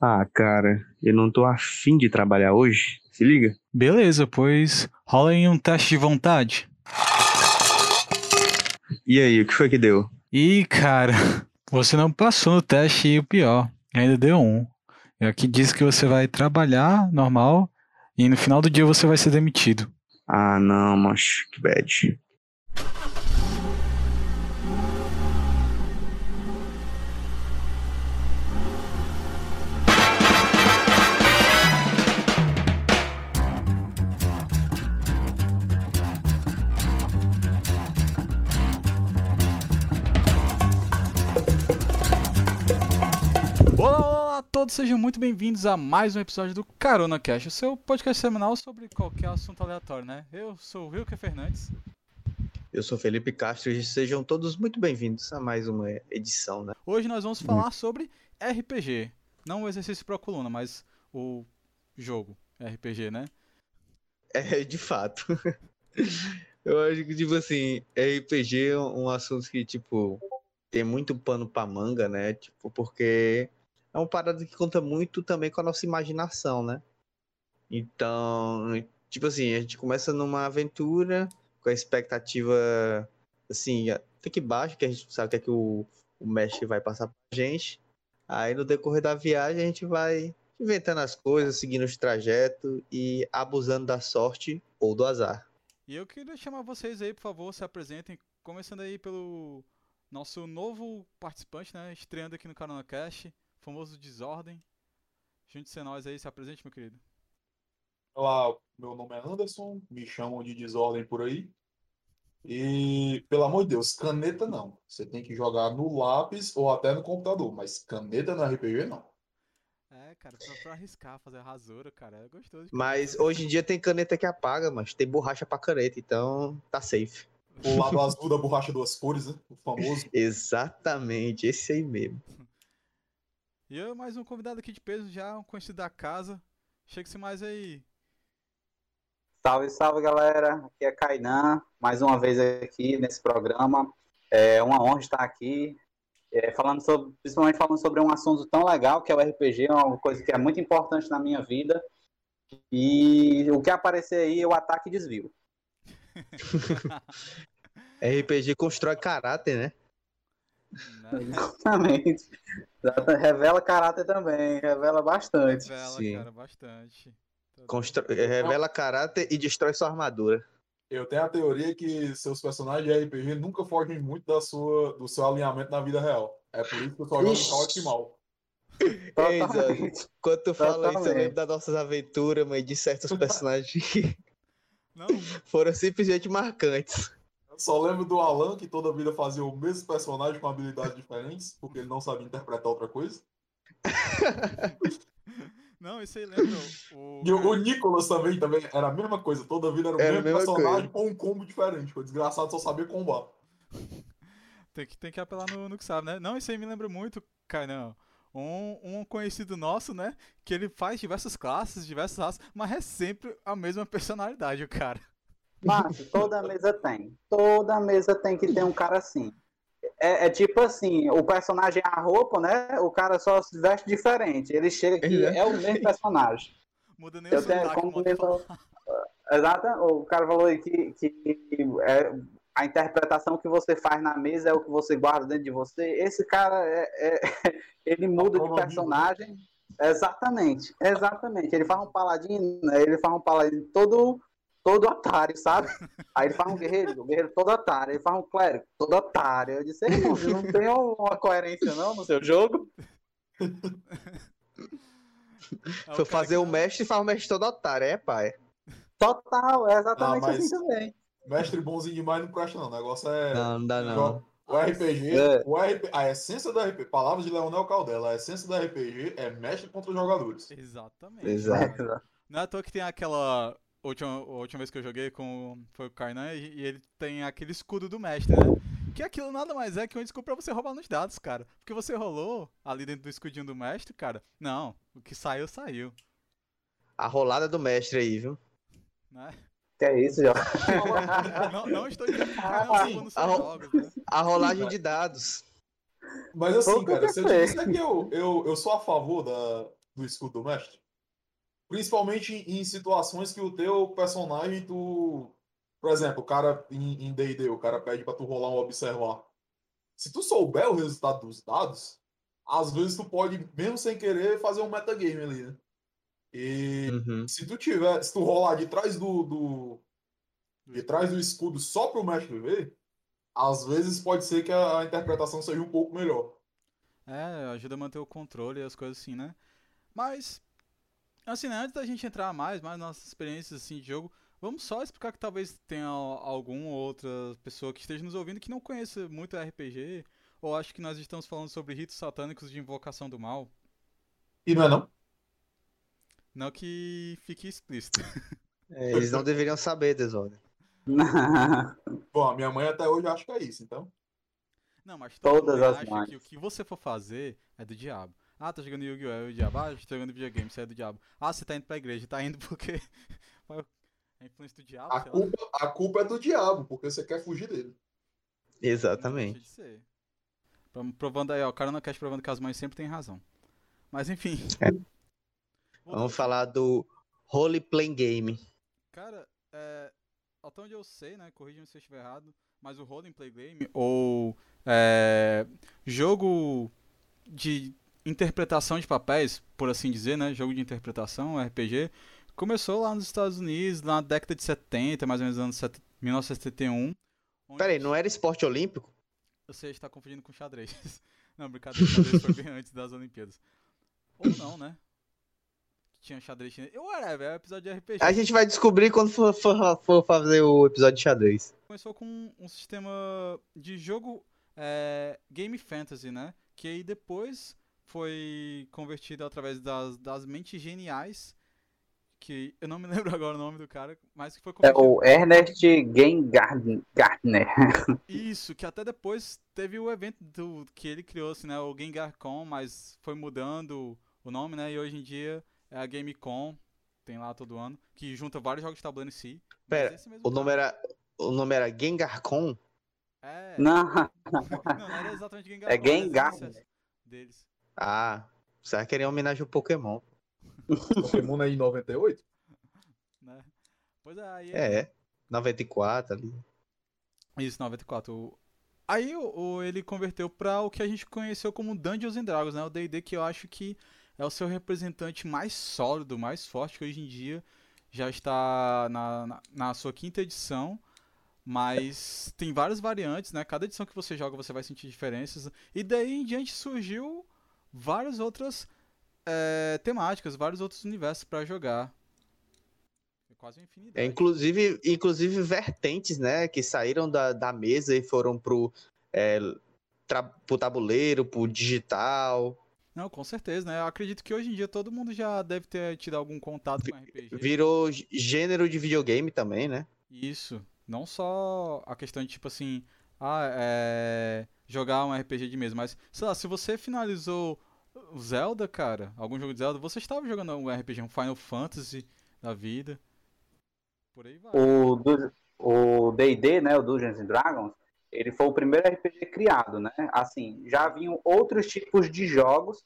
Ah, cara, eu não tô afim de trabalhar hoje. Se liga. Beleza, pois rola aí um teste de vontade. E aí, o que foi que deu? Ih, cara, você não passou no teste e o pior, ainda deu um. E aqui diz que você vai trabalhar normal e no final do dia você vai ser demitido. Ah, não, macho, que bad. Sejam muito bem-vindos a mais um episódio do Carona Cash, o seu podcast semanal sobre qualquer assunto aleatório, né? Eu sou o Wilker Fernandes. Eu sou Felipe Castro e sejam todos muito bem-vindos a mais uma edição, né? Hoje nós vamos falar sobre RPG. Não o exercício pro coluna, mas o jogo RPG, né? É, de fato. Eu acho que, tipo assim, RPG é um assunto que, tipo, tem muito pano pra manga, né? Tipo, porque é uma parada que conta muito também com a nossa imaginação, né? Então, tipo assim, a gente começa numa aventura com a expectativa, assim, até que baixa, que a gente sabe o que é que o, o mestre vai passar pra gente. Aí no decorrer da viagem a gente vai inventando as coisas, seguindo os trajetos e abusando da sorte ou do azar. E eu queria chamar vocês aí, por favor, se apresentem, começando aí pelo nosso novo participante, né? Estreando aqui no Carona Cash, famoso Desordem. Junte-se a nós aí, se apresente, meu querido. Olá, meu nome é Anderson, me chamam de Desordem por aí. E, pelo amor de Deus, caneta não. Você tem que jogar no lápis ou até no computador, mas caneta no RPG não. É, cara, pra, pra arriscar, fazer a rasura, cara, é gostoso. Mas hoje em dia tem caneta que apaga, mas tem borracha pra caneta, então tá safe. O lado azul da borracha duas cores, né? O famoso. Exatamente, esse aí mesmo. E eu, mais um convidado aqui de peso, já um conhecido da casa. Chega-se mais aí. Salve, salve galera, aqui é Kainan, mais uma vez aqui nesse programa. É uma honra estar aqui, é, falando sobre, principalmente falando sobre um assunto tão legal que é o RPG, é uma coisa que é muito importante na minha vida. E o que aparecer aí, eu ataque e desvio. RPG constrói caráter, né? Né? Exatamente. Exata- Revela caráter também, revela bastante. Revela, Sim. cara, bastante. Tá Constro- Revela caráter e destrói sua armadura. Eu tenho a teoria que seus personagens de RPG nunca fogem muito da sua, do seu alinhamento na vida real. É por isso que eu só jogo Ixi. no optimal. Ei, Zé, Totalmente. Quando tu fala isso, eu lembro das nossas aventuras, mas de certos personagens que Não, foram simplesmente marcantes. Só lembro do Alan, que toda vida fazia o mesmo personagem com habilidades diferentes, porque ele não sabia interpretar outra coisa. não, isso aí lembra o. E o, o Nicholas também, também era a mesma coisa, toda vida era o Era mesmo personagem coisa. com um combo diferente. O desgraçado só sabia combar. Tem que, tem que apelar no, no que sabe, né? Não, isso aí me lembra muito, Kainan. Um, um conhecido nosso, né? Que ele faz diversas classes, diversas raças, mas é sempre a mesma personalidade, o cara. Márcio, toda mesa tem. Toda mesa tem que ter um cara assim. É, é tipo assim, o personagem é a roupa, né? O cara só se veste diferente. Ele chega aqui, é o mesmo personagem. Muda nem o Eu sotaque, como falou, exato, o cara falou aí que, que é, a interpretação que você faz na mesa é o que você guarda dentro de você. Esse cara, é, é- ele muda de personagem. Exatamente, exatamente. Ele faz um paladino, né? ele faz um paladino todo, todo otário, sabe? Aí ele faz um guerreiro, o guerreiro todo otário. Ele faz um clérigo todo otário. Eu disse, "Irmão, não tem uma coerência não no seu jogo? É Foi fazer que o mestre e faz o mestre todo otário, é, pai? Total, é exatamente Ah, mas- assim também. Mestre bonzinho demais não presta, não. O negócio é. Não, não dá não. O RPG, É. o RP, a essência do RPG, palavras de Leonel Caldela, a essência do RPG é mestre contra os jogadores. Exatamente. Exato. Não é à toa que tem aquela última, a última vez que eu joguei com foi o Kainan e, e ele tem aquele escudo do mestre, né? Que aquilo nada mais é que um escudo pra você roubar nos dados, cara. Porque você rolou ali dentro do escudinho do mestre, cara. Não, o que saiu, saiu. A rolada do mestre aí, viu? Né? Que é isso, Jorge? Não, não estou dizendo que o Kainan Ah, a jogos, né? A rolagem de dados. Mas assim, cara, se eu que eu, eu, eu sou a favor da, do escudo do mestre, principalmente em, em situações que o teu personagem, tu. Por exemplo, o cara em em D&D, o cara pede pra tu rolar um observar. Se tu souber o resultado dos dados, às vezes tu pode, mesmo sem querer, fazer um metagame ali, né? E Uhum. se tu tiver, se tu rolar de trás do, do de trás do escudo só pro mestre ver, às vezes pode ser que a, a interpretação seja um pouco melhor. É, ajuda a manter o controle e as coisas assim, né? Mas, assim, né, antes da gente entrar mais, mais nas nossas experiências assim, de jogo, vamos só explicar que talvez tenha al- alguma outra pessoa que esteja nos ouvindo que não conheça muito RPG, ou acho que nós estamos falando sobre ritos satânicos de invocação do mal. E não é não? Não que fique explícito. É, eles não deveriam saber, Desordem. Bom, a minha mãe até hoje acha que é isso, então. Não, mas todo Todas mundo as acha mães. que o que você for fazer é do diabo. Ah, tá jogando Yu-Gi-Oh! é o diabo. Ah, tô jogando videogame, você é do diabo. Ah, você tá indo pra igreja. Tá indo porque... É influência do diabo, A lá. culpa, a culpa é do diabo, porque você quer fugir dele. Não Exatamente. deixa de ser. Provando aí, ó. O cara não quer provando que as mães sempre têm razão. Mas enfim. É. Vamos falar do Role Playing Game. Cara, é, até onde eu sei, né? Corrija-me se eu estiver errado. Mas o Role Play Game, ou é, jogo de interpretação de papéis, por assim dizer, né? Jogo de interpretação, RPG, começou lá nos Estados Unidos, na década de 70, mais ou menos anos 70, 1971. onde Peraí, não era esporte olímpico? Você está confundindo com xadrez. Não, brincadeira, xadrez foi bem antes das Olimpíadas. Ou não, né? Tinha xadrez chinês. Whatever, é um episódio de RPG. A gente vai descobrir quando for, for- for fazer o episódio de xadrez. Começou com um sistema de jogo é, Game Fantasy, né? Que aí depois foi convertido através das, das mentes geniais. Que eu não me lembro agora o nome do cara, mas que foi É convertido. o Ernest Gengartner. Isso, que até depois teve o evento do, que ele criou, assim, né? O GengarCon, mas foi mudando o nome, né? E hoje em dia é a GameCon, tem lá todo ano, que junta vários jogos de tabuleiro em si. Pera, O nome cara- era, o nome era Gengar-Con? É, Não, não, não era exatamente GengarCon. É era as Gengar. Deles. Ah, você queria homenagem ao Pokémon. Pokémon é em 98? né? Pois é, aí É, 94 ali. Isso, 94. O- Aí o, o- ele converteu pra o que a gente conheceu como Dungeons and Dragons, né? O D&D que eu acho que é o seu representante mais sólido, mais forte, que hoje em dia já está na, na, na sua quinta edição. Mas tem várias variantes, né? Cada edição que você joga você vai sentir diferenças. E daí em diante surgiu várias outras é, temáticas, vários outros universos pra jogar. É quase uma infinidade. É, inclusive, inclusive vertentes, né? Que saíram da, da mesa e foram pro, é, tra- pro tabuleiro, pro digital. Não, com certeza, né? Eu acredito que hoje em dia todo mundo já deve ter tido algum contato com RPG. Virou gê- gênero de videogame também, né? Isso. Não só a questão de, tipo assim, ah, é... jogar um RPG de mesa, mas, sei lá, se você finalizou Zelda, cara, algum jogo de Zelda, você estava jogando um RPG, um Final Fantasy da vida. Por aí vai. o o D&D, né, o Dungeons and Dragons, ele foi o primeiro RPG criado, né? Assim, já haviam outros tipos de jogos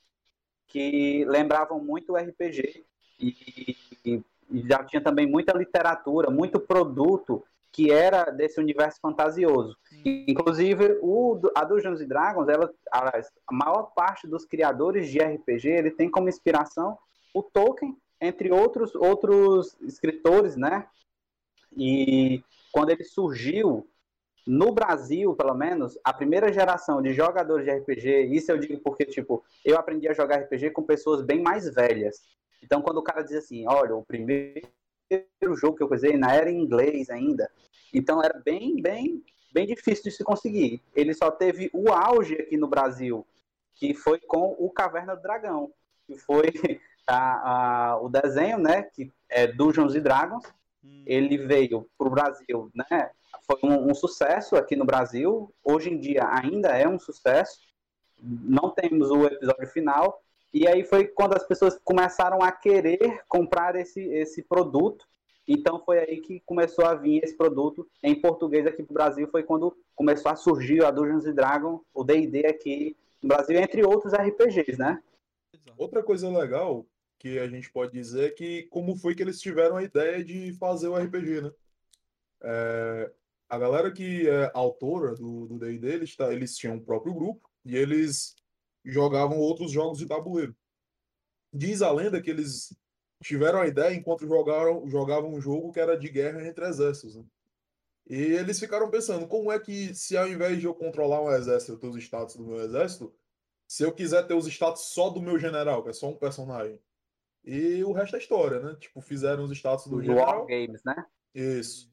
que lembravam muito o RPG e, e já tinha também muita literatura, muito produto que era desse universo fantasioso. Inclusive, o, a Dungeons and Dragons, ela, a, a maior parte dos criadores de RPG, ele tem como inspiração o Tolkien, entre outros outros escritores, né? E quando ele surgiu no Brasil, pelo menos, a primeira geração de jogadores de RPG, isso eu digo porque, tipo, eu aprendi a jogar RPG com pessoas bem mais velhas. Então, quando o cara diz assim, olha, o primeiro jogo que eu usei na era em inglês ainda, então era bem, bem, bem difícil de se conseguir. Ele só teve o auge aqui no Brasil, que foi com o Caverna do Dragão, que foi a, a, o desenho, né, que é Dungeons e Dragons, Hum, ele veio para o Brasil, né? Foi um, um sucesso aqui no Brasil. Hoje em dia ainda é um sucesso. Não temos o episódio final. E aí foi quando as pessoas começaram a querer comprar esse, esse produto. Então foi aí que começou a vir esse produto em português aqui para o Brasil. Foi quando começou a surgir a Dungeons Dragons, o D&D aqui no Brasil, entre outros RPGs, né? Outra coisa legal que a gente pode dizer é que como foi que eles tiveram a ideia de fazer o RPG, né? É, a galera que é autora do D&D, eles, tá, eles tinham um próprio grupo e eles jogavam outros jogos de tabuleiro. Diz a lenda que eles tiveram a ideia enquanto jogaram, jogavam um jogo que era de guerra entre exércitos. Né? E eles ficaram pensando, como é que se ao invés de eu controlar um exército, eu ter os status do meu exército, se eu quiser ter os status só do meu general, que é só um personagem. E o resto é história, né? Tipo, fizeram os status do general. War Games, né? Isso.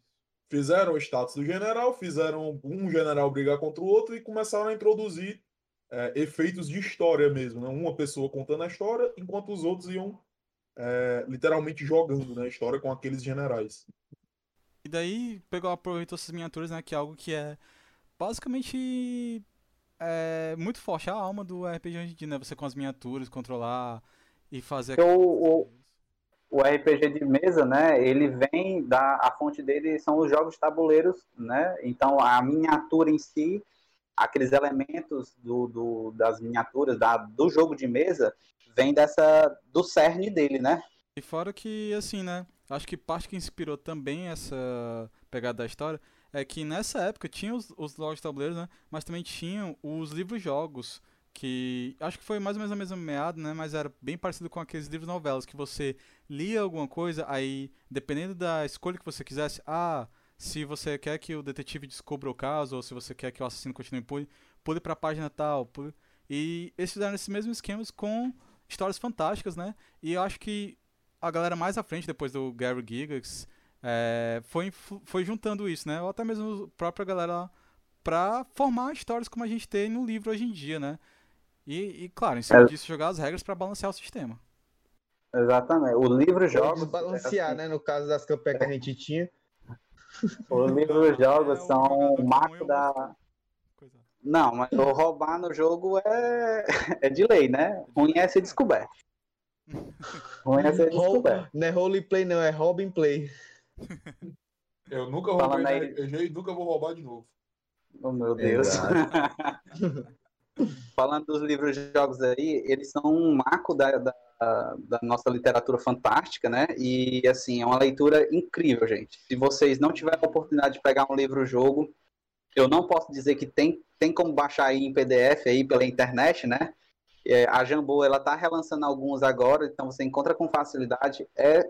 Fizeram o status do general, fizeram um general brigar contra o outro e começaram a introduzir é, efeitos de história mesmo, né? Uma pessoa contando a história, enquanto os outros iam é, literalmente jogando né, a história com aqueles generais. E daí pegou, aproveitou essas miniaturas, né? Que é algo que é basicamente é muito forte a alma do RPG dia, né? Você com as miniaturas, controlar e fazer o, o, o, RPG de mesa, né? Ele vem da a fonte dele são os jogos tabuleiros, né? Então a miniatura em si, aqueles elementos do, do das miniaturas da, do jogo de mesa, vem dessa do cerne dele, né? E fora que assim, né? Acho que parte que inspirou também essa pegada da história é que nessa época tinha os, os jogos de tabuleiros, né? Mas também tinham os livros-jogos, que acho que foi mais ou menos a mesma meada, né? Mas era bem parecido com aqueles livros novelas, que você lia alguma coisa, aí, dependendo da escolha que você quisesse, ah, se você quer que o detetive descubra o caso, ou se você quer que o assassino continue impune, pule pra página tal. Pule... E eles fizeram esses mesmos esquemas com histórias fantásticas, né? E eu acho que a galera mais à frente, depois do Gary Gigax, é, foi, foi juntando isso, né? Ou até mesmo a própria galera para formar histórias como a gente tem no livro hoje em dia, né? E, e claro, em cima é. disso, jogar as regras para balancear o sistema. Exatamente. O livro jogos. balancear, assim, né? No caso das campanhas que a gente tinha. O livro jogos é, são o marco da. Não, mas o roubar no jogo é, é de lei, né? Ruim é ser descoberto. Ruim é ser descoberto. Não é roleplay, não, é Robin Play. Eu nunca roubei na RPG e nunca vou roubar de novo. Oh, meu Deus. Falando dos livros de jogos aí, eles são um marco da, da, da, nossa literatura fantástica, né? E, assim, é uma leitura incrível, gente. Se vocês não tiverem a oportunidade de pegar um livro-jogo, eu não posso dizer que tem, tem como baixar aí em PDF aí pela internet, né? É, a Jambô, ela tá relançando alguns agora, então você encontra com facilidade. É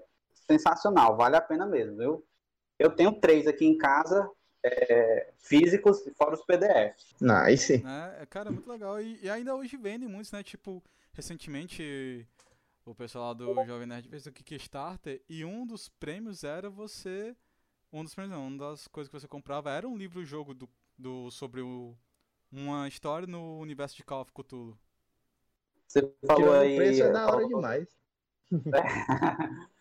sensacional, vale a pena mesmo, viu? Eu tenho três aqui em casa, é, físicos, fora os PDFs. Nice. É, cara, muito legal. E, e, ainda hoje vendem muitos, né? Tipo, recentemente o pessoal lá do Jovem Nerd fez o Kickstarter e um dos prêmios era você. Um dos prêmios, não, uma das coisas que você comprava era um livro-jogo do, do, sobre o, uma história no universo de Call of Cthulhu. Você falou aí. O preço é da hora demais.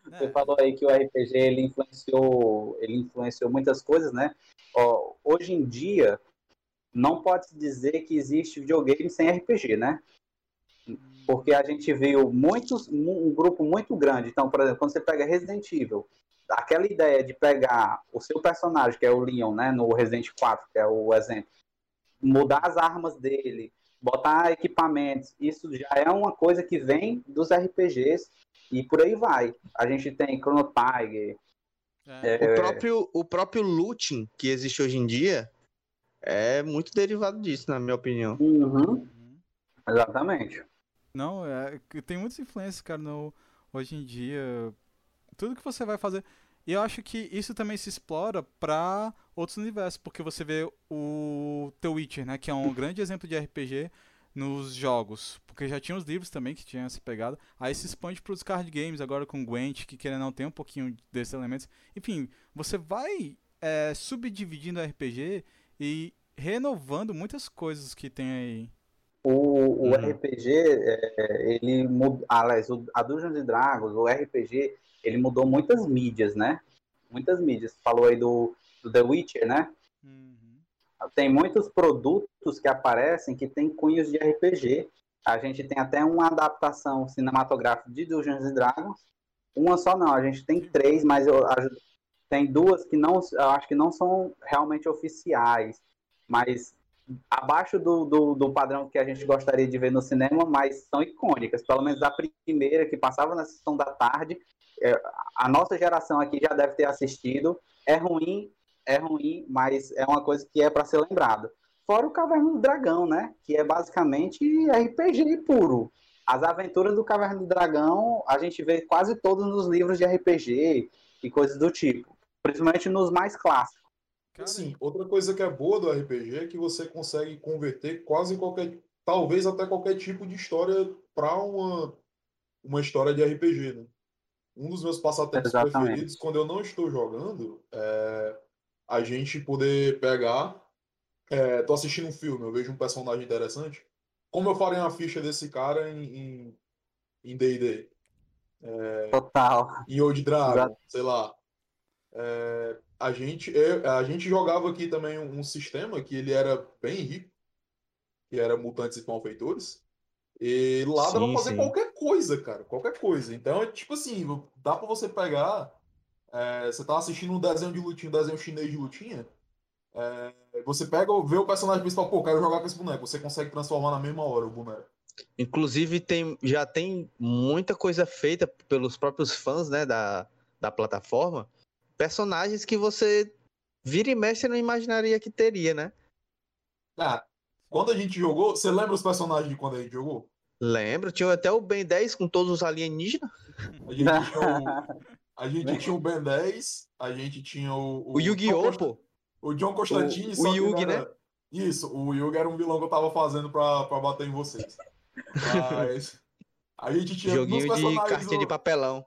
Você falou aí que o RPG ele influenciou, ele influenciou muitas coisas, né? Ó, hoje em dia não pode se dizer que existe videogame sem RPG, né? Porque a gente viu muitos, um grupo muito grande. Então, por exemplo, quando você pega Resident Evil, aquela ideia de pegar o seu personagem, que é o Leon, né, no Resident 4, que é o exemplo, mudar as armas dele, botar equipamentos, isso já é uma coisa que vem dos RPGs e por aí vai. A gente tem Chrono Tiger. É. É... O, próprio, o próprio looting que existe hoje em dia é muito derivado disso, na minha opinião. Uhum. Exatamente. Não, é, tem muitas influências, cara, no, hoje em dia. Tudo que você vai fazer. E eu acho que isso também se explora para outros universos, porque você vê o The Witcher, né, que é um grande exemplo de RPG nos jogos, porque já tinha os livros também que tinham essa pegada. Aí se expande para os card games agora com Gwent, que querendo não tem um pouquinho desses elementos. Enfim, você vai é, subdividindo o RPG e renovando muitas coisas que tem aí. O, o uhum. RPG, é, ele muda, aliás, a Dungeons Dragons, o RPG, ele mudou muitas mídias, né? Muitas mídias. Falou aí do, do The Witcher, né? Uhum tem muitos produtos que aparecem que tem cunhos de RPG. A gente tem até uma adaptação cinematográfica de Dungeons Dragons. Uma só não, a gente tem três, mas eu, tem duas que não, eu acho que não são realmente oficiais. Mas abaixo do, do, do, padrão que a gente gostaria de ver no cinema, mas são icônicas. Pelo menos a primeira que passava na sessão da tarde, é, a nossa geração aqui já deve ter assistido. É ruim, é ruim, mas é uma coisa que é para ser lembrado. Fora o Caverna do Dragão, né? Que é basicamente RPG puro. As aventuras do Caverna do Dragão, a gente vê quase todos nos livros de RPG e coisas do tipo. Principalmente nos mais clássicos. Sim, outra coisa que é boa do RPG é que você consegue converter quase qualquer, talvez até qualquer tipo de história para uma, uma história de RPG, né? Um dos meus passatempos Exatamente. preferidos, quando eu não estou jogando, é a gente poder pegar. É, tô assistindo um filme, eu vejo um personagem interessante. Como eu farei uma ficha desse cara em D&D? É, Total. Em Old Dragon, sei lá. É, a gente, a gente jogava aqui também um, um, sistema que ele era bem rico, que era mutantes e malfeitores. E lá sim, dá pra fazer sim. qualquer coisa, cara. Qualquer coisa. Então, é tipo assim, dá pra você pegar. É, você tá assistindo um desenho de lutinha, um desenho chinês de lutinha. É, você pega, vê o personagem principal, pô, quero jogar com esse boneco. Você consegue transformar na mesma hora o boneco. Inclusive, tem, já tem muita coisa feita pelos próprios fãs né, da, da plataforma personagens que você vira e mexe não imaginaria que teria, né? Ah, quando a gente jogou, você lembra os personagens de quando a gente jogou? Lembro, tinha até o Ben 10 com todos os alienígenas. A gente tinha o, a gente tinha o Ben 10, a gente tinha o. O, o Yu-Gi-Oh! pô. O John Constantine, o, o Yugi, era... né? Isso, o Yugi era um vilão que eu tava fazendo pra, pra bater em vocês. Mas. A gente tinha. Joguinho de cartinha de papelão.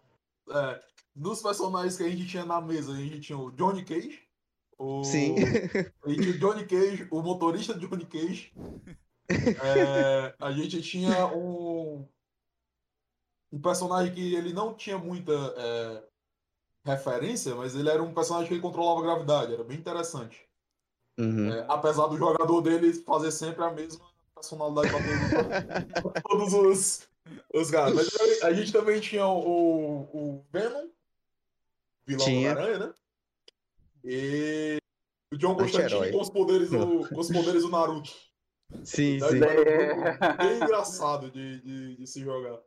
É, dos personagens que a gente tinha na mesa, a gente tinha o Johnny Cage. O... Sim. A gente tinha o Johnny Cage, o motorista Johnny Cage. É, a gente tinha um, um personagem que ele não tinha muita é, referência, mas ele era um personagem que controlava a gravidade, era bem interessante. Uhum. É, apesar do jogador dele fazer sempre a mesma personalidade para todos, todos os, os caras. Mas a gente também tinha o, o Venom, vilão Tinha. do Aranha, né? E o John Constantine com os poderes do, com os poderes do Naruto. Sim, sim. É bem engraçado de, de, de, se jogar.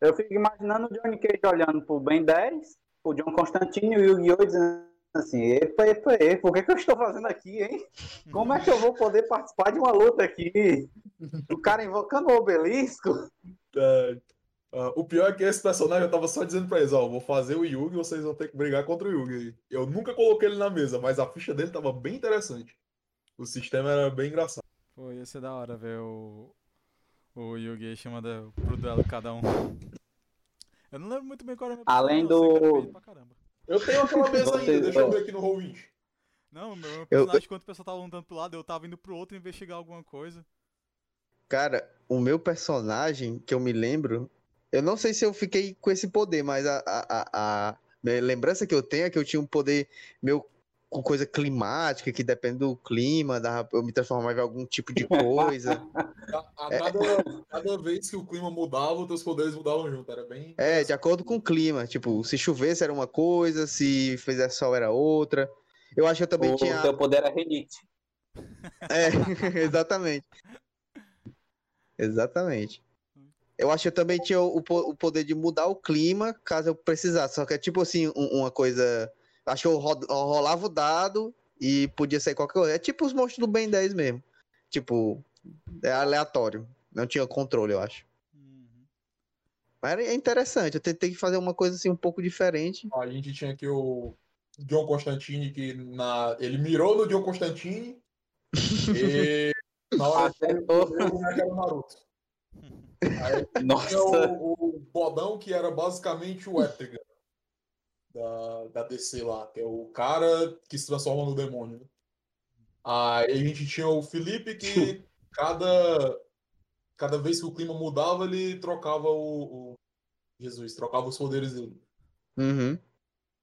Eu fico imaginando o Johnny Cage olhando pro Ben 10, o John Constantine e o Yu-Gi-Oh! dizendo assim, epa, epa, epa, o que, que eu estou fazendo aqui, hein? Como é que eu vou poder participar de uma luta aqui? O cara invocando o obelisco? É, Uh, o pior é que esse personagem eu tava só dizendo pra eles, ó, vou fazer o Yugi, vocês vão ter que brigar contra o Yugi. Eu nunca coloquei ele na mesa, mas a ficha dele tava bem interessante. O sistema era bem engraçado. Pô, ia ser da hora ver o, o Yugi chamando pro duelo cada um. Eu não lembro muito bem qual era a minha Além do... Eu tenho aquela mesa ainda, deixa eu ver aqui no Roll20. Não, meu personagem, eu... quando o pessoal tava lutando pro lado, eu tava indo pro outro investigar alguma coisa. Cara, o meu personagem, que eu me lembro, eu não sei se eu fiquei com esse poder, mas a, a, a, lembrança que eu tenho é que eu tinha um poder meu com coisa climática, que depende do clima, da, eu me transformava em algum tipo de coisa. a, a é. cada, cada, vez que o clima mudava, os teus poderes mudavam junto, era bem... É, de acordo com o clima, tipo, se chovesse era uma coisa, se fizesse sol era outra. Eu acho que eu também o tinha... O teu poder era renite. É, exatamente. Exatamente. Eu acho que eu também tinha o, o poder de mudar o clima caso eu precisasse. Só que é tipo assim, um, uma coisa. Acho que eu, rolava o dado e podia sair qualquer coisa. É tipo os monstros do Ben 10 mesmo. Tipo, é aleatório. Não tinha controle, eu acho. Uhum. Mas é interessante. Eu tentei fazer uma coisa assim um pouco diferente. A gente tinha aqui o John Constantine, que na... ele mirou no John Constantine. e na hora que ele era o Naruto. Aí Nossa. O, o Bodão, que era basicamente o Etrigan da, da DC lá, que é o cara que se transforma no demônio. Né? Aí a gente tinha o Felipe, que cada, cada vez que o clima mudava, ele trocava o, o Jesus, trocava os poderes dele. Uhum.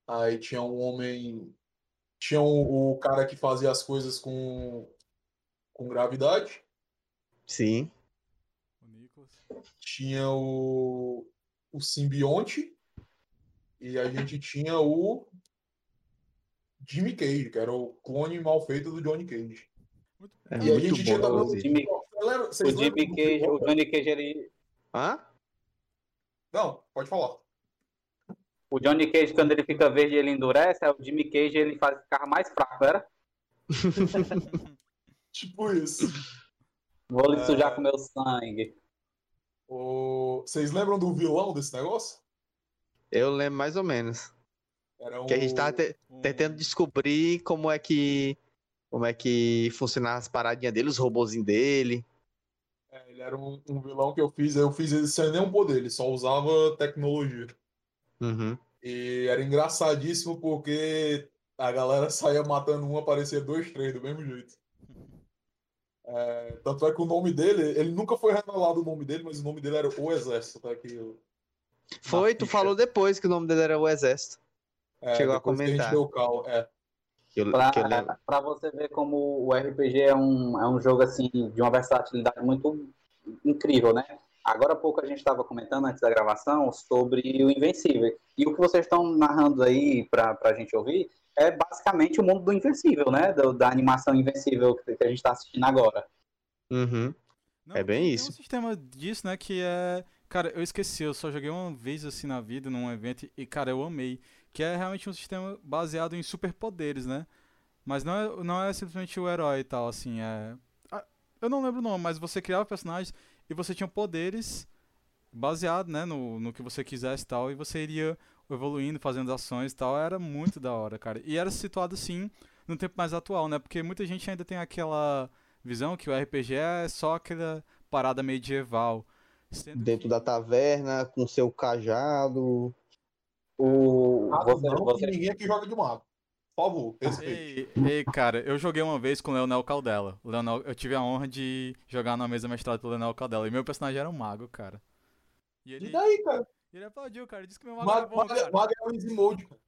Aí tinha um homem. Tinha o, o cara que fazia as coisas com, com gravidade. Sim tinha o, o simbionte e a gente tinha o Jimmy Cage, que era o clone mal feito do Johnny Cage. É E a muito gente tinha bom, também inclusive. Jimmy- lembra- O Jimmy Cage, o Johnny Cage, ele. Hã? Não, pode falar. O Johnny Cage, quando ele fica verde, ele endurece, o Jimmy Cage ele faz ficar mais fraco, era? Tipo isso. Vou lhe É. sujar com meu sangue. O... Vocês lembram do vilão desse negócio? Eu lembro mais ou menos. Era um... Que a gente tava te- Um- tentando descobrir como é que. Como é que funcionava as paradinhas dele, os robozinhos dele. É, ele era um, um vilão que eu fiz, eu fiz ele sem nenhum poder, ele só usava tecnologia. Uhum. E era engraçadíssimo porque a galera saía matando um, aparecia dois, três do mesmo jeito. É, tanto é que o nome dele, ele nunca foi revelado o nome dele, mas o nome dele era O Exército, tá aqui. Foi, tu falou depois que o nome dele era o Exército. É, Chegou a que comentar. deu calo, é. Que eu, Pra, que eu pra você ver como o RPG é um, é um jogo assim de uma versatilidade muito incrível, né? Agora há pouco a gente estava comentando antes da gravação sobre o Invencível. E o que vocês estão narrando aí pra, pra gente ouvir é basicamente o mundo do Invencível, né? Do- da animação Invencível que, que a gente está assistindo agora. Uhum. Não, É bem tem- isso. Tem um sistema disso, né, que é... Cara, eu esqueci, eu só joguei uma vez assim na vida, num evento, e cara, eu amei. Que é realmente um sistema baseado em superpoderes, né? Mas não é, não é simplesmente o herói e tal, assim, é... ah, Eu não lembro o nome, mas você criava personagens e você tinha poderes baseado, né, no, no que você quisesse e tal, e você iria evoluindo, fazendo ações e tal, era muito da hora, cara. E era situado, assim, no tempo mais atual, né? Porque muita gente ainda tem aquela visão que o RPG é só aquela parada medieval. Dentro que- da taverna, com seu cajado. O, Ah, você, não, você- ninguém aqui joga de mago. Por favor, respeite. Ei, ei, cara, eu joguei uma vez com o Leonel Caldela. O Leonel, eu tive a honra de jogar na mesa mestrada pelo Leonel Caldela. E meu personagem era um mago, cara. E ele, E daí, cara? ele aplaudiu, cara. Disse que meu mago era Mago, bom, mago, cara. mago é um easy mode, cara.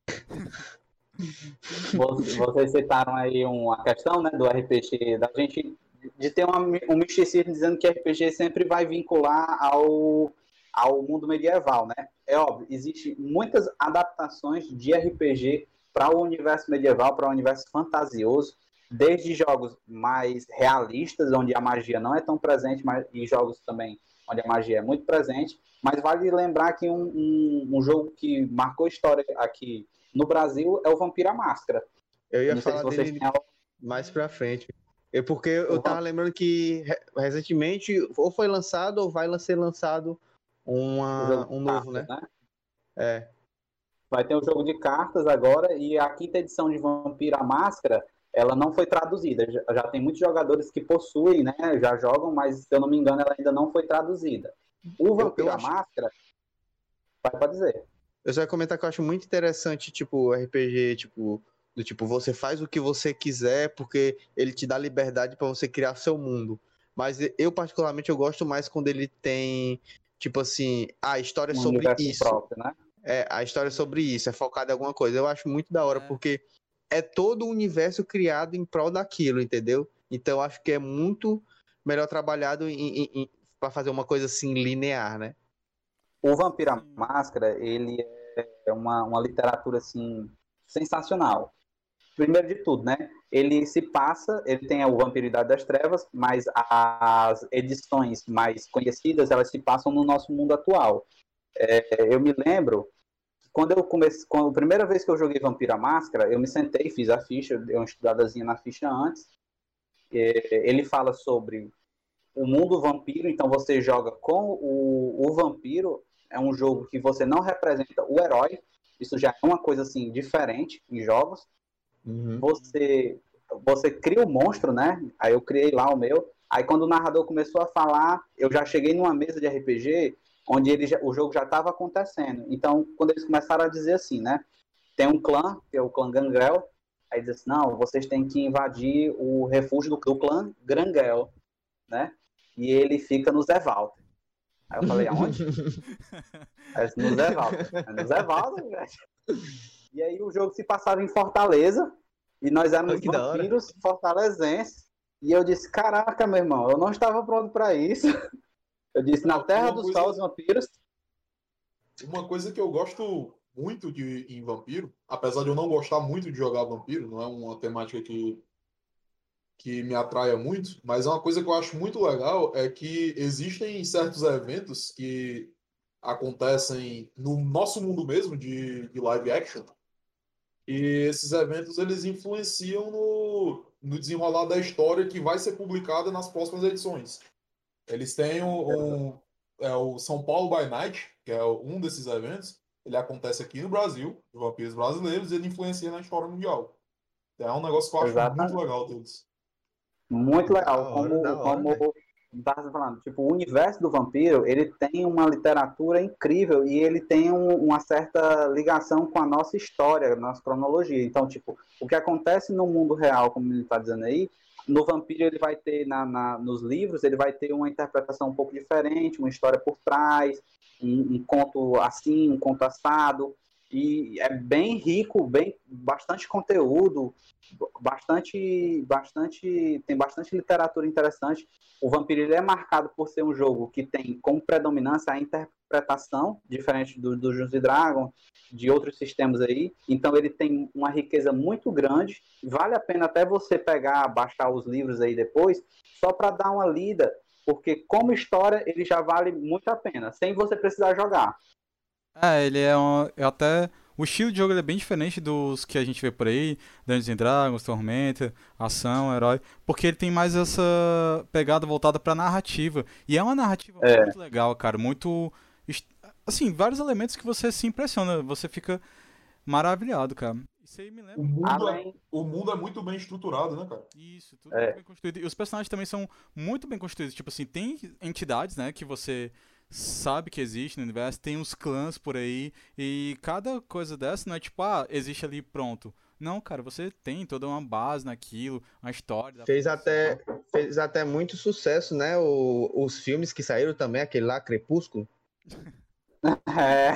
Vocês citaram aí uma questão né, do RPG, da gente de ter uma, um misticismo dizendo que RPG sempre vai vincular ao, ao mundo medieval, né? É óbvio, existe muitas adaptações de RPG para o universo medieval, para o universo fantasioso, desde jogos mais realistas, onde a magia não é tão presente, mas, e jogos também onde a magia é muito presente. Mas vale lembrar que um, um, um jogo que marcou história aqui no Brasil é o Vampiro à Máscara. Eu ia Não se falar vocês dele têm mais pra frente. Eu, porque eu Uhum. tava lembrando que re- recentemente ou foi lançado ou vai ser lançado uma, um novo, cartas, né? É. Vai ter um jogo de cartas agora e a quinta edição de Vampiro à Máscara, ela não foi traduzida. Já, já tem muitos jogadores que possuem, né? Já jogam, mas se eu não me engano, ela ainda não foi traduzida. O acho- Máscara, vai pode dizer. Eu só ia comentar que eu acho muito interessante, tipo, RPG, tipo, do tipo, você faz o que você quiser porque ele te dá liberdade pra você criar seu mundo. Mas eu, particularmente, eu gosto mais quando ele tem, tipo assim, a história é Um sobre isso. próprio, né? É, a história é sobre isso, é focada em alguma coisa. Eu acho muito da hora, É. porque é todo o universo criado em prol daquilo, entendeu? Então eu acho que é muito melhor trabalhado em, em, em- pra fazer uma coisa assim linear, né? O Vampiro à Sim. Máscara, ele é uma, uma literatura, assim, sensacional. Primeiro de tudo, né? Ele se passa, ele tem o Vampiro Idade das Trevas, mas as edições mais conhecidas, elas se passam no nosso mundo atual. É, eu me lembro, quando eu comecei, quando, a primeira vez que eu joguei Vampiro à Máscara, eu me sentei, fiz a ficha, dei uma estudadazinha na ficha antes. É, ele fala sobre o mundo vampiro, então você joga com o, o vampiro, é um jogo que você não representa o herói, isso já é uma coisa assim diferente em jogos. Você você cria o monstro, né? Aí eu criei lá o meu. Aí quando o narrador começou a falar, eu já cheguei numa mesa de RPG onde ele já- o jogo já estava acontecendo. Então, quando eles começaram a dizer assim, né? Tem um clã, que é o clã Gangrel. Aí diz assim, não, vocês têm que invadir o refúgio do, do clã Grangel, né? E ele fica no Zé Walter. Aí eu falei, aonde? Aí disse, no Zé Walter. É no Zé Walter, velho. E aí o jogo se passava em Fortaleza, e nós éramos hora. vampiros fortalezenses. E eu disse, caraca, meu irmão, eu não estava pronto para isso. Eu disse, na Terra uma dos coisa- Sol, os vampiros. Uma coisa que eu gosto muito de em Vampiro, apesar de eu não gostar muito de jogar Vampiro, não é uma temática que, que me atraia muito, mas uma coisa que eu acho muito legal é que existem certos eventos que acontecem no nosso mundo mesmo de, de live action e esses eventos eles influenciam no, no desenrolar da história que vai ser publicada nas próximas edições. Eles têm um, um é o São Paulo by Night, que é um desses eventos. Ele acontece aqui no Brasil, de vampiros brasileiros, e ele influencia na história mundial. É um negócio que eu acho Exatamente. muito legal deles. Muito legal. Da hora, como hora, como tava falando, tipo, o universo do vampiro, ele tem uma literatura incrível e ele tem um- uma certa ligação com a nossa história, nossa cronologia. Então, tipo, o que acontece no mundo real, como ele está dizendo aí, no vampiro ele vai ter, na, na- nos livros, ele vai ter uma interpretação um pouco diferente, uma história por trás, um, um conto assim, um conto assado, e é bem rico, bem bastante conteúdo, bastante, bastante, tem bastante literatura interessante. O Vampiro é marcado por ser um jogo que tem como predominância a interpretação, diferente do, do Dungeons and Dragons, de outros sistemas aí. Então ele tem uma riqueza muito grande. Vale a pena até você pegar, baixar os livros aí depois, só para dar uma lida, porque como história ele já vale muito a pena, sem você precisar jogar. É, ele é um. é até. O estilo de jogo é bem diferente dos que a gente vê por aí, Dungeons and Dragons, Tormenta, ação, herói, porque ele tem mais essa pegada voltada pra narrativa. E é uma narrativa É. muito legal, cara, muito assim, vários elementos que você se impressiona, você fica maravilhado, cara. Isso aí me lembra O mundo, é, o mundo é muito bem estruturado, né, cara? Isso, tudo É. muito bem construído. E os personagens também são muito bem construídos. Tipo assim, tem entidades, né, que você sabe que existe no universo, tem uns clãs por aí, e cada coisa dessa não é tipo, ah, existe ali pronto. Não, cara, você tem toda uma base naquilo, uma história. Fez até, fez até muito sucesso, né? O- os filmes que saíram também, aquele lá, Crepúsculo. É,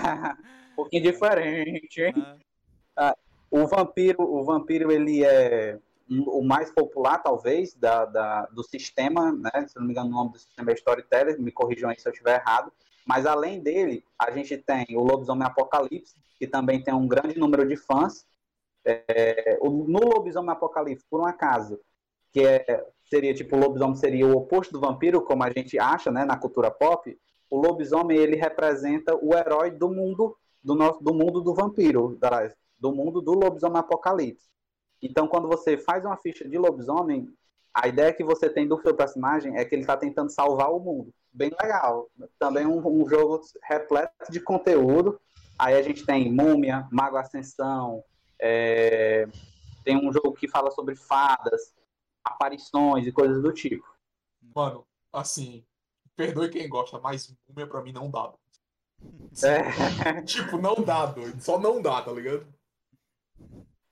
um pouquinho diferente, hein? né? O vampiro, o vampiro ele é o mais popular, talvez, da, da- do sistema, né? Se não me engano, o nome do sistema é Storyteller, me corrijam aí se eu estiver errado. Mas além dele, a gente tem o Lobisomem Apocalipse, que também tem um grande número de fãs. É, o- no Lobisomem Apocalipse, por um acaso, que é, seria tipo, o lobisomem seria o oposto do vampiro, como a gente acha, né, na cultura pop, o lobisomem ele representa o herói do mundo do nosso do mundo do vampiro, do mundo do lobisomem apocalipse. Então, quando você faz uma ficha de lobisomem, a ideia que você tem do seu personagem é que ele está tentando salvar o mundo. Bem legal. Também um, um jogo repleto de conteúdo. Aí a gente tem Múmia, Mago Ascensão, é, tem um jogo que fala sobre fadas, aparições e coisas do tipo. Mano, assim, perdoe quem gosta, mas Múmia pra mim não dá. É, Tipo, não dá, doido. Só não dá, tá ligado?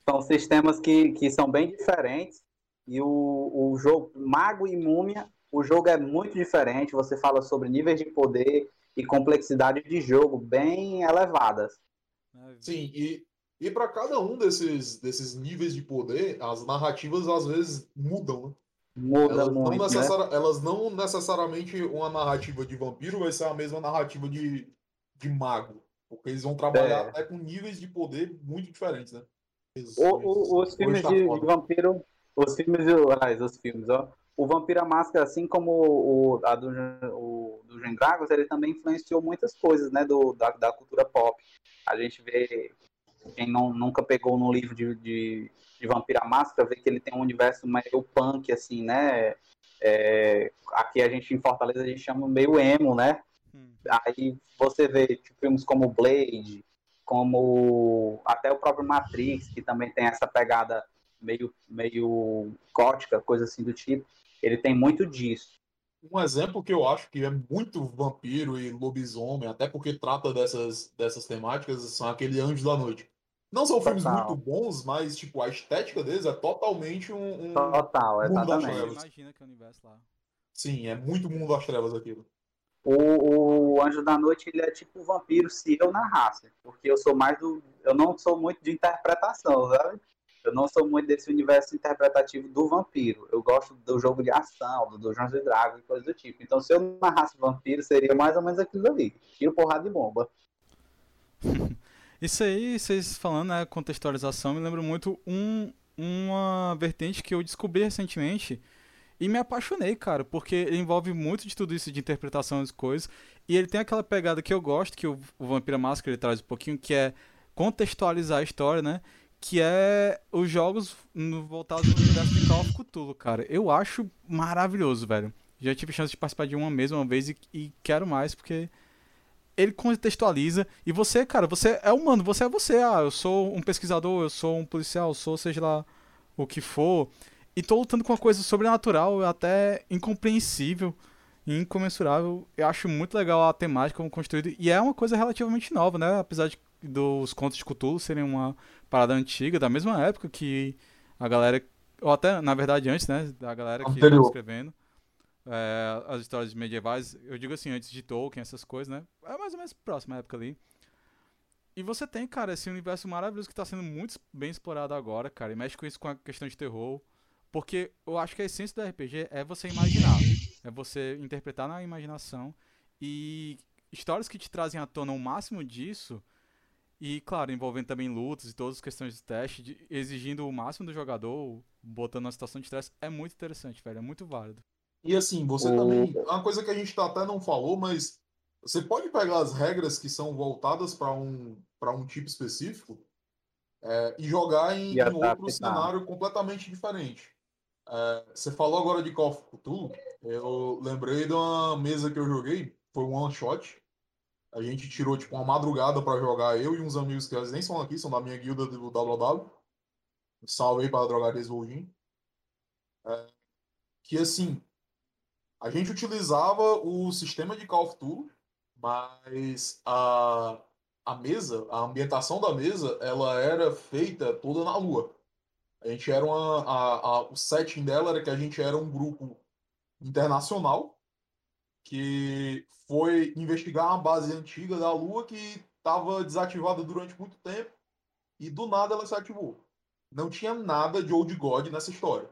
são sistemas que, que são bem diferentes. E o, o jogo Mago e Múmia, o jogo é muito diferente. Você fala sobre níveis de poder e complexidade de jogo bem elevadas. Sim, e, e para cada um desses, desses níveis de poder, as narrativas às vezes mudam, né? Muda Elas não, muito, né? necessari- elas não necessariamente uma narrativa de vampiro vai ser a mesma narrativa de, de mago. Porque eles vão trabalhar É. até com níveis de poder muito diferentes, né? O- o- os Hoje filmes tá de, de vampiro, os filmes, aliás, os filmes, ó. O Vampiro à Máscara, assim como o, a do, o, do Gen Dragons, ele também influenciou muitas coisas, né, do, da, da cultura pop. A gente vê, quem não, nunca pegou no livro de, de, de Vampiro à Máscara, vê que ele tem um universo meio punk, assim, né, é, aqui a gente, em Fortaleza, a gente chama meio emo, né, Hum. Aí você vê tipo, filmes como Blade, como até o próprio Matrix, que também tem essa pegada meio, meio gótica, coisa assim do tipo. Ele tem muito disso. Um exemplo que eu acho que é muito vampiro e lobisomem, até porque trata dessas, dessas temáticas, são aquele Anjos da Noite. Não são filmes Total. muito bons, mas tipo, a estética deles é totalmente um. um- Total, Mundo das exatamente. Imagina que é o universo lá. Sim, é muito mundo das trevas aquilo. O, o Anjo da Noite, ele é tipo um vampiro se eu narrasse. Porque eu sou mais do. Eu não sou muito de interpretação, sabe? Eu não sou muito desse universo interpretativo do vampiro. Eu gosto do jogo de ação, do Dungeons and Dragons e coisa do tipo. Então, se eu narrasse vampiro, seria mais ou menos aquilo ali. Tiro, porrada e bomba. Isso aí, vocês falando, né, contextualização, me lembra muito um, uma vertente que eu descobri recentemente e me apaixonei, cara, porque ele envolve muito de tudo isso de interpretação das coisas. E ele tem aquela pegada que eu gosto, que o, Vampira Máscara ele traz um pouquinho, que é contextualizar a história, né? Que é os jogos voltados no universo de Call of Cthulhu, cara. Eu acho maravilhoso, velho. Já tive chance de participar de uma mesma vez e, e quero mais, porque ele contextualiza. E você, cara, você é humano, você é você. Ah, eu sou um pesquisador, eu sou um policial, eu sou seja lá o que for. E tô lutando com uma coisa sobrenatural, até incompreensível, incomensurável. Eu acho muito legal a temática como construída. E é uma coisa relativamente nova, né? Apesar de, dos contos de Cthulhu serem uma parada antiga, da mesma época que a galera. Ou até, na verdade, antes, né? Da galera que estava escrevendo. É, as histórias medievais, eu digo assim, antes de Tolkien, essas coisas, né? É mais ou menos próxima época ali. E você tem, cara, esse universo maravilhoso que está sendo muito bem explorado agora, cara. E mexe com isso com a questão de terror. Porque eu acho que a essência do RPG é você imaginar. É você interpretar na imaginação. E histórias que te trazem à tona o máximo disso. E, claro, envolvendo também lutas e todas as questões de teste, de, exigindo o máximo do jogador, botando uma situação de estresse, é muito interessante, velho. É muito válido. E assim, você o... também. Uma coisa que a gente até não falou, mas você pode pegar as regras que são voltadas para um, um tipo específico é, e jogar em, e em outro cenário completamente diferente. É, você falou agora de Call of Cthulhu. Eu lembrei de uma mesa que eu joguei. Foi um one shot. A gente tirou tipo uma madrugada para jogar. Eu e uns amigos que eles nem são aqui, são da minha guilda do WW. Salve aí para Drogarias Volgin. É, que assim, a gente utilizava o sistema de Call of Cthulhu, mas a, a mesa, a ambientação da mesa, ela era feita toda na lua. A gente era uma. A, a, o setting dela era que a gente era um grupo internacional que foi investigar uma base antiga da Lua que estava desativada durante muito tempo e do nada ela se ativou. Não tinha nada de Old God nessa história.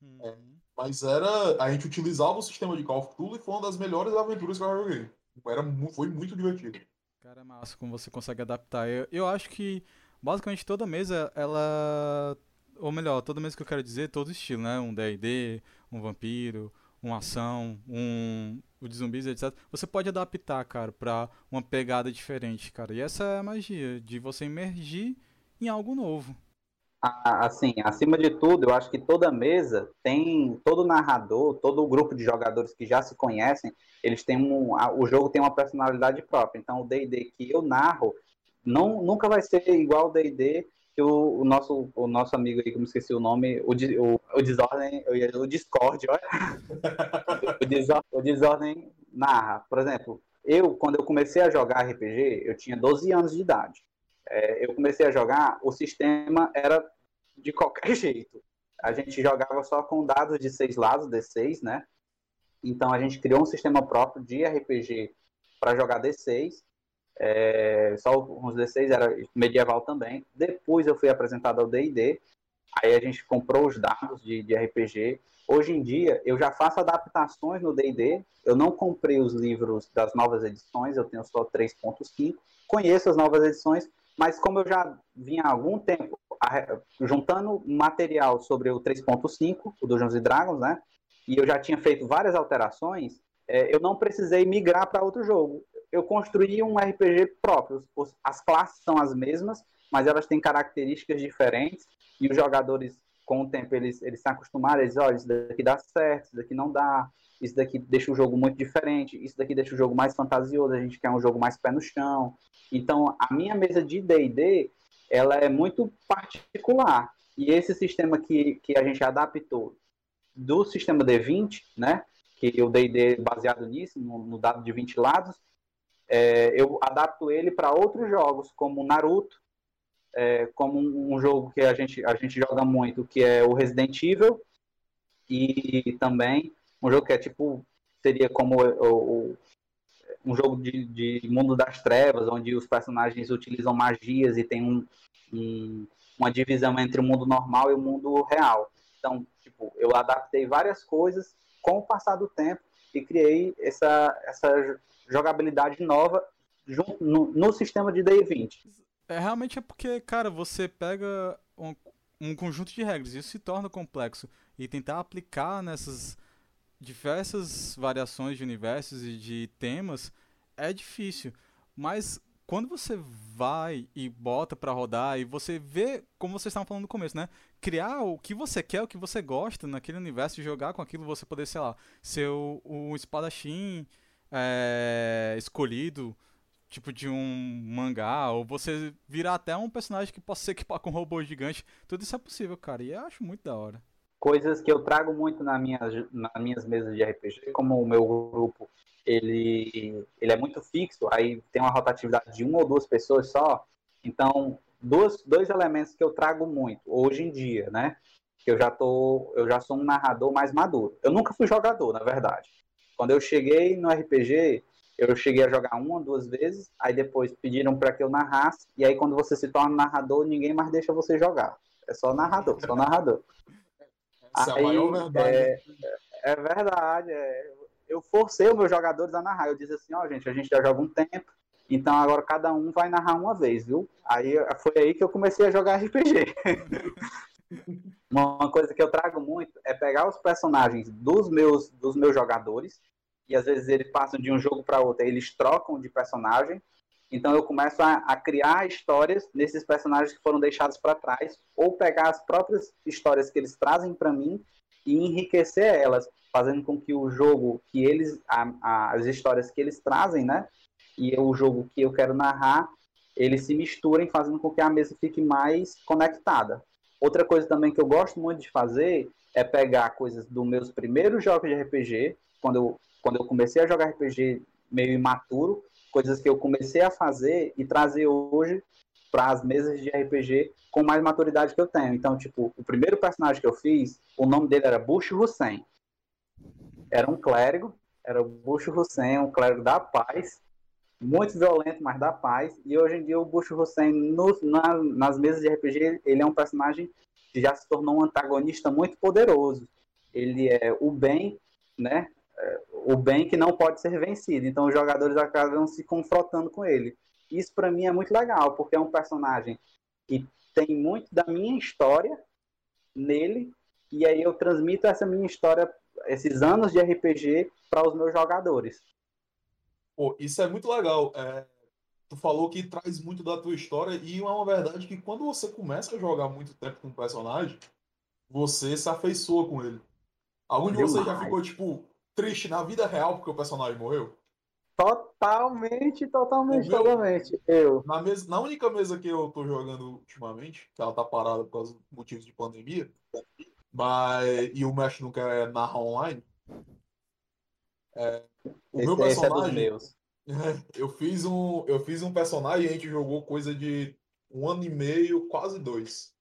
Uhum. É, mas era. A gente utilizava o sistema de Call of Cthulhu e foi uma das melhores aventuras que eu joguei. Era, foi muito divertido. Cara, é massa como você consegue adaptar. Eu, eu acho que basicamente toda mesa ela ou melhor, toda vez que eu quero dizer, todo estilo, né? Um D&D, um vampiro, uma ação, um o de zumbis, etc. Você pode adaptar, cara, pra uma pegada diferente, cara. E essa é a magia, de você emergir em algo novo. Assim, acima de tudo, eu acho que toda mesa tem, todo narrador, todo o grupo de jogadores que já se conhecem, eles têm um, o jogo tem uma personalidade própria. Então, o D&D que eu narro não, nunca vai ser igual o D&D que o, o, nosso, o nosso amigo aí, como esqueci o nome, o, o, o Desordem, o Discord, olha. o, Desordem, o Desordem narra. Por exemplo, eu, quando eu comecei a jogar RPG, eu tinha 12 anos de idade. É, eu comecei a jogar, o sistema era de qualquer jeito. A gente jogava só com dados de seis lados, D6, né? Então a gente criou um sistema próprio de RPG para jogar D6 é, só os D6 era medieval também. Depois eu fui apresentado ao D&D, aí a gente comprou os dados de, de RPG. Hoje em dia eu já faço adaptações no D&D. Eu não comprei os livros das novas edições, eu tenho só 3.5. Conheço as novas edições, mas como eu já vinha há algum tempo juntando material sobre o 3.5, o Dungeons Dragons, né? E eu já tinha feito várias alterações, é, eu não precisei migrar para outro jogo eu construí um RPG próprio. As classes são as mesmas, mas elas têm características diferentes e os jogadores, com o tempo, eles, eles se acostumaram, eles olha, isso daqui dá certo, isso daqui não dá, isso daqui deixa o jogo muito diferente, isso daqui deixa o jogo mais fantasioso, a gente quer um jogo mais pé no chão. Então, a minha mesa de D&D, ela é muito particular. E esse sistema que, que a gente adaptou do sistema D20, né, que o D&D baseado nisso, no, no dado de 20 lados, é, eu adapto ele para outros jogos, como Naruto, é, como um, jogo que a gente, a gente joga muito, que é o Resident Evil, e também um jogo que é tipo, seria como o, o, um jogo de, de, mundo das trevas, onde os personagens utilizam magias e tem um, um, uma divisão entre o mundo normal e o mundo real. Então, tipo, eu adaptei várias coisas com o passar do tempo e criei essa, essa jogabilidade nova no, no sistema de D20. É, realmente é porque, cara, você pega um, um conjunto de regras. Isso se torna complexo. E tentar aplicar nessas diversas variações de universos e de temas é difícil. Mas quando você vai e bota para rodar e você vê, como vocês estavam falando no começo, né? Criar o que você quer, o que você gosta naquele universo e jogar com aquilo, você poder, sei lá, ser o, o espadachim é, escolhido, tipo de um mangá, ou você virar até um personagem que possa se equipar com um robô gigante. Tudo isso é possível, cara, e eu acho muito da hora. Coisas que eu trago muito na minha, nas minhas mesas de RPG, como o meu grupo ele, ele é muito fixo, aí tem uma rotatividade de uma ou duas pessoas só. Então, dois, dois elementos que eu trago muito hoje em dia, né? Eu já tô, eu já sou um narrador mais maduro. Eu nunca fui jogador, na verdade. Quando eu cheguei no RPG, eu cheguei a jogar uma, duas vezes, aí depois pediram para que eu narrasse, e aí quando você se torna narrador, ninguém mais deixa você jogar. É só narrador, só narrador. Essa aí, é a maior verdade. É, é verdade, é, eu forcei os meus jogadores a narrar. Eu disse assim, ó, oh, gente, a gente já joga um tempo, então agora cada um vai narrar uma vez, viu? Aí foi aí que eu comecei a jogar RPG. uma coisa que eu trago muito é pegar os personagens dos meus, dos meus jogadores, e às vezes eles passam de um jogo para outro, eles trocam de personagem. Então eu começo a, a, criar histórias nesses personagens que foram deixados para trás, ou pegar as próprias histórias que eles trazem para mim e enriquecer elas fazendo com que o jogo que eles, a, a, as histórias que eles trazem, né, e o jogo que eu quero narrar, eles se misturem, fazendo com que a mesa fique mais conectada. Outra coisa também que eu gosto muito de fazer é pegar coisas dos meus primeiros jogos de RPG, quando eu, quando eu comecei a jogar RPG meio imaturo, coisas que eu comecei a fazer e trazer hoje para as mesas de RPG com mais maturidade que eu tenho. Então, tipo, o primeiro personagem que eu fiz, o nome dele era Bush Hussein era um clérigo, era o Bucho Hussein, um clérigo da paz, muito violento, mas da paz. E hoje em dia o Bucho Hussein, no, na, nas mesas de RPG, ele é um personagem que já se tornou um antagonista muito poderoso. Ele é o bem, né? É, o bem que não pode ser vencido. Então os jogadores acabam se confrontando com ele. Isso para mim é muito legal, porque é um personagem que tem muito da minha história nele, e aí eu transmito essa minha história esses anos de RPG para os meus jogadores. Pô, isso é muito legal. É, tu falou que traz muito da tua história e é uma verdade que quando você começa a jogar muito tempo com um personagem, você se afeiçoa com ele. Algum de vocês já ficou, tipo, triste na vida real porque o personagem morreu? Totalmente, totalmente, meu, totalmente. Eu. Na, mesa, na única mesa que eu tô jogando ultimamente, que ela tá parada por causa de motivos de pandemia, mas, e o mestre não quer narrar online. É, o esse, meu personagem. É eu fiz um. Eu fiz um personagem e a gente jogou coisa de um ano e meio, quase dois.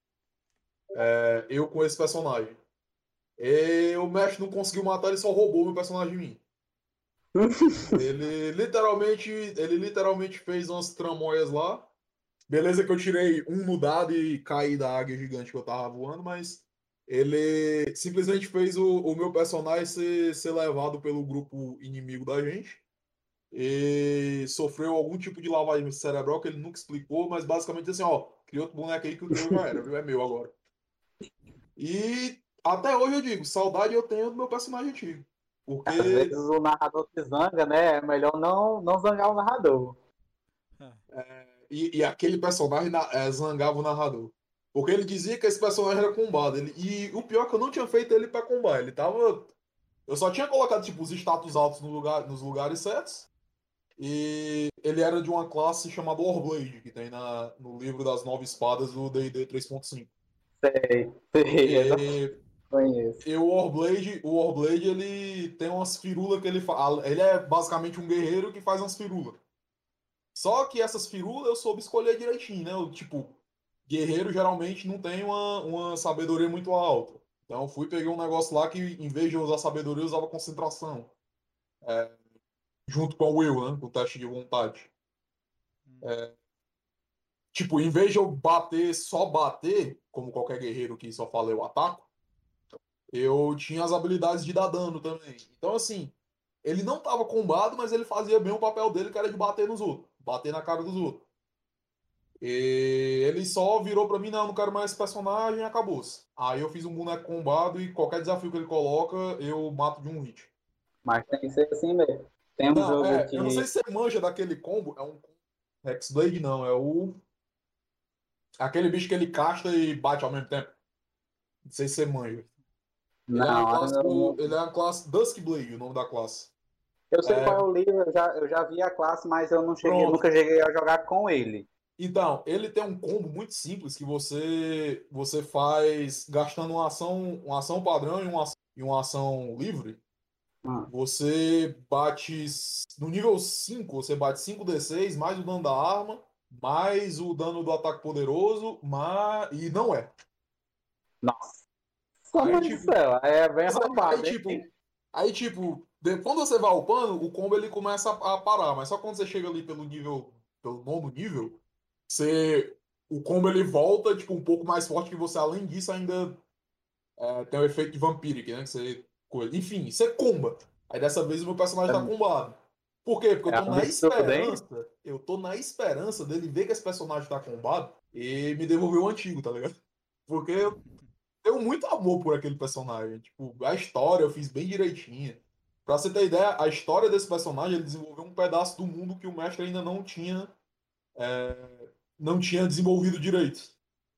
É, eu com esse personagem. E o mestre não conseguiu matar, ele só roubou meu personagem de mim. ele literalmente. Ele literalmente fez umas tramóias lá. Beleza que eu tirei um no dado e caí da águia gigante que eu tava voando, mas ele simplesmente fez o, o meu personagem ser, ser levado pelo grupo inimigo da gente e sofreu algum tipo de lavagem cerebral que ele nunca explicou, mas basicamente assim, ó, criou outro boneco aí que o teu já era, viu? É meu agora. E até hoje eu digo, saudade eu tenho do meu personagem antigo. Porque... Às vezes o narrador se zanga, né? É melhor não, não zangar o narrador. É, e, e, aquele personagem é, zangava o narrador. Porque ele dizia que esse personagem era combado. Ele, e o pior é que eu não tinha feito ele pra combar. Ele tava. Eu só tinha colocado, tipo, os status altos no lugar, nos lugares certos. E ele era de uma classe chamada Warblade, que tem na, no livro das nove espadas do DD 3.5. Sei, sei. E, Conheço. E o Warblade, o Warblade, ele tem umas firulas que ele faz. Ele é basicamente um guerreiro que faz umas firulas. Só que essas firulas eu soube escolher direitinho, né? Eu, tipo, guerreiro geralmente não tem uma, uma sabedoria muito alta. Então fui peguei um negócio lá que, em vez de usar sabedoria, eu usava concentração. É, junto com o will, né? Com o teste de vontade. Hum. É, tipo, em vez de eu bater, só bater, como qualquer guerreiro que só fala eu ataco, eu tinha as habilidades de dar dano também. Então, assim, ele não tava combado, mas ele fazia bem o papel dele, que era de bater nos outros. Bater na cara dos outros. E ele só virou pra mim, não, não quero mais esse personagem e acabou-se. Aí eu fiz um boneco combado e qualquer desafio que ele coloca, eu mato de um hit. Mas tem que ser assim mesmo. Tem um Não, jogo é, que. eu não sei se você manja daquele combo, é um Hexblade não, é o aquele bicho que ele casta e bate ao mesmo tempo. Não sei se você manja. Ele é uma Não, classe, eu, do- ele é uma classe Duskblade, o nome da classe. eu sei é. qual é o livro, eu já, eu já vi a classe, mas eu não cheguei, Pronto. nunca cheguei a jogar com ele. Então, ele tem um combo muito simples que você você faz gastando uma ação, uma ação padrão e uma, ação- e uma ação livre. Ah. Você bate no nível 5, você bate 5d6 mais o dano da arma, mais o dano do ataque poderoso, mas e não é. Nossa. Aí, Mãe do tipo, céu, é bem aí, roubado, aí, tipo, aí, tipo, quando você vai upando, o combo ele começa a, parar, mas só quando você chega ali pelo nível, pelo nono nível, você, o combo ele volta, tipo, um pouco mais forte que você, além disso, ainda é, tem o efeito de Vampiric, né, que você, enfim, você comba. Aí dessa vez o meu personagem tá combado. Por quê? Porque eu É tô um na esperança, eu tô na esperança dele ver que esse personagem tá combado e me devolver o antigo, tá ligado? Porque eu tenho muito amor por aquele personagem. Tipo, a história eu fiz bem direitinha. Pra você ter ideia, a história desse personagem, ele desenvolveu um pedaço do mundo que o mestre ainda não tinha é, não tinha desenvolvido direito.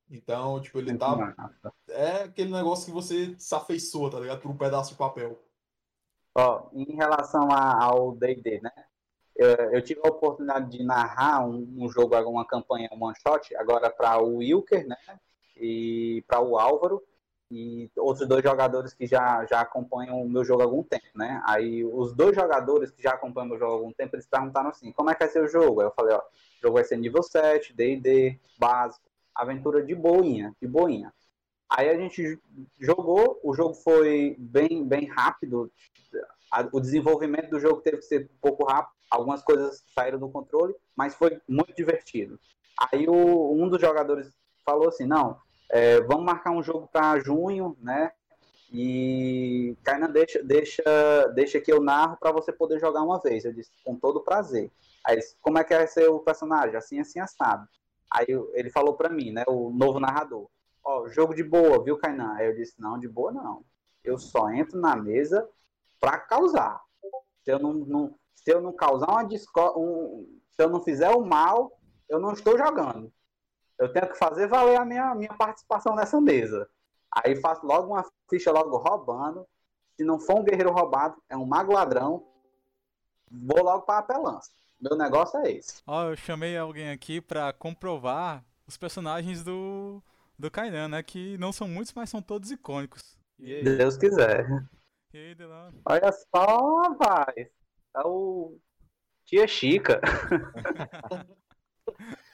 Então, tipo, ele tá. Massa. É aquele negócio que você se afeiçoa, tá ligado? Por um pedaço de papel. Ó, em relação a- ao D&D, né? Eu, eu tive a oportunidade de narrar um, um jogo, uma campanha, um one shot, agora para o Wilker, né? E para o Álvaro e outros dois jogadores que já, já acompanham o meu jogo há algum tempo, né? Aí os dois jogadores que já acompanham o meu jogo há algum tempo, eles perguntaram assim, como é que vai ser o jogo? Aí eu falei, ó, o jogo vai ser nível 7, D&D, básico, aventura de boinha, de boinha. Aí a gente jogou, o jogo foi bem, bem rápido, o desenvolvimento do jogo teve que ser um pouco rápido, algumas coisas saíram do controle, mas foi muito divertido. Aí o- um dos jogadores falou assim, não, é, vamos marcar um jogo para junho, né? E Kainan, deixa, deixa, deixa que eu narro para você poder jogar uma vez. Eu disse, com todo prazer. Aí, como é que vai ser o personagem? Assim, assim, assado. Aí ele falou para mim, né, o novo narrador, ó, jogo de boa, viu, Kainan? Aí eu disse, não, de boa não. Eu só entro na mesa para causar. Se eu não, não- se eu não causar uma discórdia, um, se eu não fizer o mal, eu não estou jogando. Eu tenho que fazer valer a minha, minha participação nessa mesa. Aí faço logo uma ficha logo roubando. Se não for um guerreiro roubado, é um mago ladrão. Vou logo para a apelança. Meu negócio é esse. Ó, eu chamei alguém aqui pra comprovar os personagens do, do Kainan, né? Que não são muitos, mas são todos icônicos. E Deus quiser. e aí Delano? Olha só, rapaz. É o Tia Chica.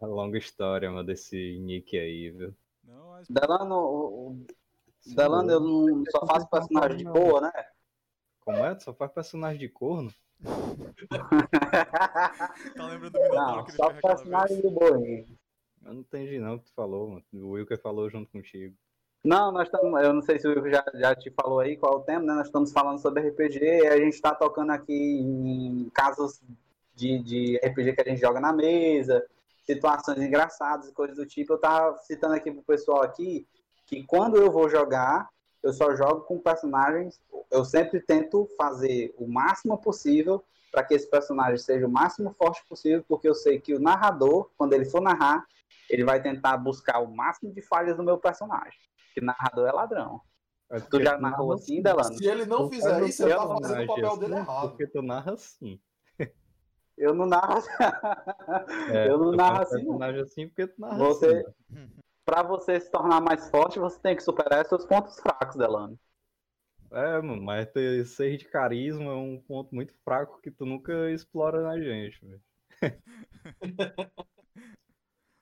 A longa história, mano, desse nick aí, viu? Não, mas... Delano, o- Delano, eu não só faço personagem de boa, né? Como é? Tu só faz personagem de corno? Tá lembrando do Minotauro que ele só personagem de boa. hein? Eu não entendi não o que tu falou, mano. O Wilker falou junto contigo. Não, nós estamos. Eu não sei se o Ivo já, já te falou aí qual é o tema, né? Nós estamos falando sobre RPG e a gente está tocando aqui em casos de, de RPG que a gente joga na mesa, situações engraçadas e coisas do tipo. Eu tava citando aqui pro pessoal aqui que quando eu vou jogar, eu só jogo com personagens. Eu sempre tento fazer o máximo possível para que esse personagem seja o máximo forte possível, porque eu sei que o narrador, quando ele for narrar, ele vai tentar buscar o máximo de falhas do meu personagem. Que narrador é ladrão. É Tu já narrou narra assim, Delano? Se ele não fizer isso, ele tá fazendo o papel assim, dele errado. Porque tu narra assim. Eu não narro. É, eu não narro assim, não. assim porque tu narra Você- assim. mano. Pra você se tornar mais forte, você tem que superar seus pontos fracos, Delano. É, mano, mas ter seis de carisma é um ponto muito fraco que tu nunca explora na gente, velho.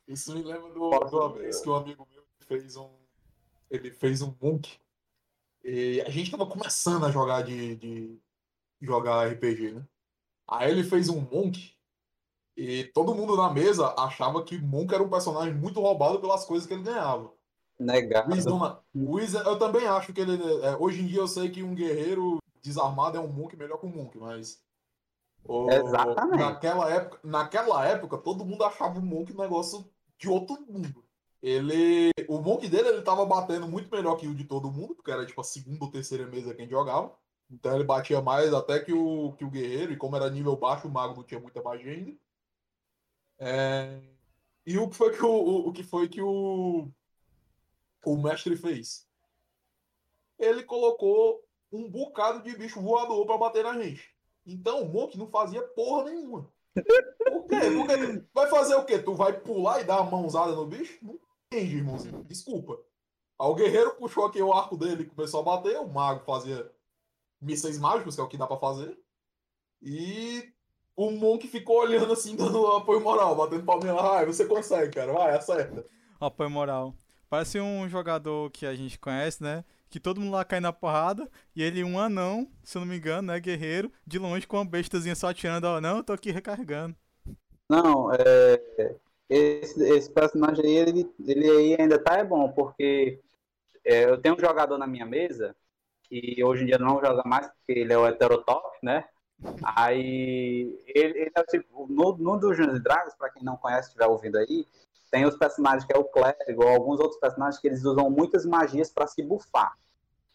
Isso me lembra do, Posso- de uma vez que um amigo meu fez um. Ele fez um monk. E a gente tava começando a jogar de, de jogar RPG, né? Aí ele fez um monk. E todo mundo na mesa achava que Monk era um personagem muito roubado pelas coisas que ele ganhava. Negado. Wisdom, Wisdom, eu também acho que ele. é, hoje em dia eu sei que um guerreiro desarmado é um monk melhor que um monk, mas. Ô, Exatamente. Naquela época, naquela época, todo mundo achava o Monk um negócio de outro mundo. Ele. O Monk dele, ele tava batendo muito melhor que o de todo mundo, porque era tipo a segunda ou terceira mesa quem jogava. Então ele batia mais até que o, que o Guerreiro, e como era nível baixo, o Mago não tinha muita magia ainda. É, E o que foi que o, o, o que foi que o, o mestre fez? Ele colocou um bocado de bicho voador pra bater na gente. Então o Monk não fazia porra nenhuma. Por quê? Porque vai fazer o quê? Tu vai pular e dar uma mãozada no bicho? Não entende, irmãozinho. Desculpa. Aí o guerreiro puxou aqui o arco dele e começou a bater. O mago fazia mísseis mágicos, que é o que dá pra fazer. E o Monk ficou olhando assim, dando apoio moral, batendo palminha. Ai, você consegue, cara. Vai, acerta. Apoio moral. Parece um jogador que a gente conhece, né? Que todo mundo lá cai na porrada. E ele, um anão, se eu não me engano, né? Guerreiro, de longe com uma bestazinha só atirando. Ó, não, eu tô aqui recarregando. Não, é, esse, esse personagem aí, ele, ele aí ainda tá é bom, porque é, eu tenho um jogador na minha mesa, que hoje em dia não joga mais, porque ele é o heterotop, né? Aí, ele, ele é tipo, no, no Dungeons and Dragons, pra quem não conhece, estiver ouvindo aí, tem os personagens que é o clérigo, ou alguns outros personagens que eles usam muitas magias pra se bufar.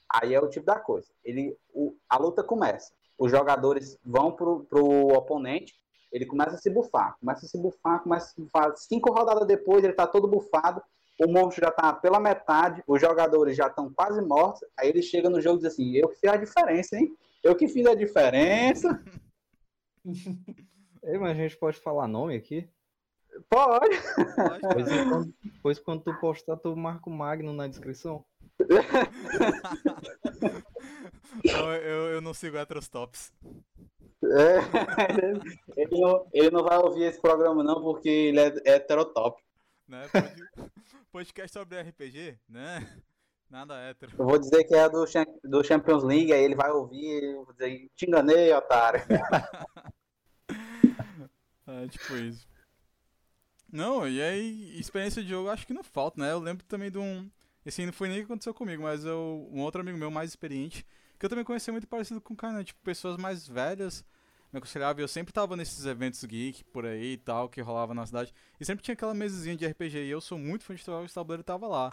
Aí é o tipo da coisa. Ele, o- a luta começa. Os jogadores vão pro, pro oponente, ele começa a se bufar, começa a se bufar, começa a se bufar. Cinco rodadas depois, ele tá todo bufado, o monstro já tá pela metade, os jogadores já estão quase mortos, aí ele chega no jogo e diz assim, eu que fiz a diferença, hein? Eu que fiz a diferença. Ei, mas a gente pode falar nome aqui? Pode. Pois, quando, pois quando tu postar, tu marca o Magno na descrição. eu, eu, eu não sigo heterostops. É, ele, não, ele não vai ouvir esse programa não, porque ele é heterotop. Né? Pod- Podcast sobre RPG, né? Nada hétero. Eu vou dizer que é do, do Champions League, aí ele vai ouvir e vou dizer, te enganei, otário. É, tipo isso. Não, e aí, experiência de jogo acho que não falta, né? Eu lembro também de um. Esse não foi nem o que aconteceu comigo, mas eu, um outro amigo meu mais experiente, que eu também conheci muito parecido com o cara, né? Tipo, pessoas mais velhas, me aconselhava, eu sempre tava nesses eventos geek por aí e tal, que rolava na cidade, e sempre tinha aquela mesazinha de RPG, e eu sou muito fã de jogos de tabuleiro tava lá.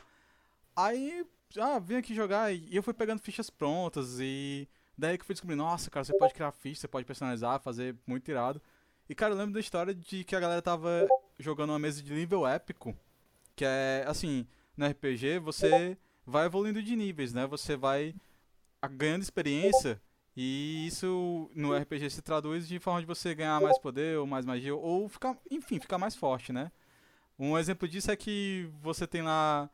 Aí, ah, vim aqui jogar, e eu fui pegando fichas prontas, e daí que eu fui descobrindo, nossa, cara, você pode criar ficha, você pode personalizar, fazer muito irado. E, cara, eu lembro da história de que a galera tava jogando uma mesa de nível épico. Que é, assim, no RPG você vai evoluindo de níveis, né? Você vai ganhando experiência. E isso no RPG se traduz de forma de você ganhar mais poder ou mais magia. Ou ficar, enfim, ficar mais forte, né? Um exemplo disso é que você tem lá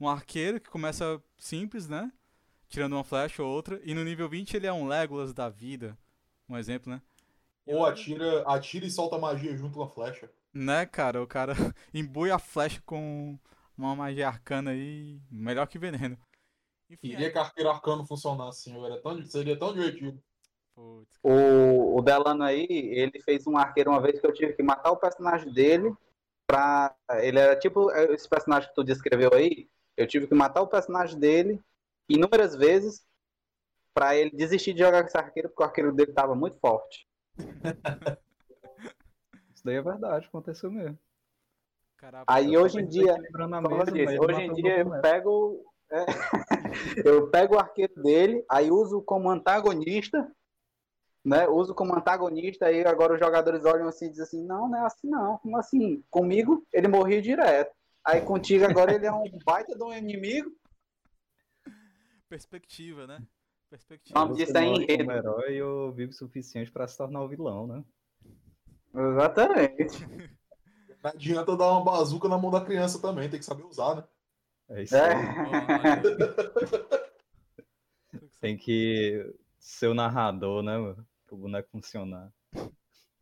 um arqueiro que começa simples, né? Tirando uma flecha ou outra. E no nível 20 ele é um Legolas da vida. Um exemplo, né? Ou atira, atira e solta magia junto com a flecha. Né, cara? O cara embui a flecha com uma magia arcana aí, melhor que veneno. Enfim, Queria é... que arqueiro arcano funcionasse assim, era tão, seria tão divertido. Putz, O, o Delano aí, ele fez um arqueiro uma vez que eu tive que matar o personagem dele pra. Ele era tipo esse personagem que tu descreveu aí. Eu tive que matar o personagem dele inúmeras vezes pra ele desistir de jogar com esse arqueiro, porque o arqueiro dele tava muito forte. Isso daí é verdade, aconteceu mesmo. caraca, Aí hoje em dia, ele hoje em dia eu pego. É, eu pego o arqueiro dele, aí uso como antagonista, né? Uso como antagonista, aí agora os jogadores olham assim e dizem assim, não, não é assim não. Como assim? Comigo ele morria direto. Aí contigo agora ele é um baita de um inimigo. Perspectiva, né? Perspectiva. Vamos Você disso é enredo. como herói e eu vivo o suficiente pra se tornar o vilão, né? Exatamente. Não adianta dar uma bazuca na mão da criança também, tem que saber usar, né? É isso aí. É. Tem que ser o narrador, né, mano? Pro boneco funcionar.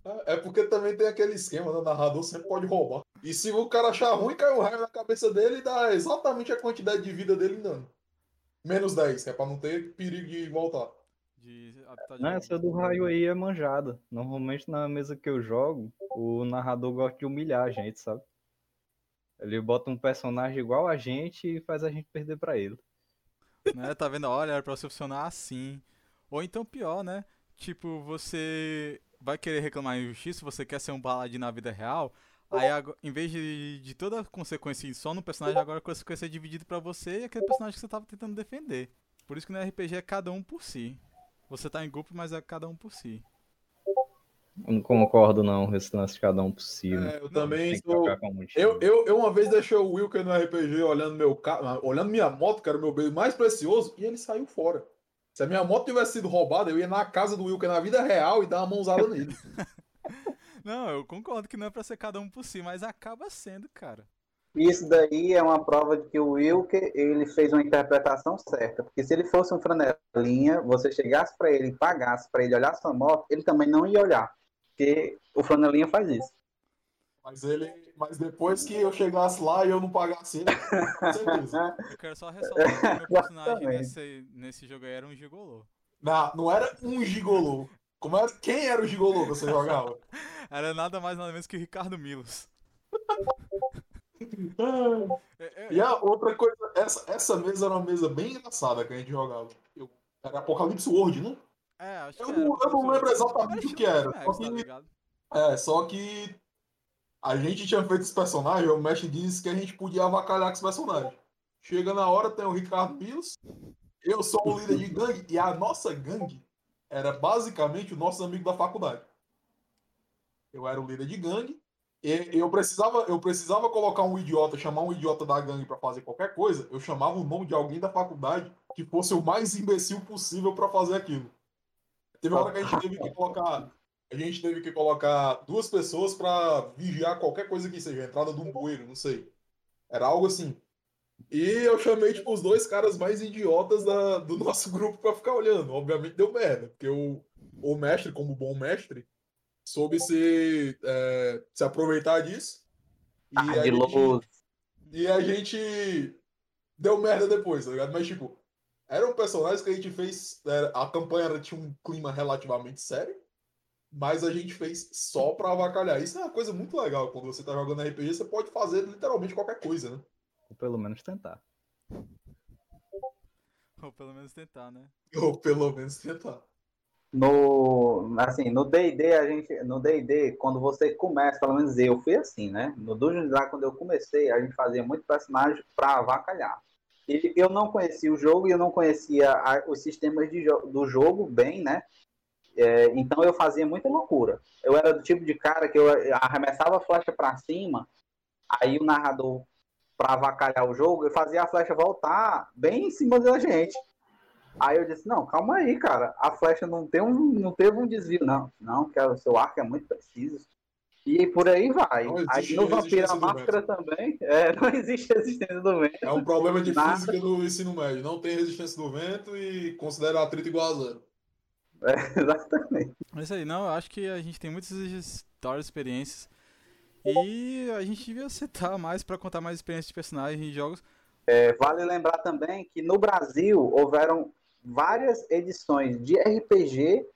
É é porque também tem aquele esquema, né? O narrador sempre pode roubar. E se o cara achar ruim, cai um raio na cabeça dele e dá exatamente a quantidade de vida dele em dano. Menos 10, que é pra não ter perigo de voltar. De... de- Não, essa do raio aí é manjada. Normalmente na mesa que eu jogo, o narrador gosta de humilhar a gente, sabe? Ele bota um personagem igual a gente e faz a gente perder pra ele. né? Tá vendo? Olha, era pra você funcionar assim. Ou então pior, né? Tipo, você vai querer reclamar injustiça, você quer ser um baladinho na vida real, aí em vez de, de toda a consequência só no personagem, agora a consequência é dividida pra você e aquele personagem que você tava tentando defender. Por isso que no RPG é cada um por si. Você tá em grupo, mas é cada um por si. Eu não concordo, não, esse lance de cada um possível. É, eu também sou. Eu, eu, eu uma vez deixei o Wilker no RPG olhando meu carro, olhando minha moto, que era o meu bem mais precioso, e ele saiu fora. Se a minha moto tivesse sido roubada, eu ia na casa do Wilker na vida real e dar uma mãozada nele. Não, eu concordo que não é pra ser cada um por si, mas acaba sendo, cara. Isso daí é uma prova de que o Wilker ele fez uma interpretação certa. Porque se ele fosse um franelinha, você chegasse pra ele e pagasse pra ele olhar sua moto, ele também não ia olhar. Porque o franelinha faz isso. Mas ele. Mas depois que eu chegasse lá e eu não pagasse ele, com certeza. Eu quero só ressaltar que o meu personagem nesse, nesse jogo aí era um gigolô. Não, não era um gigolô. Como era, quem era o gigolô que você jogava? Era nada mais nada menos que o Ricardo Milos. É, é, E a outra coisa, essa, essa mesa era uma mesa bem engraçada que a gente jogava. Eu- era Apocalipse World, né? É, acho Eu que não- era, eu não lembro exatamente o que era, estilo só Max, tá que- ligado? É, só que a gente tinha feito esse personagem, o mestre disse que a gente podia avacalhar com esse personagem. Chega na hora, tem o Ricardo Milos, eu sou o líder de gangue, e a nossa gangue era basicamente o nosso amigo da faculdade. Eu era o líder de gangue, e eu precisava, eu precisava colocar um idiota, chamar um idiota da gangue pra fazer qualquer coisa, eu chamava o nome de alguém da faculdade que fosse o mais imbecil possível pra fazer aquilo. Teve uma hora que a gente teve que colocar a gente teve que colocar duas pessoas pra vigiar qualquer coisa que seja, a entrada de um bueiro, não sei. Era algo assim. E eu chamei, tipo, os dois caras mais idiotas da- do nosso grupo pra ficar olhando. Obviamente deu merda, porque o, o mestre, como bom mestre, soube se, é, se aproveitar disso. E a, gente, e a gente deu merda depois, tá ligado? Mas, tipo, eram personagens que a gente fez. era- a campanha era- tinha um clima relativamente sério mas a gente fez só pra avacalhar. Isso é uma coisa muito legal. Quando você tá jogando RPG, você pode fazer literalmente qualquer coisa, né? Ou pelo menos tentar. Ou pelo menos tentar, né? Ou pelo menos tentar. No, assim, no D&D, a gente, no D&D, quando você começa, pelo menos eu fui assim, né? No Dungeons Dragons, quando eu comecei, a gente fazia muito personagem pra avacalhar. Eu não conhecia o jogo e eu não conhecia a- os sistemas de do jogo bem, né? É, então eu fazia muita loucura. Eu era do tipo de cara que eu arremessava a flecha pra cima, aí o narrador, pra avacalhar o jogo, eu fazia a flecha voltar bem em cima da gente. Aí eu disse, não, calma aí, cara. A flecha não, tem um, não teve um desvio, não. Não, que o seu arco é muito preciso. E por aí vai. Não existe aí no Vampiro resistência a do Máscara também, é, não existe resistência do vento. É um problema de Nada. física do ensino médio. Não tem resistência do vento e considera atrito igual a zero. Exatamente. É isso aí, não, eu acho que a gente tem muitas histórias, experiências. E a gente devia citar mais pra contar mais experiências de personagens em jogos. É, vale lembrar também que no Brasil houveram várias edições de RPG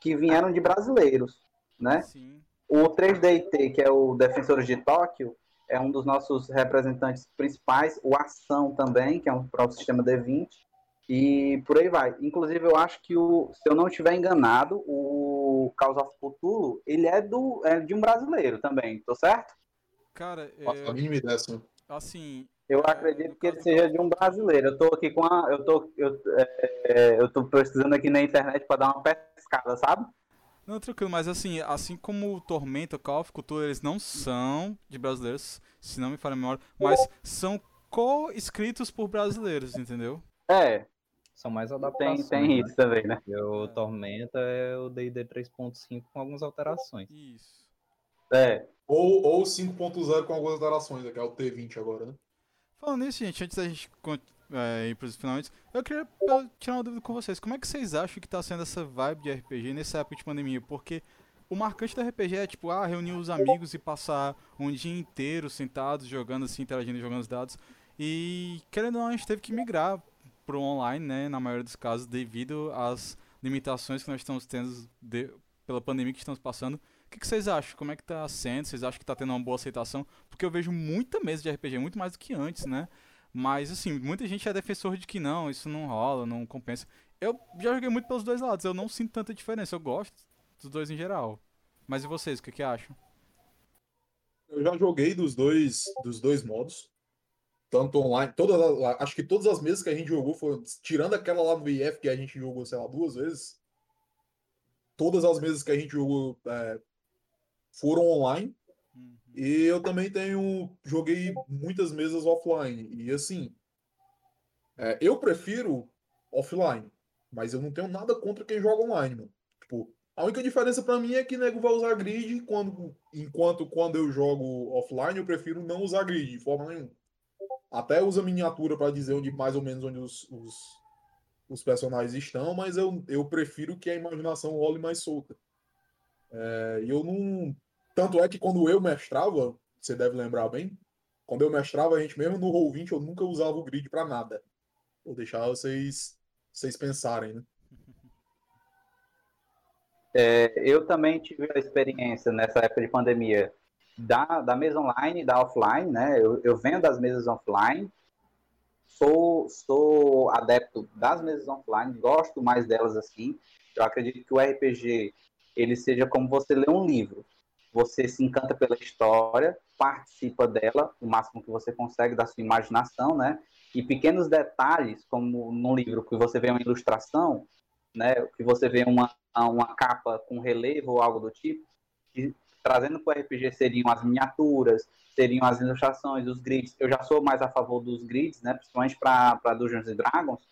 que vieram de brasileiros, né? Sim. O 3DT, que é o Defensores de Tóquio, é um dos nossos representantes principais. O Ação também, que é um próprio sistema D20. E por aí vai. Inclusive, eu acho que, o, se eu não estiver enganado, o Cause of Cthulhu, ele é, do, é de um brasileiro também, tô certo? Cara, Faço a é, mínima ideia, assim. assim, Eu É, acredito que ele seja de um brasileiro. Eu tô aqui com a. Eu tô, eu, é, eu tô pesquisando aqui na internet para dar uma pescada, sabe? Não, tranquilo, mas assim, assim como o Tormenta, o Call of Cthulhu, eles não são de brasileiros, se não me falha a memória, mas são co-escritos por brasileiros, entendeu? É, São mais tem, adaptações. tem né? isso também, né? E o Tormenta é o D&D 3.5 com algumas alterações. Isso. É. Ou, ou 5.0 com algumas alterações, né, que é o T20 agora, né? Falando nisso, gente, antes da gente é, ir pros finalmente, eu queria tirar uma dúvida com vocês. Como é que vocês acham que tá sendo essa vibe de RPG nessa época de pandemia? Porque o marcante do RPG é tipo, ah, reunir os amigos e passar um dia inteiro sentados, jogando assim, interagindo, jogando os dados. E querendo ou não, a gente teve que migrar pro online, né, na maioria dos casos, devido às limitações que nós estamos tendo de- pela pandemia que estamos passando. O que, que vocês acham? Como é que tá sendo? Vocês acham que tá tendo uma boa aceitação? Porque eu vejo muita mesa de RPG, muito mais do que antes, né? Mas, assim, muita gente é defensor de que não, isso não rola, não compensa. Eu já joguei muito pelos dois lados, eu não sinto tanta diferença, eu gosto dos dois em geral. Mas e vocês, o que, que acham? Eu já joguei dos dois, dos dois modos. Tanto online, todas, as- acho que todas as mesas que a gente jogou foram, tirando aquela lá no IF que a gente jogou, sei lá, duas vezes. Todas as mesas que a gente jogou é, foram online. E eu também tenho. Joguei muitas mesas offline. E assim. é, eu prefiro offline. Mas eu não tenho nada contra quem joga online, mano. Tipo, a única diferença pra mim é que nego vai usar grid, quando, enquanto quando eu jogo offline, eu prefiro não usar grid, de forma nenhuma. Até usa miniatura pra dizer onde mais ou menos onde os, os, os personagens estão, mas eu, eu prefiro que a imaginação role mais solta. É, eu não. Tanto é que quando eu mestrava, você deve lembrar bem, quando eu mestrava, a gente mesmo no Roll20, eu nunca usava o grid pra nada. Vou deixar vocês, vocês pensarem, né? É, eu também tive a experiência nessa época de pandemia da, da mesa online e da offline, né? Eu, eu venho das mesas offline, sou, sou adepto das mesas offline, gosto mais delas assim. Eu acredito que o RPG ele seja como você lê um livro. Você se encanta pela história, participa dela o máximo que você consegue da sua imaginação, né? E pequenos detalhes, como num livro que você vê uma ilustração, né? Que você vê uma, uma capa com relevo ou algo do tipo, que, trazendo para o RPG seriam as miniaturas, seriam as ilustrações, os grids. Eu já sou mais a favor dos grids, né? Principalmente para Dungeons and Dragons.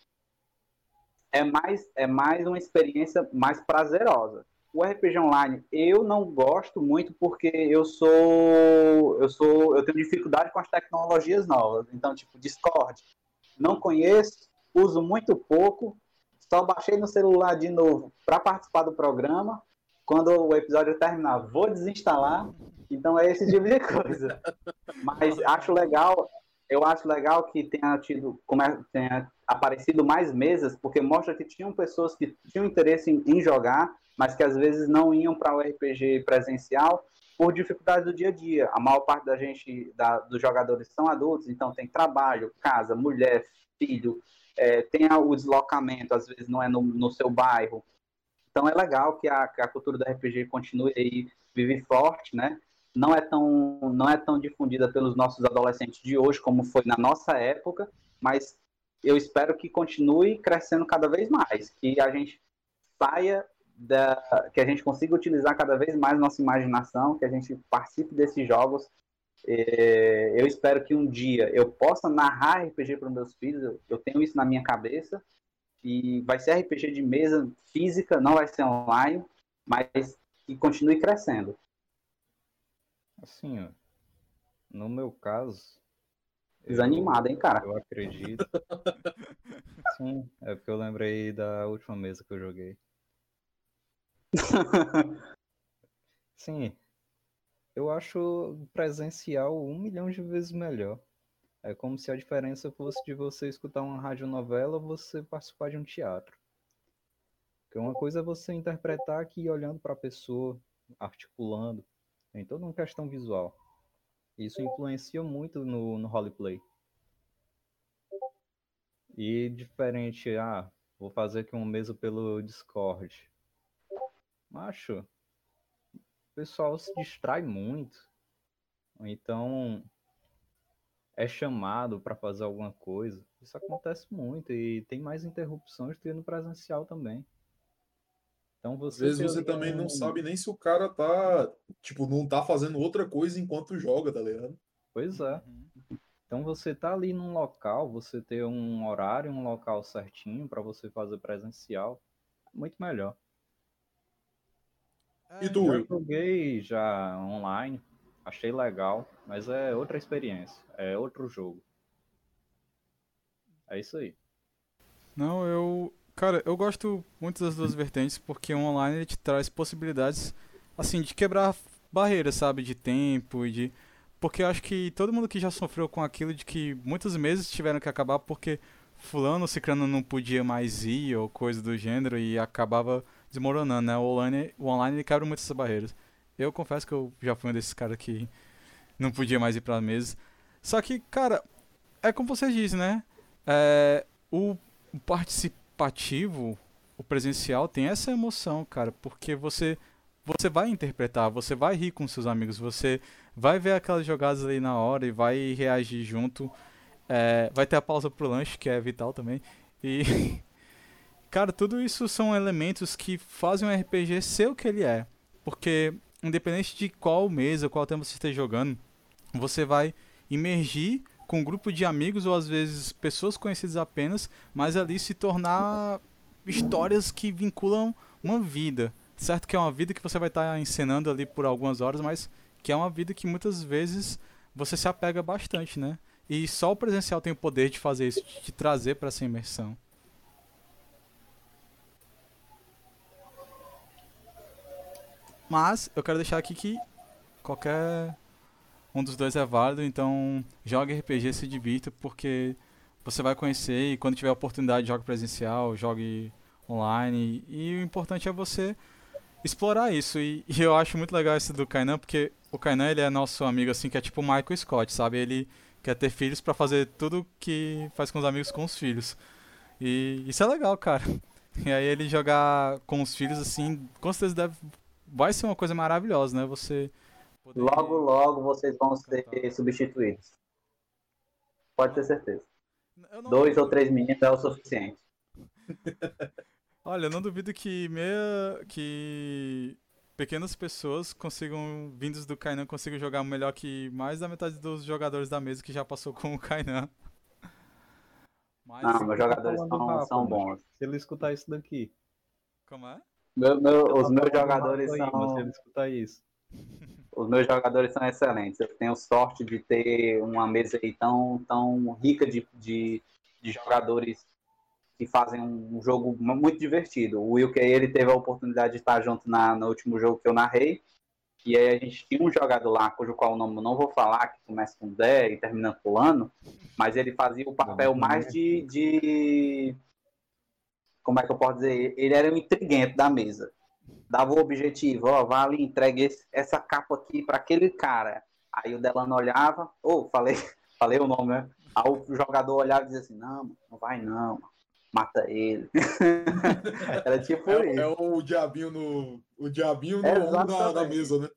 É mais, é mais uma experiência mais prazerosa. O RPG online eu não gosto muito porque eu sou eu sou eu tenho dificuldade com as tecnologias novas. Então, tipo, Discord, não conheço, uso muito pouco, só baixei no celular de novo para participar do programa. Quando o episódio terminar, vou desinstalar. Então é esse tipo de coisa. Mas acho legal, eu acho legal que tenha tido, tenha aparecido mais mesas, porque mostra que tinham pessoas que tinham interesse em, em jogar, mas que às vezes não iam para o RPG presencial por dificuldade do dia a dia. A maior parte da gente, da- dos jogadores são adultos, então tem trabalho, casa, mulher, filho, é, tem o deslocamento, às vezes não é no, no seu bairro. Então é legal que a, que a cultura do RPG continue aí, vive forte, né? Não é, tão, não é tão difundida pelos nossos adolescentes de hoje como foi na nossa época, mas eu espero que continue crescendo cada vez mais, que a gente saia da, que a gente consiga utilizar cada vez mais nossa imaginação, que a gente participe desses jogos. É, eu espero que um dia eu possa narrar RPG para meus filhos, eu tenho isso na minha cabeça, e vai ser RPG de mesa física, não vai ser online, mas que continue crescendo. Assim, ó, no meu caso. eu- Desanimado, hein, cara? Eu acredito. Sim, é porque eu lembrei da última mesa que eu joguei. Sim, eu acho presencial um milhão de vezes melhor. É como se a diferença fosse de você escutar uma radionovela ou você participar de um teatro. Porque uma coisa é você interpretar aqui olhando para a pessoa, articulando, tem toda uma questão visual. Isso influencia muito no, no roleplay. E diferente, ah, vou fazer aqui uma mesa pelo Discord. Macho, o pessoal se distrai muito. Então é chamado para fazer alguma coisa. Isso acontece muito e tem mais interrupções do que no presencial também. Então Às você vezes ter você também não sabe nem se o cara tá, tipo, não tá fazendo outra coisa enquanto joga, tá ligado? Pois é. Uhum. Então você tá ali num local, você ter um horário, um local certinho para você fazer presencial, muito melhor. É, E tu, Will? joguei já online, achei legal, mas é outra experiência, é outro jogo. É isso aí. Não, eu. Cara, eu gosto muito das duas vertentes porque o online ele te traz possibilidades, assim, de quebrar barreiras, sabe? De tempo e de. Porque eu acho que todo mundo que já sofreu com aquilo de que muitos meses tiveram que acabar porque fulano ciclano não podia mais ir ou coisa do gênero e acabava desmoronando, né? O online, o online ele quebra muito essas barreiras. Eu confesso que eu já fui um desses caras que não podia mais ir pra mesa. Só que, cara, é como você disse, né? É, o o participativo, o presencial, tem essa emoção, cara, porque você você vai interpretar, você vai rir com seus amigos, você vai ver aquelas jogadas ali na hora e vai reagir junto. É, vai ter a pausa pro lanche, que é vital também. E. Cara, tudo isso são elementos que fazem o RPG ser o que ele é. Porque, independente de qual mesa, qual tema você esteja jogando, você vai imergir com um grupo de amigos ou às vezes pessoas conhecidas apenas, mas ali se tornar histórias que vinculam uma vida. Certo que é uma vida que você vai estar encenando ali por algumas horas, mas que é uma vida que muitas vezes você se apega bastante, né? E só o presencial tem o poder de fazer isso, de te trazer para essa imersão. Mas eu quero deixar aqui que qualquer um dos dois é válido, então jogue RPG, se divirta, porque você vai conhecer e quando tiver oportunidade jogue presencial, jogue online. E o importante é você explorar isso. E, e eu acho muito legal esse do Kainan, porque o Kainan ele é nosso amigo assim, que é tipo o Michael Scott, sabe? Ele quer ter filhos para fazer tudo que faz com os amigos com os filhos. E isso é legal, cara. E aí ele jogar com os filhos assim, com certeza deve vai ser uma coisa maravilhosa, né? Você poder... logo logo vocês vão ser substituídos. Pode ter certeza. Dois ou três meninos é o suficiente. Olha, eu não duvido que meia que pequenas pessoas consigam, vindos do Kainan, consigam jogar melhor que mais da metade dos jogadores da mesa que já passou com o Kainan. Mas... Não, meus jogadores são, são bons. Se ele escutar isso daqui. Como é? Meu, meu, os meus jogadores aí, são. Se ele escutar isso. Os meus jogadores são excelentes. Eu tenho sorte de ter uma mesa aí tão, tão rica de, de, de jogadores que fazem um jogo muito divertido. O Will ele teve a oportunidade de estar junto na, no último jogo que eu narrei. E aí a gente tinha um jogador lá, cujo qual nome eu não vou falar, que começa com D e termina com ano, mas ele fazia o papel mais de, de. Como é que eu posso dizer? Ele era o intriguente da mesa. Dava o objetivo, ó, vai ali, entregue esse, essa capa aqui para aquele cara. Aí o Delano olhava, ou oh, falei, falei o nome, né? Aí o jogador olhava e dizia assim, não, não vai não, mata ele. Era tipo é, isso. É o diabinho no, o diabinho no ombro da, da, mesa, né?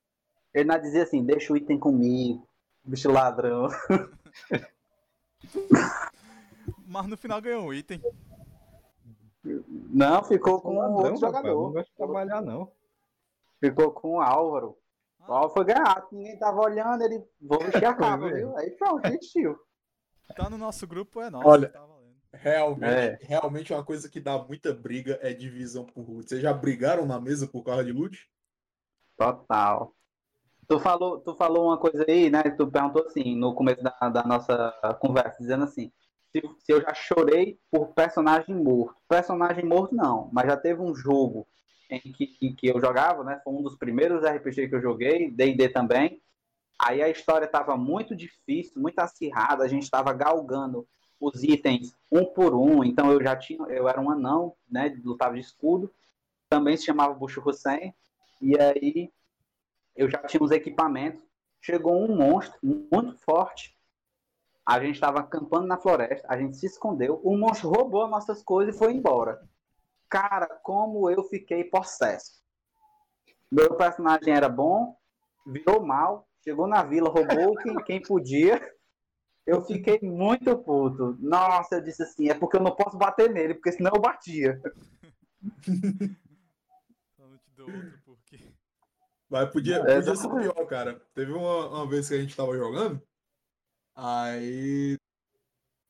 Ele não dizia assim, deixa o item comigo, bicho ladrão. Mas no final ganhou um item. Não, ficou com ladrão, outro jogador. Não gosta de trabalhar, não. Ficou com o Álvaro. O Álvaro foi ganhado, ninguém tava olhando, ele vou vestir a capa, viu? Aí pronto, vestiu. Tá no nosso grupo, é nosso. Olha, tá Realmente, é. realmente uma coisa que dá muita briga é divisão por loot. Vocês já brigaram na mesa por causa de loot? Total. Tu falou, tu falou uma coisa aí, né? Tu perguntou assim, no começo da, da nossa conversa, dizendo assim, se, se, eu já chorei por personagem morto. Personagem morto não, mas já teve um jogo em que, em que eu jogava, né? Foi um dos primeiros RPG que eu joguei, D&D também. Aí a história estava muito difícil, muito acirrada, a gente estava galgando os itens um por um. Então eu já tinha, eu era um anão, né? Lutava de escudo. Também se chamava Bucho Hussein. E aí eu já tinha os equipamentos. Chegou um monstro muito forte. A gente estava acampando na floresta, a gente se escondeu. O monstro roubou as nossas coisas e foi embora. Cara, como eu fiquei possesso. Meu personagem era bom, virou mal, chegou na vila, roubou quem, quem podia eu fiquei muito puto. Nossa, eu disse assim, é porque eu não posso bater nele, porque senão eu batia. Só não te dou outro porque. Mas podia, é, podia ser pior, cara. Teve uma, uma vez que a gente tava jogando, aí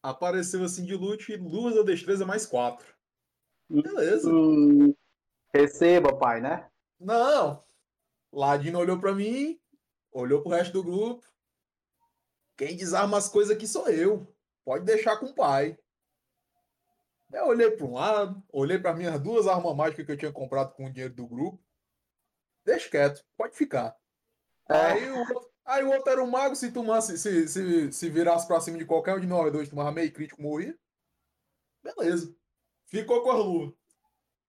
apareceu assim de loot duas ou destreza mais quatro. Beleza. Hum, receba, pai, né? Não. Ladino olhou pra mim, olhou pro resto do grupo. Quem desarma as coisas aqui sou eu. Pode deixar com o pai. Eu olhei para um lado, olhei para minhas duas armas mágicas que eu tinha comprado com o dinheiro do grupo. Deixa quieto, pode ficar. É. Aí, o outro, aí o outro era um mago, se tomasse, se, se, se virasse para cima de qualquer um de nós dois, tomava meio crítico, morria. Beleza. Ficou com as luvas.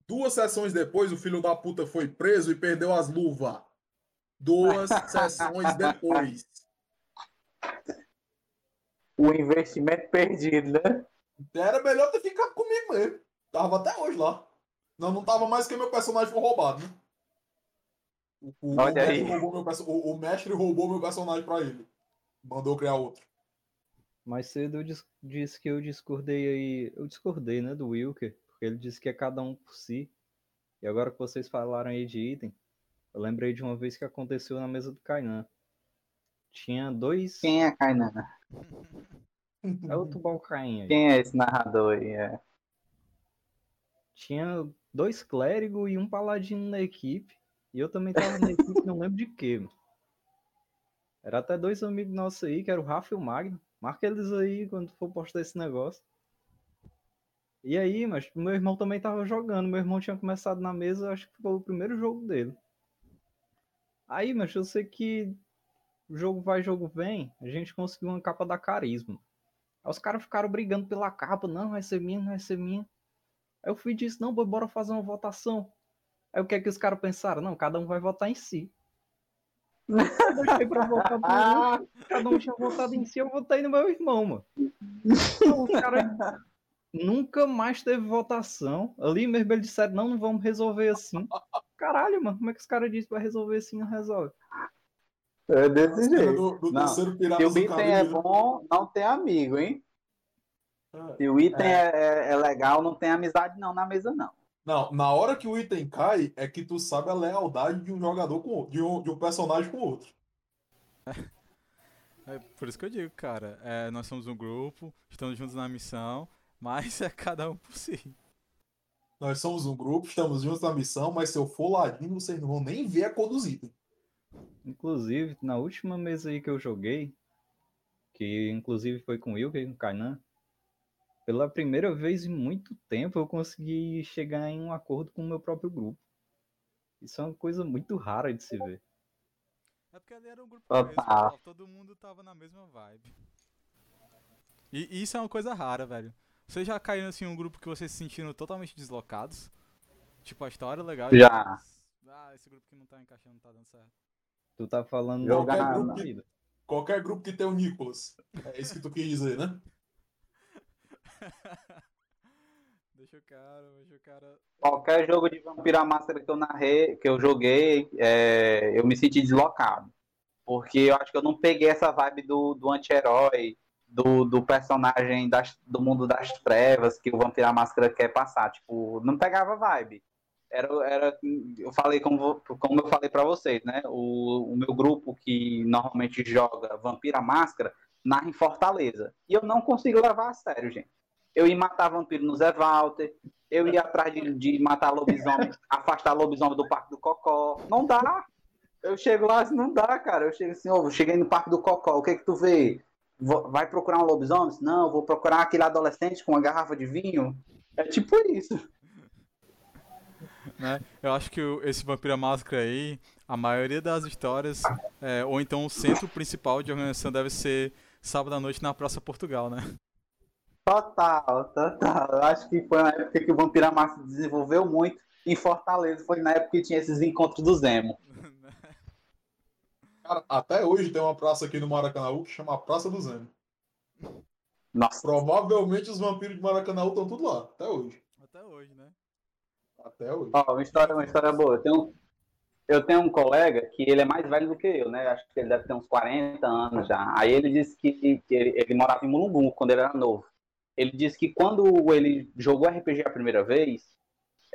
Duas sessões depois, o filho da puta foi preso e perdeu as luvas. Duas sessões depois o investimento perdido, né? Era melhor ter ficado comigo mesmo. Tava até hoje lá. Não, não tava mais que meu personagem foi roubado, né? O, o- o mestre roubou meu o- o mestre roubou meu personagem pra ele. Mandou criar outro. Mais cedo eu dis- disse que eu discordei aí. Eu discordei, né, do Wilker, porque ele disse que é cada um por si. E agora que vocês falaram aí de item, eu lembrei de uma vez que aconteceu na mesa do Kainan. Tinha dois. Quem é Kainan? É o Tubal Caim aí. Quem é esse narrador aí? É. Tinha dois clérigos e um paladino na equipe. E eu também tava na equipe, não lembro de quê. Era até dois amigos nossos aí, que era o Rafa e o Magno. Marca eles aí quando for postar esse negócio. E aí, mas meu irmão também tava jogando. Meu irmão tinha começado na mesa, acho que foi o primeiro jogo dele. Aí, mas eu sei que jogo vai, jogo vem. A gente conseguiu uma capa da carisma. Aí os caras ficaram brigando pela capa. Não, vai ser minha, não vai ser minha. Aí eu fui e disse, não, bora fazer uma votação. Aí o que é que os caras pensaram? Não, cada um vai votar em si. Eu deixei pra votar por um, cada um tinha votado em si, eu votei no meu irmão, mano. Então, os caras nunca mais teve votação. Ali mesmo eles disseram, não, não vamos resolver assim. Caralho, mano, como é que os caras dizem pra resolver assim e não resolve? É desse jeito. do, do Não, terceiro Se o item é né? bom, não tem amigo, hein? É. Se o item é, é- é legal, não tem amizade não na mesa, não. Não, na hora que o item cai, é que tu sabe a lealdade de um jogador com outro, de um, de um personagem com outro. É por isso que eu digo, cara. é, nós somos um grupo, estamos juntos na missão, mas é cada um por si. Nós somos um grupo, estamos juntos na missão, mas se eu for ladino, vocês não vão nem ver a cor dos itens. Inclusive, na última mesa aí que eu joguei, que inclusive foi com o Wilker e com o Kainan, pela primeira vez em muito tempo eu consegui chegar em um acordo com o meu próprio grupo. Isso é uma coisa muito rara de se ver. É porque ali era um grupo mesmo, todo mundo tava na mesma vibe. E isso é uma coisa rara, velho. Vocês já caíram assim em um grupo que vocês se sentiram totalmente deslocados? Tipo, a história é legal. Já. mas, Ah, esse grupo que não tá encaixando não tá dando certo. Tu tá falando na- minha vida. Qualquer grupo que tem o Nicolas. É isso que tu quis dizer, né? deixa o cara, deixa o cara. Qualquer jogo de Vampira Máscara que eu narrei, que eu joguei, é, eu me senti deslocado. Porque eu acho que eu não peguei essa vibe do, do anti-herói, do, do personagem das- do mundo das trevas que o Vampira Máscara quer passar. Tipo, não pegava vibe. Era, era, eu falei como, como eu falei pra vocês, né? O, o meu grupo que normalmente joga Vampira Máscara narra em Fortaleza. E eu não consigo levar a sério, gente. Eu ia matar vampiro no Zé Walter, eu ia atrás de, de matar lobisomem, afastar lobisomem do Parque do Cocó. Não dá. Eu chego lá assim, não dá, cara. Eu chego assim, ô, eu cheguei no Parque do Cocó, o que que tu vê? Vai procurar um lobisomem? Não, eu vou procurar aquele adolescente com uma garrafa de vinho. É tipo isso. né? Eu acho que esse Vampira Máscara aí, a maioria das histórias, é, ou então o centro principal de organização deve ser sábado à noite na Praça Portugal, né? Total, total. Eu acho que foi na época que o Vampira Massa desenvolveu muito em Fortaleza. Foi na época que tinha esses encontros do Zemo. Cara, até hoje tem uma praça aqui no Maracanã que chama Praça do Zeno. Nossa, Provavelmente os vampiros de Maracanã estão tudo lá, até hoje. Até hoje, né? Até hoje. Ó, uma história, uma história boa. Eu tenho, eu tenho um colega que ele é mais velho do que eu, né? Acho que ele deve ter uns 40 anos já. Aí ele disse que, que ele, ele morava em Mulungu quando ele era novo. Ele disse que quando ele jogou RPG a primeira vez,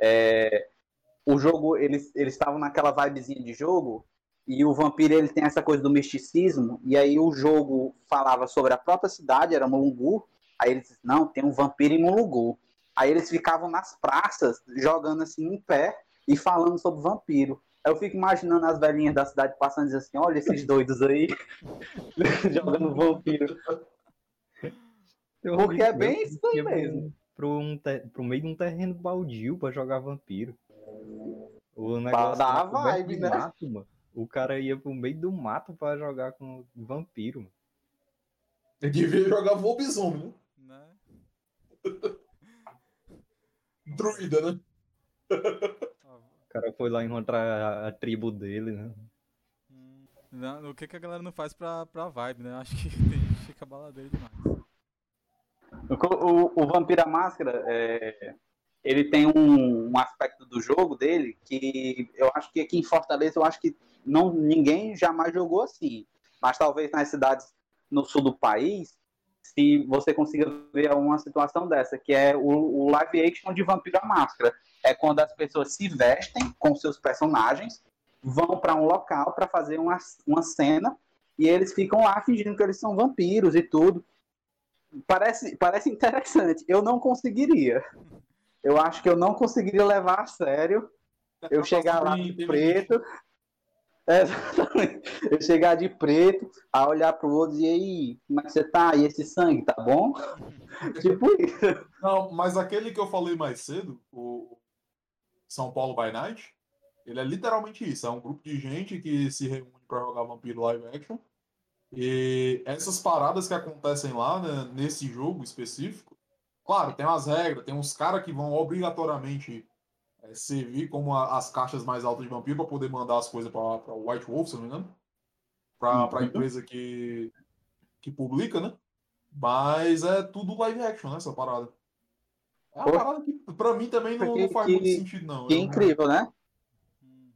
é, o jogo, eles, eles estavam naquela vibezinha de jogo, e o vampiro ele tem essa coisa do misticismo, e aí o jogo falava sobre a própria cidade, era Mulungu, aí ele disse, não, tem um vampiro em Mulungu. Aí eles ficavam nas praças, jogando assim em pé e falando sobre vampiro. Aí eu fico imaginando as velhinhas da cidade passando e dizendo assim, olha esses doidos aí, jogando vampiro. Eu Porque é bem isso aí mesmo. Pro, um te- pro meio de um terreno baldio pra jogar vampiro. O negócio dar a era coberto vibe, né? mato, mano. O cara ia pro meio do mato pra jogar com vampiro, mano. Ele devia jogar lobisomem, né? Né? Druida, né? O cara foi lá encontrar a, a tribo dele, né? hum, não, o que, que a galera não faz pra, pra vibe, né? Acho que tem gente que fica baladeiro demais. O, o, o Vampira Máscara, é, ele tem um, um aspecto do jogo dele que eu acho que aqui em Fortaleza eu acho que não ninguém jamais jogou assim. Mas talvez nas cidades no sul do país, se você consiga ver uma situação dessa, que é o, o live action de Vampiro à Máscara. É quando as pessoas se vestem com seus personagens, vão para um local para fazer uma, uma cena e eles ficam lá fingindo que eles são vampiros e tudo. Parece, parece interessante. Eu não conseguiria. Eu acho que eu não conseguiria levar a sério. Eu chegar lá de preto. É, exatamente. Eu chegar de preto, a olhar pro outro e aí, como é que você tá? E esse sangue, tá bom? tipo isso. Não, mas aquele que eu falei mais cedo, o São Paulo by Night, ele é literalmente isso. É um grupo de gente que se reúne para jogar Vampiro Live Action. E essas paradas que acontecem lá, né, nesse jogo específico, claro, tem umas regras, tem uns caras que vão obrigatoriamente é, servir como a, as caixas mais altas de vampiro para poder mandar as coisas para o White Wolf, se não me engano. Para a Uhum. empresa que, que publica, né? Mas é tudo live action, né? Essa parada. É uma Pô. parada que, pra mim, também não, não faz que- muito sentido, não. Que Eu- incrível, né?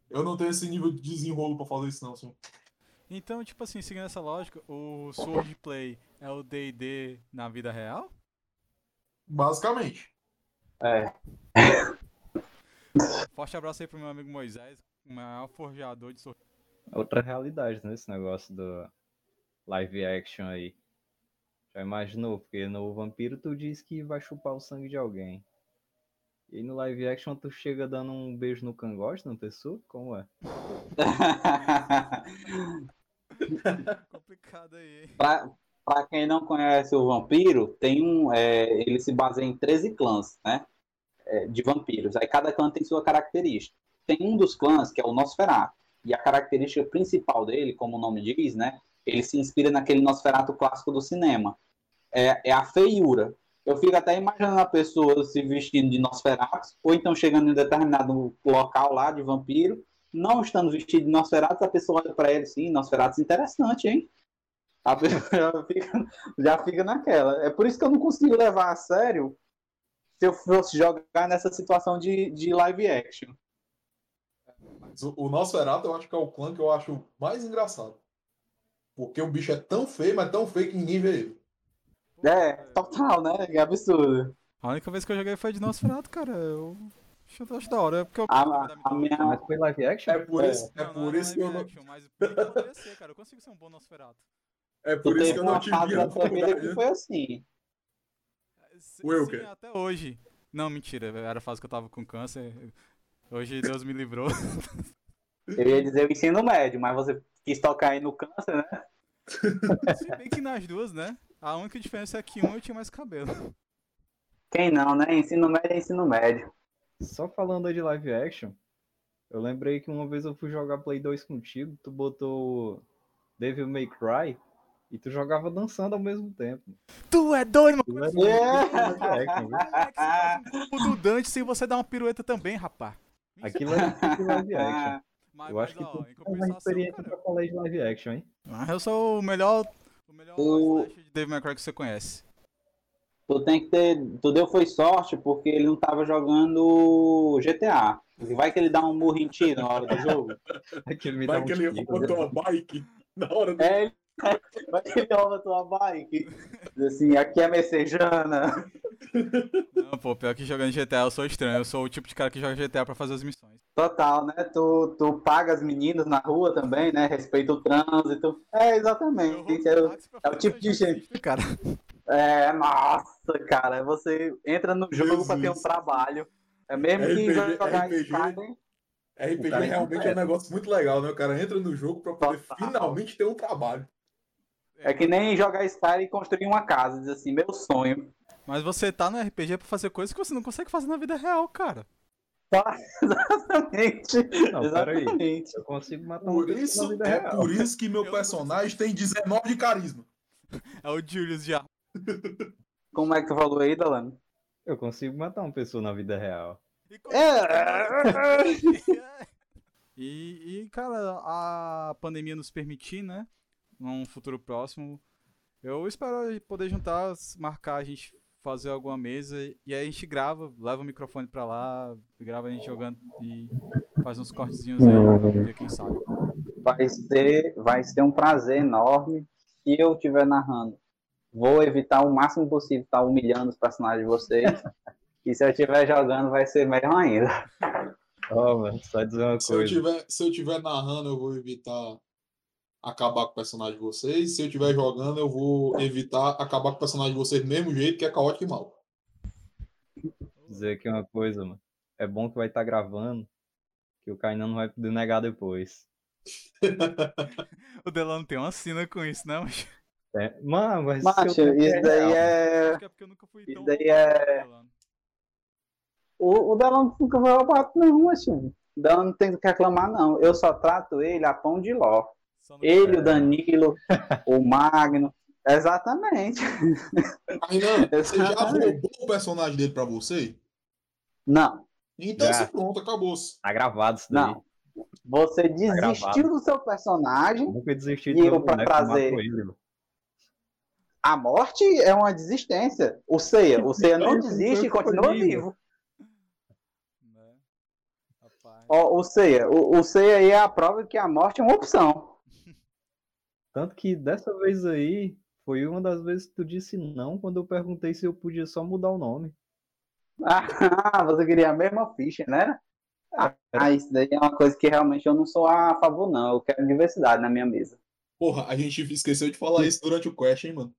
Eu não tenho esse nível de desenrolo pra fazer isso, não. Assim. Então, tipo assim, seguindo essa lógica, o Sword Play é o D&D na vida real? Basicamente. É. Forte abraço aí pro meu amigo Moisés, o maior forjador de Sword Outra realidade nesse negócio do live action aí. Já imaginou? Porque no vampiro tu diz que vai chupar o sangue de alguém. E no live action tu chega dando um beijo no cangote na pessoa? Como é? Complicado aí, hein? Pra, pra quem não conhece o vampiro, tem um. é, ele se baseia em 13 clãs, né? é, de vampiros. Aí cada clã tem sua característica. Tem um dos clãs que é o Nosferatu. E a característica principal dele, como o nome diz, né? Ele se inspira naquele Nosferatu clássico do cinema. É, é a feiura. Eu fico até imaginando a pessoa se vestindo de Nosferatu, ou então chegando em determinado local lá de vampiro, não estando vestido de Nosferatu, a pessoa olha pra ele assim, Nosferatu interessante, hein? A pessoa já fica, já fica naquela. É por isso que eu não consigo levar a sério se eu fosse jogar nessa situação de, de live action. Mas o, o Nosferatu eu acho que é o clã que eu acho mais engraçado. Porque o bicho é tão feio, mas tão feio que ninguém vê ele. É, total, né? Que absurdo. A única vez que eu joguei foi de Nosferatu, cara. Eu eu acho da hora. É porque eu A, a, a minha, Mas foi live action? É por É. isso, é Não, por não é isso que eu live não. action, Mas ser, cara. Eu consigo ser um bom Nosferatu. É tu por isso que teve eu não uma te fase vi da na faculdade. que foi assim. Sim, Wilker. sim, até hoje. Não, mentira. Era a fase que eu tava com câncer. Hoje Deus me livrou. Eu ia dizer o ensino médio, mas você quis tocar aí no câncer, né? Se bem que nas duas, né? A única diferença é que um eu tinha mais cabelo. Quem não, né? Ensino médio é ensino médio. Só falando aí de live action, eu lembrei que uma vez eu fui jogar Play 2 contigo, tu botou Devil May Cry e tu jogava dançando ao mesmo tempo. Tu é doido, Tu mano. era É. Como é um do Dante sem você dar uma pirueta também, rapaz? Aquilo é live action. Mas, Eu acho que tu ó, em tem uma experiência cara, pra falar de live action, hein? mas eu sou o melhor, o melhor O- de Devil May Cry que você conhece. Tu tem que ter. Tu deu foi sorte porque ele não tava jogando GTA. Vai que ele dá um murro em ti na hora do jogo. Vai dá um que ele tiro. botou a bike na hora do. É, ele- vai que ele rouba tua bike. Diz assim, aqui é messejana. Não, pô, pior que jogando GTA eu sou estranho. Eu sou o tipo de cara que joga GTA pra fazer as missões. Total, né? Tu, tu paga as meninas na rua também, né? Respeita o trânsito. É, exatamente. É, o- é o tipo de gente. Cara. É, nossa, cara. Você entra no jogo pra ter um Jesus. trabalho. É mesmo que RPG, jogar RPG. Skyrim. RPG realmente é um negócio muito legal, né? O cara entra no jogo pra poder Total. finalmente ter um trabalho. É que nem jogar Skyrim e construir uma casa. Diz assim, meu sonho. Mas você tá no RPG pra fazer coisas que você não consegue fazer na vida real, cara. Exatamente. Não. Exatamente. Eu consigo matar uma Por isso, na vida é real. por isso que meu Eu personagem tem 19 de carisma. É o Julius de Ar- Como é que tu falou aí, Dalano? Eu consigo matar uma pessoa na vida real. E É. E, e, cara, a pandemia nos permitir, né? Num futuro próximo. Eu espero poder juntar, marcar a gente fazer alguma mesa e aí a gente grava, leva o microfone pra lá, grava a gente jogando e faz uns cortezinhos aí, quem sabe. Vai ser, vai ser um prazer enorme se eu estiver narrando. Vou evitar o máximo possível estar humilhando os personagens de vocês. e se eu estiver jogando, vai ser melhor ainda. Ó, mano, só dizer uma Se eu, coisa. tiver, se eu tiver narrando, eu vou evitar acabar com o personagem de vocês. Se eu estiver jogando, eu vou evitar acabar com o personagem de vocês do mesmo jeito, que é caótico e mal. dizer aqui uma coisa, mano. É bom que vai estar gravando, que o Kainan não vai poder negar depois. O Delano tem uma sina com isso, né? Mas É, mano, mas Macho, se eu isso daí é. acho que é porque eu nunca fui Isso daí é-. O, o Delano nunca foi roubado, não, assim. O Delano não tem o que reclamar, não. Eu só trato ele a pão de ló. Ele, o Danilo, o Magno. Exatamente. Kainan, você já roubou o personagem dele pra você? Não, Então, Já. se pronto, acabou-se. Tá gravado isso daí. não. Você desistiu gravado. do seu personagem. Nunca desisti E do meu eu pra trazer- ele. A morte é uma desistência. O Ceia, o Ceia não desiste e continua vivo. Né? Rapaz. Ó, o Ceia, o, o Ceia aí é a prova que a morte é uma opção. Tanto que dessa vez aí, foi uma das vezes que tu disse não quando eu perguntei se eu podia só mudar o nome. Ah, você queria a mesma ficha, né? Ah, ah, isso daí é uma coisa que realmente eu não sou a favor, não. Eu quero diversidade na minha mesa. Porra, a gente esqueceu de falar isso durante o quest, hein, mano?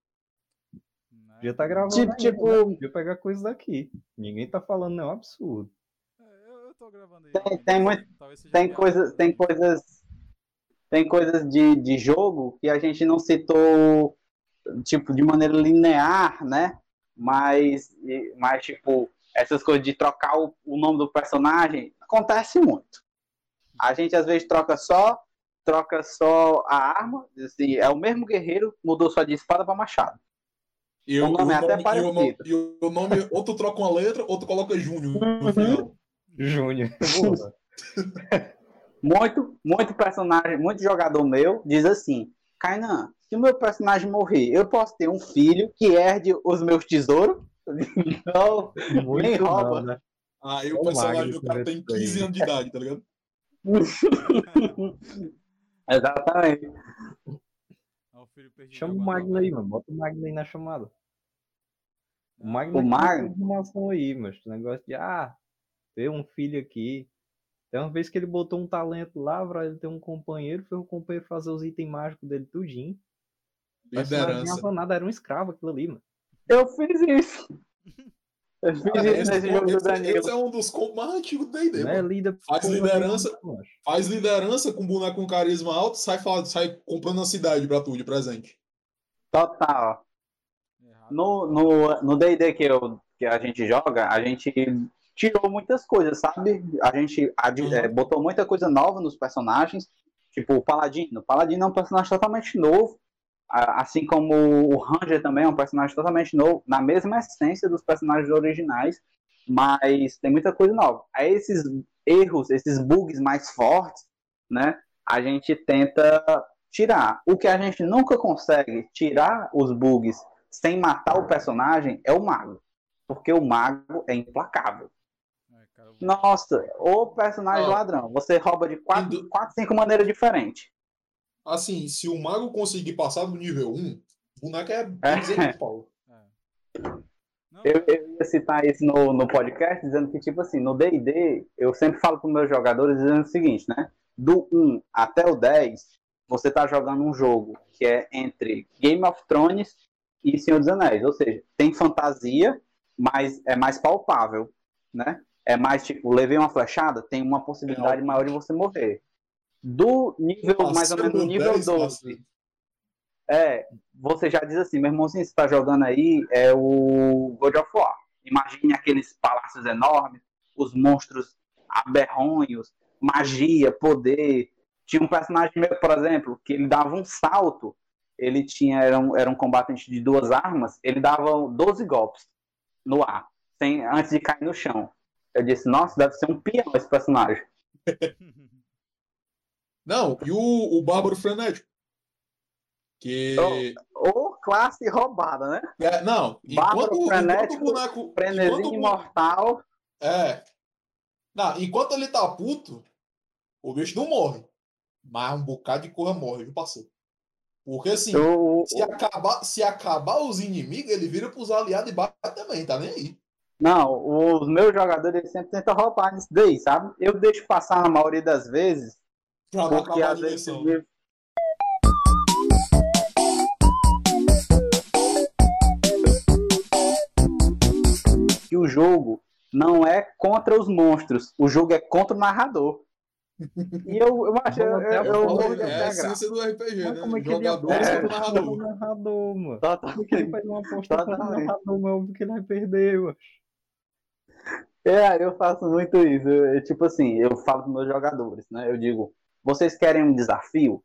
Podia tá gravando Tipo, ainda, tipo- né? Podia pegar coisa daqui. Ninguém tá falando nenhum absurdo. É, eu, eu tô gravando aí. Tem- tem muito- Tem coisas, tem coisas, tem coisas de, de jogo que a gente não citou, tipo, de maneira linear, né? Mas, mas tipo, essas coisas de trocar o, o nome do personagem acontece muito. A gente às vezes troca só, troca só a arma, assim, é o mesmo guerreiro, mudou só de espada para machado. E O nome é até e o nome, parecido. e o nome, ou tu troca uma letra, ou tu coloca Júnior Uhum. no final. Júnior. Muito, muito personagem, muito jogador meu diz assim: Kainan, se o meu personagem morrer, eu posso ter um filho que herde os meus tesouros? Não, Muito Nem não, rouba. né? Aí o Ô, personagem do cara tem isso aí. 15 anos de idade, tá ligado? exatamente. Ah, o Chama o Magno aí, mano. Bota o Magno aí na chamada. O Magno O tem informação aí, mas o negócio de, ah, ter um filho aqui. Tem uma vez que ele botou um talento lá pra ele ter um companheiro, foi o companheiro fazer os itens mágicos dele tudinho. Não Liderança. ganhava nada, era um escravo aquilo ali, mano. Eu fiz isso. Eu fiz Cara, isso esse, nesse jogo do esse- Danilo. esse é um dos combos mais antigos do D&D, Não é líder Faz liderança. macho. Faz liderança com boneco com carisma alto, sai, sai comprando a cidade pra tu de presente. Total. No no no D&D que, eu, que a gente joga, a gente tirou muitas coisas, sabe? A gente é, botou muita coisa nova nos personagens, tipo o Paladino. O Paladino é um personagem totalmente novo, assim como o Ranger também é um personagem totalmente novo, na mesma essência dos personagens originais, mas tem muita coisa nova. Aí esses erros, esses bugs mais fortes, né? A gente tenta tirar. O que a gente nunca consegue tirar os bugs sem matar o personagem é o mago. Porque o mago é implacável. É, cara, eu- Nossa, o personagem Ó. ladrão. Você rouba de quatro, Indo- quatro cinco maneiras diferentes. Assim, se o mago conseguir passar do nível 1, o boneco é É. pau. Não, Eu, eu ia citar isso no, no podcast, dizendo que, tipo assim, no D&D, eu sempre falo para meus jogadores dizendo o seguinte, né? Do 1 até o 10, você tá jogando um jogo que é entre Game of Thrones e Senhor dos Anéis. Ou seja, tem fantasia, mas é mais palpável, né? É mais, tipo, levei uma flechada, tem uma possibilidade É, maior de você morrer. Do nível, mais ou menos, nível 10, 12, parceiro. é, você já diz assim, meu irmãozinho, você tá jogando aí é o God of War. Imagine aqueles palácios enormes, os monstros aberronhos, magia, poder. Tinha um personagem meu, por exemplo, que ele dava um salto, ele tinha, era um, era um combatente de duas armas, ele dava 12 golpes no ar, sem, antes de cair no chão. Eu disse, nossa, deve ser um peão esse personagem. Não, e o, o Bárbaro Frenético. Que Oh. Ô, classe roubada, né? É, não, Bárbaro, enquanto, enquanto o frenético, boneco. Frenesim enquanto o bu- imortal. É. Não, enquanto ele tá puto, o bicho não morre. Mas um bocado de corra morre, viu, parceiro? Porque assim, O, se acabar, se acabar os inimigos, ele vira pros aliados e bate também, tá nem aí. Não, os meus jogadores sempre tentam roubar nisso daí, sabe? Eu deixo passar na maioria das vezes, Pra porque às vezes que o jogo não é contra os monstros, o jogo é contra o narrador. E eu, eu acho, eu, eu, eu morro de É a essência do RPG, Mas né? como é que ele ia É. narrador. no narrador, mano? Totalmente. Como que ele faz uma aposta o Totalmente. narrador, mas é óbvio que ele vai perder, mano. É, eu faço muito isso. Eu- tipo assim, eu falo com meus jogadores, né? Eu digo, vocês querem um desafio?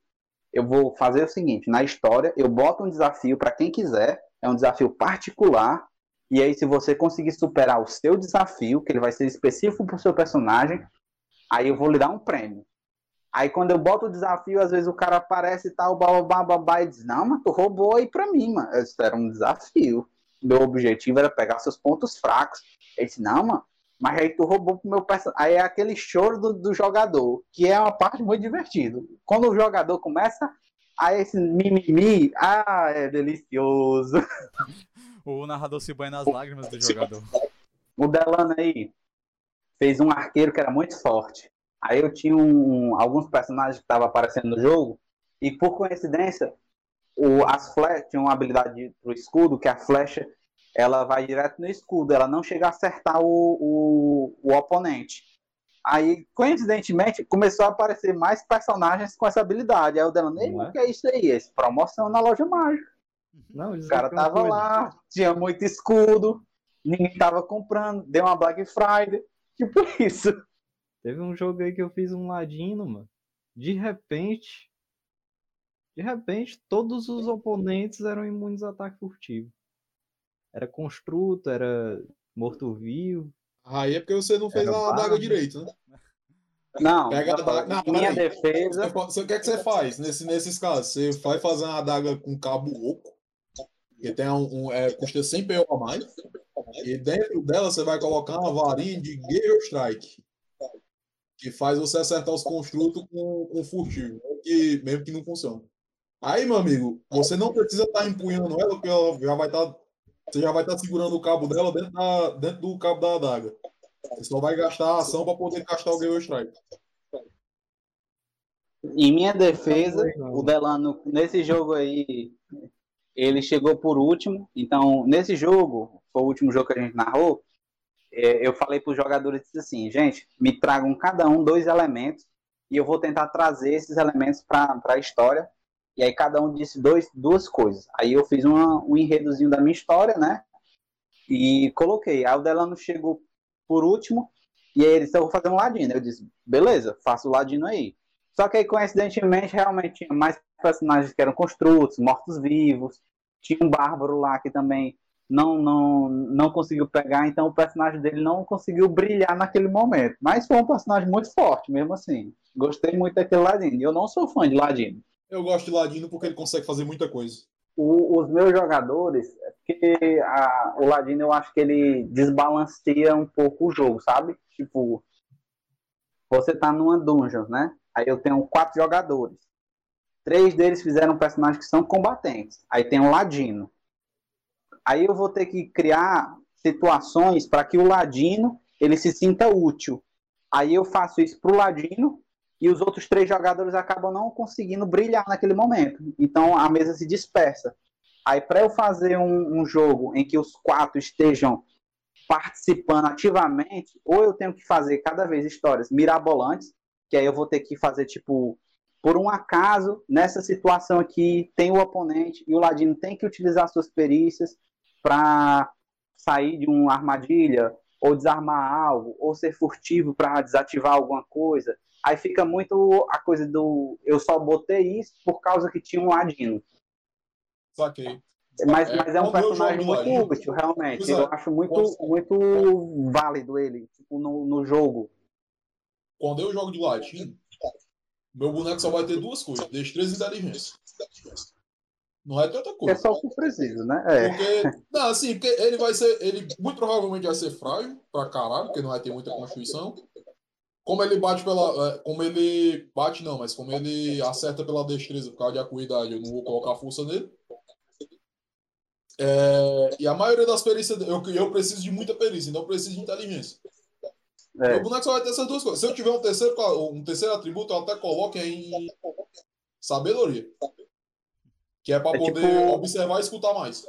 Eu vou fazer o seguinte, na história, eu boto um desafio para quem quiser, é um desafio particular, e aí se você conseguir superar o seu desafio, que ele vai ser específico pro seu personagem, aí eu vou lhe dar um prêmio. Aí quando eu boto o desafio, às vezes o cara aparece e tal, babá, babá, e diz, não, mas tu roubou aí pra mim, mano. Isso era um desafio. Meu objetivo era pegar seus pontos fracos. Ele disse, não, mano, mas aí tu roubou pro meu personagem. Aí é aquele choro do, do jogador, que é uma parte muito divertida. Quando o jogador começa, aí esse mimimi, ah, é delicioso. O narrador se banha nas lágrimas do jogador. O Delano aí fez um arqueiro que era muito forte. Aí eu tinha um- alguns personagens que estavam aparecendo no jogo, e por coincidência, o, as flechas tinham uma habilidade pro escudo, que a flecha ela vai direto no escudo, ela não chega a acertar o, o, o oponente. Aí, coincidentemente, começou a aparecer mais personagens com essa habilidade. Aí o Delano, ei, Não é? o que é isso aí? Esse promoção na loja mágica. Não, O cara tava lá, tinha muito escudo, ninguém tava comprando, deu uma Black Friday. Tipo isso. Teve um jogo aí que eu fiz um ladino, mano. De repente. De repente, todos os oponentes eram imunes a ataque furtivo. Era construto, era morto-vivo. Aí é porque você não fez a adaga direito, né? Não, Pega a não, adaga- não, minha peraí. defesa. Você- o que é que você faz nesse, nesses casos? Você vai fazer uma adaga com cabo oco, que tem um, um- é, custa 100 PO a mais, e dentro dela você vai colocar uma varinha de Gale Strike, que faz você acertar os construtos com, com furtivo, que, mesmo que não funcione. Aí, meu amigo, você não precisa estar empunhando ela, porque ela já vai estar. Você já vai estar segurando o cabo dela dentro, da, dentro do cabo da adaga. Você só vai gastar a ação para poder castar o Gale Strike. Em minha defesa, o Delano, nesse jogo aí, ele chegou por último. Então, nesse jogo, foi o último jogo que a gente narrou, é, eu falei para os jogadores assim, gente, me tragam cada um dois elementos e eu vou tentar trazer esses elementos para a história. E aí cada um disse dois, duas coisas. Aí eu fiz uma, um enredozinho da minha história, né? E coloquei. Aí o Delano chegou por último e aí ele disse, fazer um ladino. Eu disse, beleza, faço o ladino aí. Só que aí, coincidentemente, realmente tinha mais personagens que eram construtos, mortos-vivos. Tinha um bárbaro lá que também não, não, não conseguiu pegar, então o personagem dele não conseguiu brilhar naquele momento. Mas foi um personagem muito forte, mesmo assim. Gostei muito daquele Ladino. Eu não sou fã de Ladino. Eu gosto de Ladino porque ele consegue fazer muita coisa. O- os meus jogadores, é porque a- o Ladino eu acho que ele desbalanceia um pouco o jogo, sabe? Tipo, você tá numa dungeon, né? Aí eu tenho quatro jogadores. Três deles fizeram personagens que são combatentes. Aí tem o Ladino. Aí eu vou ter que criar situações para que o Ladino ele se sinta útil. Aí eu faço isso pro Ladino e os outros três jogadores acabam não conseguindo brilhar naquele momento. Então a mesa se dispersa. Aí para eu fazer um, um jogo em que os quatro estejam participando ativamente, ou eu tenho que fazer cada vez histórias mirabolantes, que aí eu vou ter que fazer tipo por um acaso nessa situação aqui tem o oponente e o ladino tem que utilizar suas perícias para sair de uma armadilha ou desarmar algo ou ser furtivo para desativar alguma coisa. Aí fica muito a coisa do eu só botei isso por causa que tinha um ladino. Saquei. Mas, É, mas é um eu personagem muito útil, realmente. Pois é, Eu acho muito, muito válido ele tipo, no, no jogo. Quando eu jogo de ladino, meu boneco só vai ter duas coisas: destreza e inteligência. Não é tanta É coisa. só o que precisa, né? É. Porque, não, assim, porque ele vai ser, ele muito provavelmente vai ser frágil pra caralho, porque não vai ter muita constituição. Como ele bate pela, é, como ele bate não, mas como ele acerta pela destreza por causa de acuidade, eu não vou colocar força nele. É, e a maioria das perícias, eu, eu preciso de muita perícia, então eu preciso de inteligência. É. O boneco só vai ter essas duas coisas. Se eu tiver um terceiro, um terceiro atributo, eu até coloco em sabedoria. Que é para É poder tipo- observar e escutar mais.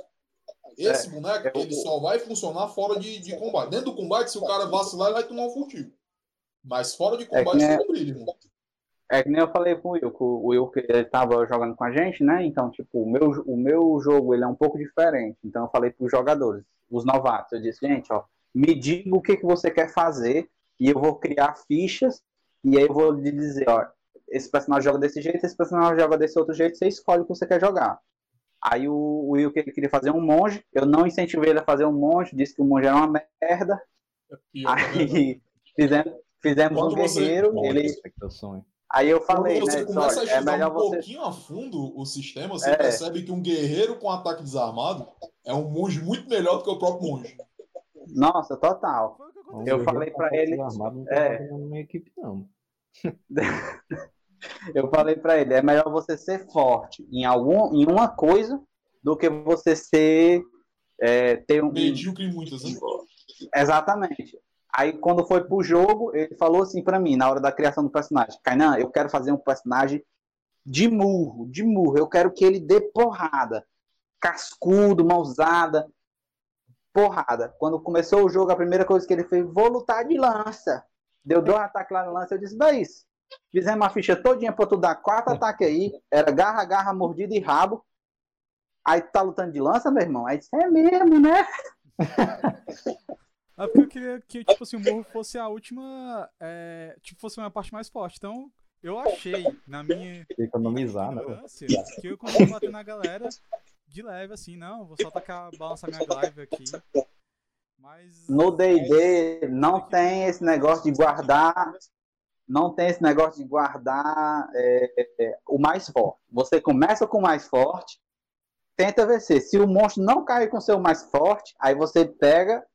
Esse boneco, é o- ele só vai funcionar fora de, de combate. Dentro do combate, se o cara vacilar, ele vai tomar um furtivo. Mas fora de É combate, que nem- brilho, irmão. É que nem eu falei pro Will, que o Will que ele tava jogando com a gente, né? Então, tipo, o meu, o meu jogo ele é um pouco diferente. Então eu falei pros jogadores, os novatos, eu disse, gente, ó, me diga o que, que você quer fazer e eu vou criar fichas e aí eu vou lhe dizer, ó, esse personagem joga desse jeito, esse personagem joga desse outro jeito, você escolhe o que você quer jogar. Aí o o Will que ele queria fazer um monge, eu não incentivei ele a fazer um monge, disse que o monge era uma merda. Eu também, né? Aí fizemos, fizemos um Quando você- guerreiro, Bom, ele. Aí eu Quando falei, você né? começa a olha, é estudar um você. pouquinho a fundo o sistema, você É. percebe que um guerreiro com ataque desarmado é um monge muito melhor do que o próprio monge. Nossa, total. O que Um aconteceu. Eu falei pra com ele- Armado, não é. tá na minha equipe, não. Eu falei pra ele, é melhor você ser forte em algum, em uma coisa do que você ser é, ter um Medíocre em muitas, né? exatamente. Aí quando foi pro jogo, ele falou assim pra mim na hora da criação do personagem, Kainan, eu quero fazer um personagem de murro, de murro. Eu quero que ele dê porrada, cascudo, mãozada, porrada. Quando começou o jogo, a primeira coisa que ele fez, vou lutar de lança. Deu dois ataques lá na lança, eu disse, daí isso. Fizemos a ficha todinha pra tu dar quatro ataques aí. Era garra, garra, mordida e rabo. Aí tu tá lutando de lança, meu irmão? Aí disse, é mesmo, né? É porque eu queria que, tipo assim, o morro fosse a última. é, tipo, fosse uma parte mais forte. Então, eu achei, na minha Economizar, né? que eu consegui bater na galera de leve, assim, não, vou só tacar, balançar minha glaive aqui. Mas. No D&D não tem esse negócio de guardar, não tem esse negócio de guardar é, é, o mais forte. Você começa com o mais forte, tenta vencer. Se o monstro não cair com o seu mais forte, aí você pega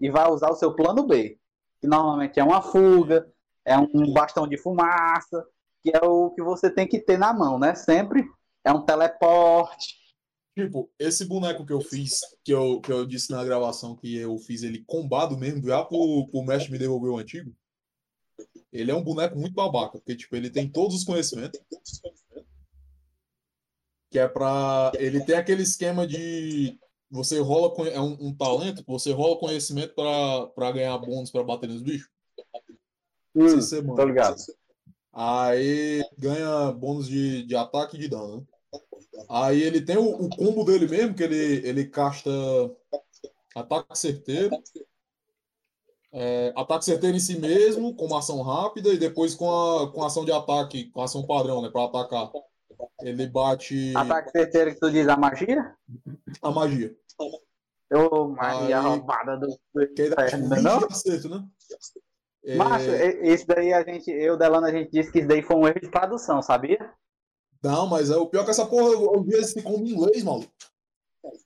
e vai usar o seu plano B, que normalmente é uma fuga, é um bastão de fumaça, que é o que você tem que ter na mão, né? Sempre é um teleporte. Tipo, esse boneco que eu fiz, que eu, que eu disse na gravação que eu fiz ele combado mesmo, já pro, pro mestre me devolver o antigo. Ele é um boneco muito babaca, porque tipo, ele tem todos os conhecimentos. Que é pra. Ele tem aquele esquema de. Você rola. É um, um talento, você rola conhecimento pra, pra ganhar bônus pra bater nos bichos. Manda. Tô ligado. Aí ganha bônus de, de ataque e de dano, né? Aí ele tem o, o combo dele mesmo, que ele, ele casta ataque certeiro. é, ataque certeiro em si mesmo, com uma ação rápida, e depois com a, com a ação de ataque, com ação padrão, né? Pra atacar. Ele bate Ataque certeiro que tu diz a magia? a magia. Ô, magia Aí- roubada do Que dá tipo, 20 não? acerto, né? É, Macho, e- esse daí a gente, eu, Delano, a gente disse que isso daí foi um erro de tradução, sabia? Não, mas é o pior que essa porra, eu vi esse combo em inglês, maluco.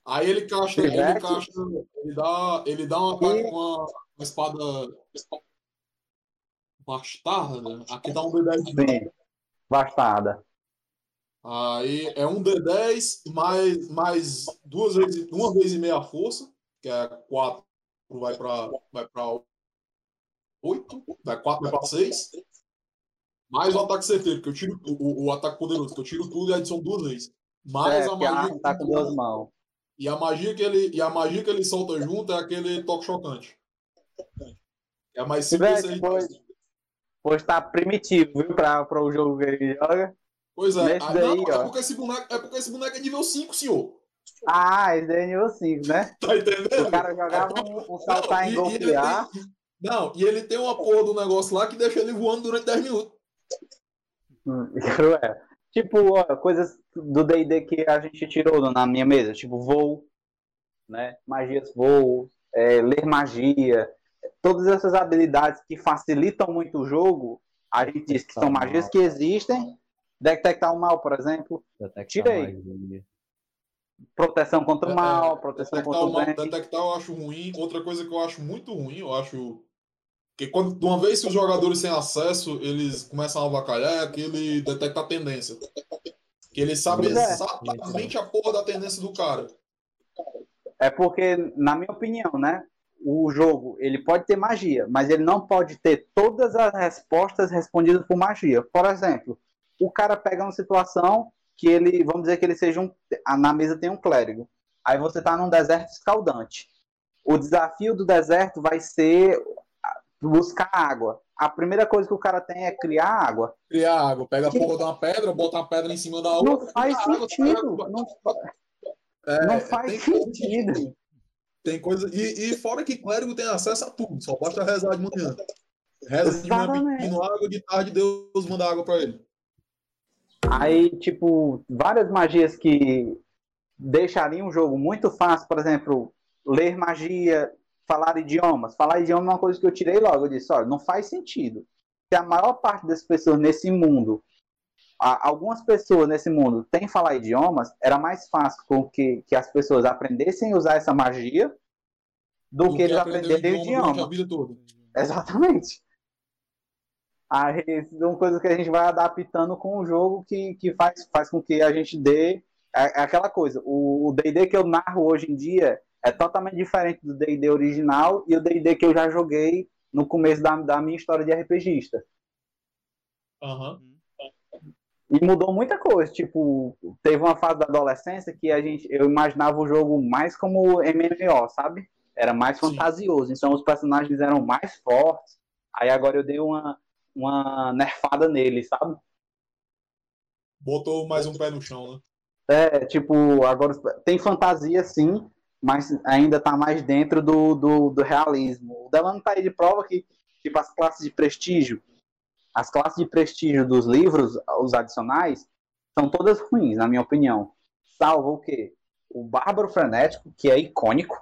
Aí ele casta, ele casta, ele dá, ele dá um ataque com uma, uma espada bastarda, né? Aqui dá um D10 de. Sim. Bastada. Aí é um D10 mais, mais duas vezes, uma vez e meia força, que é 4, vai pra, vai pra 8, vai 4, vai pra 6. Mais o ataque certeiro, que eu tiro o, o, ataque poderoso, que eu tiro tudo e adiciono duas vezes. Mais É, a a magia. tá com duas mãos. E a magia que ele, e a magia que ele solta junto é aquele toque chocante. É mais simples Pivete, aí. pois, pois tá primitivo, viu, pra, pra o jogo que ele joga. Pois é. Ah, daí, não, é porque, esse boneco, é porque esse boneco é nível 5, senhor. Ah, esse daí é nível 5, né? Tá entendendo? O cara jogava um, um saltar Não, e- e ele golpear. tem- Não, e ele tem uma porra do negócio lá que deixa ele voando durante 10 minutos. Hum, Cruel. Tipo, ó, coisas do D&D que a gente tirou na minha mesa, tipo voo, né? Magias voo, é, ler magia, todas essas habilidades que facilitam muito o jogo, a gente diz que são magias que existem. Detectar o mal, por exemplo. Detectar magia. proteção contra o É, mal, proteção Detectar contra o o mal, bem. detectar eu acho ruim. Outra coisa que eu acho muito ruim, eu acho que quando, de uma vez que os jogadores têm acesso, eles começam a avacalhar, é aquele detectar a tendência. Que ele sabe é. exatamente a porra da tendência do cara. É porque, na minha opinião, né? O jogo ele pode ter magia, mas ele não pode ter todas as respostas respondidas por magia. Por exemplo, o cara pega uma situação que ele, vamos dizer que ele seja um. Na mesa tem um clérigo. Aí você tá num deserto escaldante. O desafio do deserto vai ser buscar água. A primeira coisa que o cara tem é criar água. Criar água, pega a porra de uma pedra, bota uma pedra em cima da outra. Não faz sentido. água. Não, É, não faz coisa que, sentido. tipo, Tem coisa. E, e fora que clérigo tem acesso a tudo, só basta rezar de manhã. Reza de manhã pedindo água, de tarde Deus manda água pra ele. Aí, tipo, várias magias que deixariam o jogo muito fácil, por exemplo, ler magia, falar idiomas. Falar idioma é uma coisa que eu tirei logo. Eu disse, olha, não faz sentido. Se a maior parte das pessoas nesse mundo, algumas pessoas nesse mundo têm falar idiomas, era mais fácil com que, que as pessoas aprendessem a usar essa magia do, que eles aprenderem idioma idioma. a vida toda. Exatamente. Aí são coisas que a gente vai adaptando com o jogo que, que faz, faz com que a gente dê. É, é aquela coisa. O o DD que eu narro hoje em dia é totalmente diferente do DD original e o DD que eu já joguei no começo da, da minha história de RPGista. Aham. E mudou muita coisa. Tipo, teve uma fase da adolescência que a gente, eu imaginava o jogo mais como MMO, sabe? Era mais Sim. fantasioso. Então os personagens eram mais fortes. Aí agora eu dei uma, uma nerfada nele, sabe? Botou mais um pé no chão, né? É, tipo, agora tem fantasia sim, mas ainda tá mais dentro do, do, do realismo. O Delano tá aí de prova que, tipo, as classes de prestígio, as classes de prestígio dos livros, os adicionais, são todas ruins, na minha opinião. Salvo o quê? O Bárbaro Frenético, que é icônico,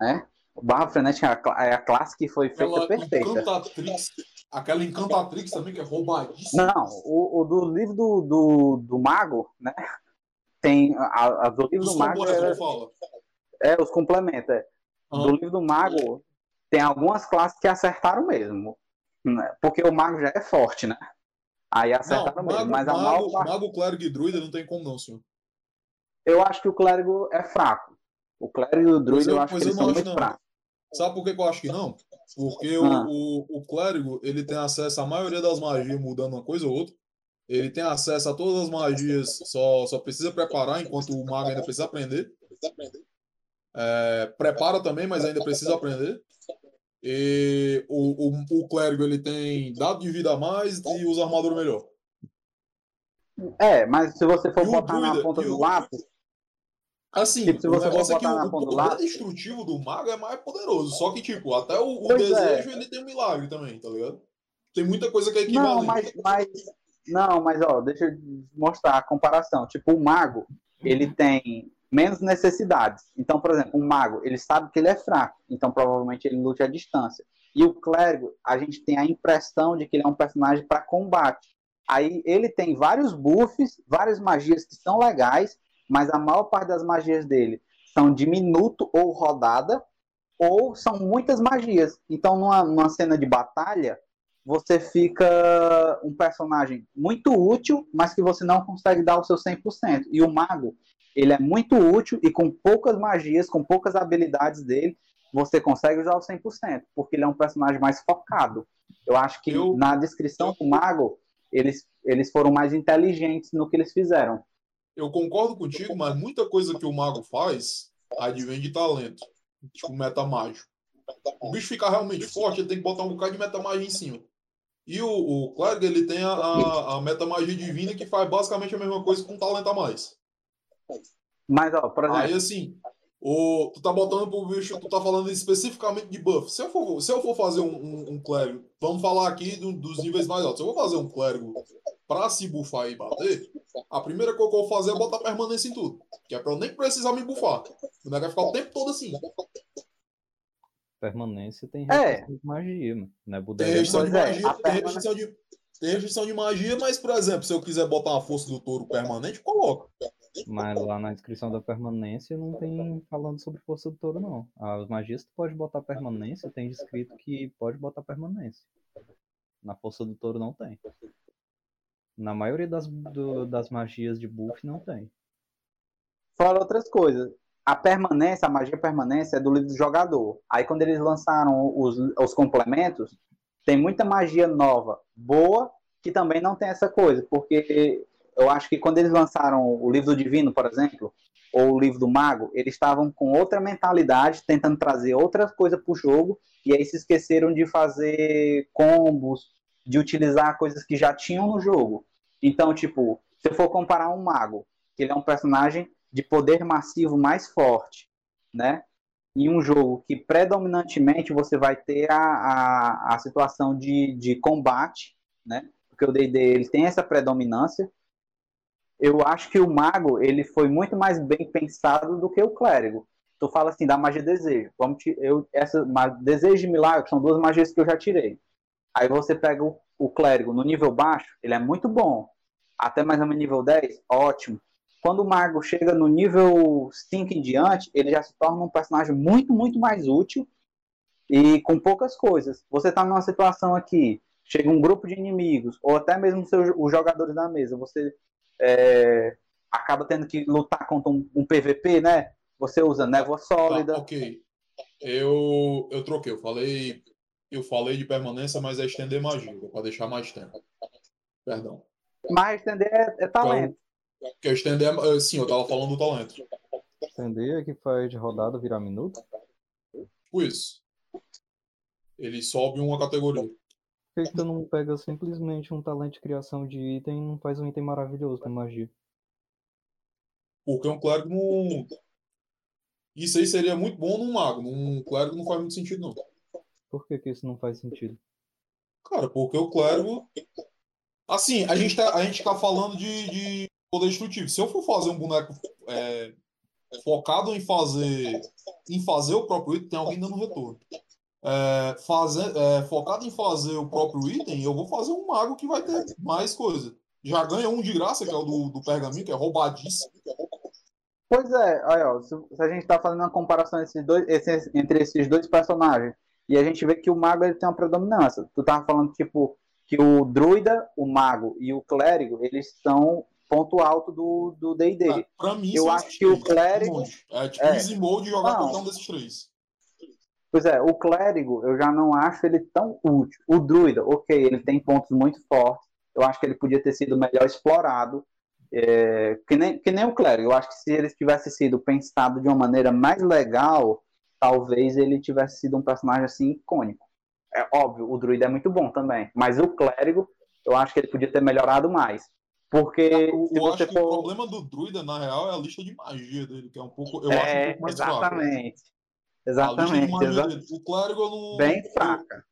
né? O Bárbaro Frenético é a, é a classe que foi feita Aquela perfeita. Encantatrix. Aquela Encantatrix também, que é roubadíssima. Não, o, o do livro do, do, do Mago, né? Tem. A, a do livro Os do Mago era, eu falo. É, os complementa. é. Do livro do Mago, tem algumas classes que acertaram mesmo. né? Porque o Mago já é forte, né? Aí Não, acertaram mesmo. mago, Mas a mago, maior parte. mago, clérigo e druida não tem como não, senhor. Eu acho que o clérigo é fraco. O clérigo e o druida eu- eu acho que eu eles não são acho, muito não. fracos. Sabe por que, que eu acho que não? Porque o, Ah. o, o clérigo, ele tem acesso à maioria das magias, mudando uma coisa ou outra. Ele tem acesso a todas as magias, só, só precisa preparar, enquanto o mago ainda precisa aprender. É, prepara também, mas ainda precisa aprender. E o, o, o clérigo, ele tem dado de vida a mais e usa armadura melhor. É, mas se você for E o botar na druida- ponta e do o- lápis, Assim, Tipo, se o você for negócio é que botar na o, ponta do o poder lápis- destrutivo do mago é mais poderoso. Só que, tipo, até o, o é. desejo, ele tem um milagre também, tá ligado? Tem muita coisa que é Não, equivalente. mas, mas não, mas ó, deixa eu mostrar a comparação. Tipo, o mago, ele tem menos necessidades. Então, por exemplo, um mago, ele sabe que ele é fraco, então provavelmente ele luta à distância. E o clérigo, a gente tem a impressão de que ele é um personagem para combate. Aí ele tem vários buffs, várias magias que são legais, mas a maior parte das magias dele são de minuto ou rodada, ou são muitas magias. Então, numa, numa cena de batalha, você fica um personagem muito útil, mas que você não consegue dar o seu 100%. E o mago, ele é muito útil e com poucas magias, com poucas habilidades dele, você consegue usar o 100%, porque ele é um personagem mais focado. Eu acho que Eu- na descrição do mago, eles, eles foram mais inteligentes no que eles fizeram. Eu concordo contigo, mas muita coisa que o mago faz advém de talento. Tipo, metamágico. O bicho ficar realmente forte, ele tem que botar um bocado de metamagia em cima. E o, o clérigo, ele tem a, a, a metamagia divina que faz basicamente a mesma coisa com talento a mais. Mas, ó, por exemplo, Aí, assim, o, tu tá botando pro bicho, tu tá falando especificamente de buff. Se eu for, se eu for fazer um, um, um clérigo, vamos falar aqui do- dos níveis mais altos. Se eu vou fazer um clérigo pra se bufar e bater, a primeira coisa que eu vou fazer é botar permanência em tudo. Que é pra eu nem precisar me bufar. O negócio vai ficar o tempo todo assim. Permanência tem É. restrição de magia, mano. Não é Tem restrição de é, magia, a tem permane- restrição de. Tem restrição de magia, mas, por exemplo, se eu quiser botar uma força do touro permanente, coloca. Mas lá na descrição da permanência não tem falando sobre força do touro, não. As magias tu pode botar permanência, tem descrito que pode botar permanência. Na força do touro não tem. Na maioria das, do- das magias de buff não tem. Fora outras coisas. A permanência, a magia permanência é do livro do jogador. Aí quando eles lançaram os, os complementos, tem muita magia nova, boa, que também não tem essa coisa. Porque eu acho que quando eles lançaram o livro do Divino, por exemplo, ou o livro do Mago, eles estavam com outra mentalidade, tentando trazer outras coisas para o jogo, e aí se esqueceram de fazer combos, de utilizar coisas que já tinham no jogo. Então, tipo, se eu for comparar um mago, que ele é um personagem de poder massivo mais forte, né? Em um jogo que predominantemente você vai ter a, a, a situação de, de combate, né? Porque o D&D ele tem essa predominância. Eu acho que o mago ele foi muito mais bem pensado do que o clérigo. Tu fala assim da magia desejo. Vamos ti- eu essa desejo e milagre são duas magias que eu já tirei. Aí você pega o, o clérigo no nível baixo, ele é muito bom. Até mais ou menos nível 10, ótimo. Quando o mago chega no nível 5 em diante, ele já se torna um personagem muito, muito mais útil e com poucas coisas. Você está numa situação aqui, chega um grupo de inimigos, ou até mesmo seus, os jogadores da mesa, você é, acaba tendo que lutar contra um, um PVP, né? Você usa névoa sólida. Tá, ok. Eu, eu troquei, eu falei, eu falei de permanência, mas é estender magia, para deixar mais tempo. Perdão. Mas estender é, é talento. Porque estender, é- sim, eu tava falando do talento. Entender que faz de rodada virar minuto? Tipo isso. Ele sobe uma categoria. Por que, que tu não pega simplesmente um talento de criação de item e não faz um item maravilhoso com magia? Porque um clérigo não. Isso aí seria muito bom num mago. Num clérigo não faz muito sentido, não. Por que, que isso não faz sentido? Cara, porque o clérigo. Assim, a gente tá, a gente tá falando de, de poder destrutivo. Se eu for fazer um boneco é, focado em fazer em fazer o próprio item, tem alguém dando retorno. É, fazer, é, focado em fazer o próprio item, eu vou fazer um mago que vai ter mais coisa. Já ganha um de graça, que é o do, do pergaminho, que é roubadíssimo. Pois é, olha, ó, se, se a gente tá fazendo uma comparação esses dois, esses- entre esses dois personagens, e a gente vê que o mago ele tem uma predominância. Tu tava falando, tipo, que o druida, o mago e o clérigo, eles são ponto alto do do D&D. Ah, Pra mim, Eu acho que o três, clérigo- Monge. É tipo É. easy mode jogar qualquer um desses três. Pois é, o clérigo eu já não acho ele tão útil. O druida, ok, ele tem pontos muito fortes. Eu acho que ele podia ter sido melhor explorado. É, que, nem, que nem o clérigo. Eu acho que se ele tivesse sido pensado de uma maneira mais legal, talvez ele tivesse sido um personagem assim icônico. É óbvio, o druida é muito bom também. Mas o clérigo, eu acho que ele podia ter melhorado mais. Porque Eu, se eu acho que o for. problema do druida, na real, é a lista de magia dele, que é um pouco. Eu acho um É, pouco mais exatamente. De Exatamente. magia exa-. O clérigo eu não. Bem fraca.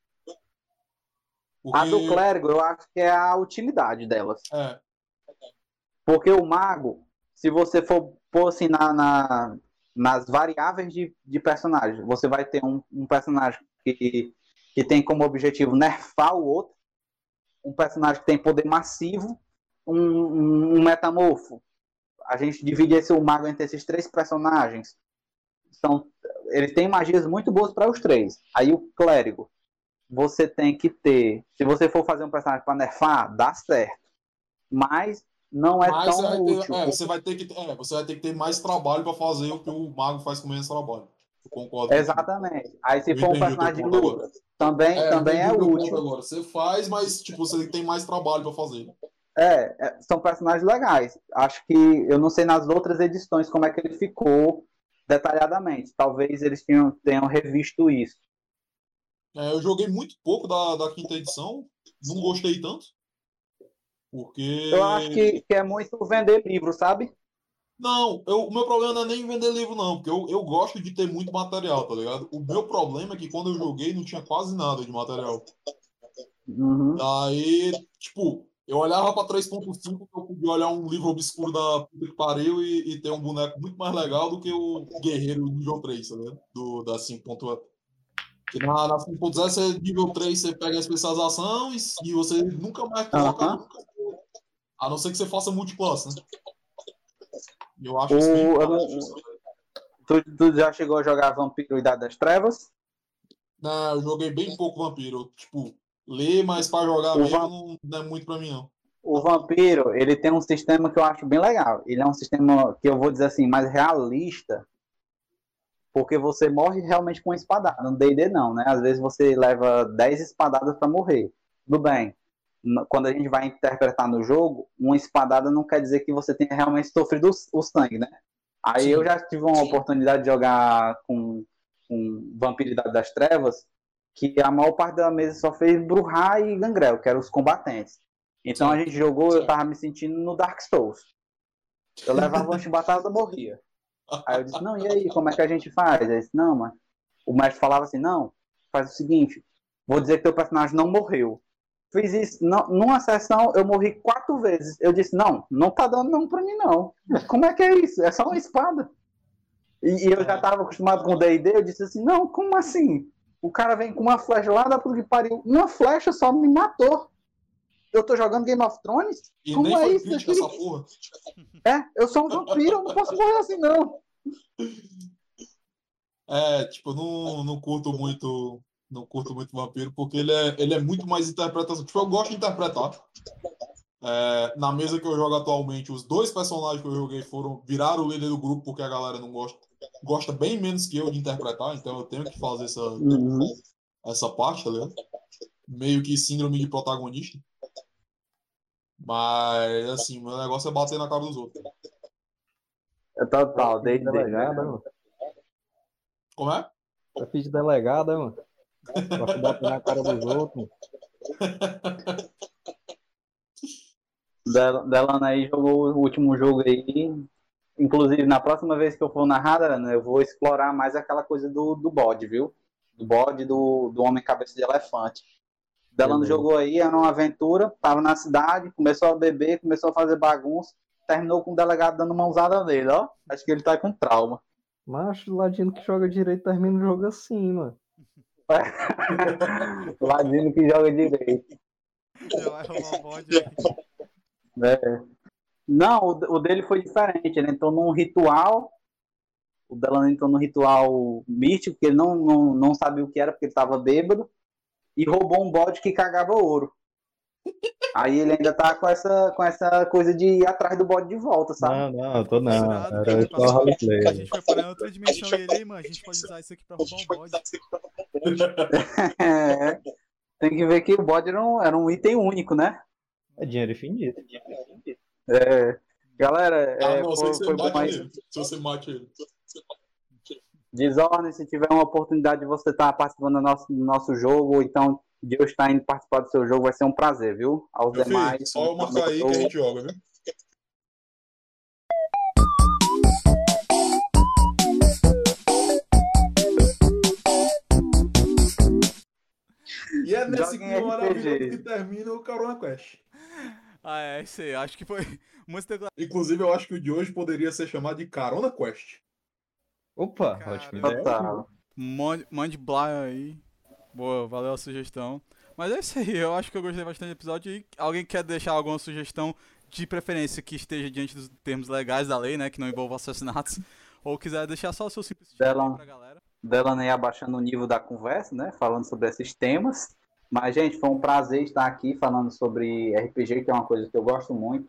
porque, A do clérigo, eu acho que é a utilidade delas. É, Porque o mago, se você for pôr assim na, na- nas variáveis de, de personagem, você vai ter um, um personagem que, que tem como objetivo nerfar o outro, um personagem que tem poder massivo, um, um, um metamorfo. A gente divide esse o mago entre esses três personagens. São, eles têm magias muito boas para os três. Aí o clérigo, você tem que ter. Se você for fazer um personagem para nerfar, dá certo. Mas não é mas tão vai ter- útil. é, você, vai ter que, é, você vai ter que ter mais trabalho pra fazer o que o mago faz com menos trabalho. Eu concordo. Exatamente. Aí se Eu for um personagem de luta, também é, também é útil. Agora. Você faz, mas tipo, você tem mais trabalho pra fazer. É, é, são personagens legais. Acho que eu não sei nas outras edições como é que ele ficou detalhadamente. Talvez eles tenham, tenham revisto isso. É, eu joguei muito pouco da, da quinta edição, não gostei tanto. Porque. Eu acho que, que é muito vender livro, sabe? Não, eu- o meu problema não é nem vender livro, não, porque eu, eu gosto de ter muito material, tá ligado? O meu problema é que quando eu joguei não tinha quase nada de material. Uhum. Daí, tipo, eu olhava pra 3.5 que eu podia olhar um livro obscuro da puta que pariu e, e ter um boneco muito mais legal do que o Guerreiro nível 3, tá ligado? Do, da 5.1. Que na, na 5.0 você nível 3, você pega a especialização e, e você nunca mais coloca Aham. nunca. A não ser que você faça multiclasse, né? Eu acho isso bem O- eu não- Tu, tu já chegou a jogar Vampiro Idade das Trevas? Não, eu joguei bem pouco Vampiro. Tipo, ler, mas pra jogar O mesmo Va- não, não é muito pra mim, não. O Vampiro, ele tem um sistema que eu acho bem legal. Ele é um sistema que eu vou dizer assim, mais realista, porque você morre realmente com uma espadada. No D&D não, né? Às vezes você leva 10 espadadas pra morrer. Tudo bem. Quando a gente vai interpretar no jogo, uma espadada não quer dizer que você tenha realmente sofrido o sangue, né? Aí Sim. eu já tive uma oportunidade de jogar com, com Vampiridade das Trevas, que a maior parte da mesa só fez Bruhá e Gangrel, que eram os combatentes. Então a gente jogou, eu tava me sentindo no Dark Souls. Eu levava uma chibatada e morria. Aí eu disse, não, e aí, como é que a gente faz? Ele disse, não, mas o mestre falava assim, não, faz o seguinte, vou dizer que teu personagem não morreu. Fiz isso, não, numa sessão eu morri quatro vezes. Eu disse, não, não tá dando não pra mim não. Como é que é isso? É só uma espada. E, e eu já tava acostumado com o D&D, eu disse assim, não, como assim? O cara vem com uma flecha lá da que pariu. Uma flecha só me matou. Eu tô jogando Game of Thrones? E Como é isso crítica essa porra. É, eu sou um vampiro, eu não posso morrer assim não. É, tipo, eu não, não curto muito. Não curto muito vampiro, porque ele é, ele é muito mais interpretação. Tipo, eu gosto de interpretar. É, na mesa que eu jogo atualmente, os dois personagens que eu joguei foram viraram o líder do grupo porque a galera não gosta. Gosta bem menos que eu de interpretar, então eu tenho que fazer essa, essa parte, tá ligado? Meio que síndrome de protagonista. Mas, assim, meu negócio é bater na cara dos outros. É total, D&D. Delegada, mano. Como é? Eu fiz de delegada, mano. Gosto de bater na cara dos outros. Del- Delano aí jogou o último jogo aí. Inclusive, na próxima vez que eu for narrar, Delano, eu vou explorar mais aquela coisa do, do bode, viu? Do bode do, do homem cabeça de elefante. Delano Beleza. jogou aí, era uma aventura, tava na cidade, começou a beber, começou a fazer bagunça, terminou com o delegado dando uma usada nele, ó. Acho que ele tá com trauma. Mas o ladino que joga direito termina o jogo assim, mano. Ladino que joga direito. Já vai rolar um bode aí. É. Não, o, o dele foi diferente. Ele entrou num ritual. O Delano entrou num ritual místico, que ele não, não, não sabia o que era, porque ele estava bêbado. E roubou um bode que cagava ouro. Aí ele ainda tá com essa, com essa coisa de ir atrás do bode de volta, sabe? Não, não, eu tô não. Era só roleplay. A gente foi parar em outra dimensão e ele aí, mano, a gente pode usar isso aqui pra roubar um bode. É. Tem que ver que o bode era um, era um item único, né? É dinheiro infinito. É. Galera, A é, não foi, você foi bom aí. ele. Se você mate ele. Desordem, se tiver uma oportunidade de você estar participando do nosso, do nosso jogo, ou então de eu estar indo participar do seu jogo, vai ser um prazer, viu? Aos Meu demais. filho, só eu marcar aí que a gente joga, viu? E é nesse clima maravilhoso que termina o Carona Quest. Ah, é, isso aí. Acho que foi. Inclusive, eu acho que o de hoje poderia ser chamado de Carona Quest. Opa, Cara, ótima ideia. Total. Mande, mande Blá aí. Boa, valeu a sugestão. Mas é isso aí, eu acho que eu gostei bastante do episódio. E alguém quer deixar alguma sugestão de preferência que esteja diante dos termos legais da lei, né? Que não envolva assassinatos. Ou quiser deixar só o seu simples aí pra galera. Delano aí abaixando o nível da conversa, né? Falando sobre esses temas. Mas, gente, foi um prazer estar aqui falando sobre RPG, que é uma coisa que eu gosto muito.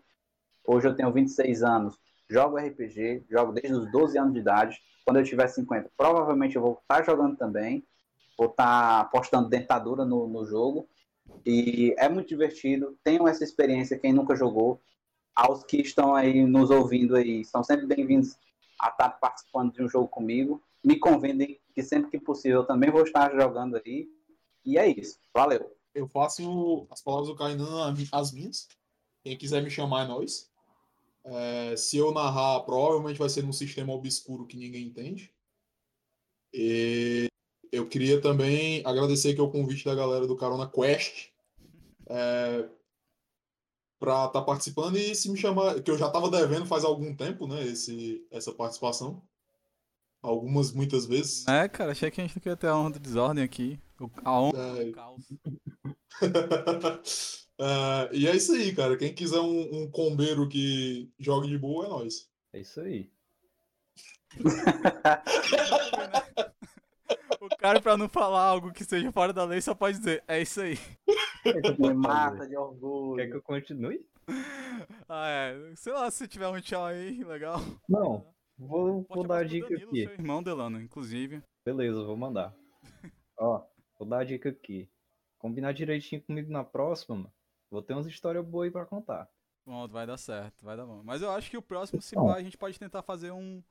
Hoje eu tenho 26 anos, jogo RPG, jogo desde os 12 anos de idade. Quando eu tiver 50, provavelmente eu vou estar jogando também. Vou estar apostando dentadura no, no jogo. E é muito divertido. Tenham essa experiência, quem nunca jogou. Aos que estão aí nos ouvindo aí, são sempre bem-vindos a estar participando de um jogo comigo. Me convidem, que sempre que possível eu também vou estar jogando aí. E é isso. Valeu. Eu faço as palavras do Kainan as minhas. Quem quiser me chamar é nós. É, se eu narrar, provavelmente vai ser num sistema obscuro que ninguém entende. E eu queria também agradecer aqui o convite da galera do Carona Quest é, para estar participando e se me chamar, que eu já estava devendo faz algum tempo, né, esse, essa participação. Algumas, muitas vezes. É, cara, achei que a gente não queria ter a honra da desordem aqui. O- A honra É, do caos. É, e é isso aí, cara. Quem quiser um, um combeiro que jogue de boa é nós. É isso aí. O cara, pra não falar algo que seja fora da lei, só pode dizer, é isso aí. Me mata de orgulho. Quer que eu continue? Ah, é. Sei lá, se tiver um tchau aí, legal. Não. Vou, vou dar a dica Danilo, aqui. seu irmão, Delano, inclusive. Beleza, vou mandar. Ó, vou dar a dica aqui. Combinar direitinho comigo na próxima, mano. Vou ter umas histórias boas aí pra contar. Pronto, vai dar certo, vai dar bom. Mas eu acho que o próximo, se Bom. pá, a gente pode tentar fazer um,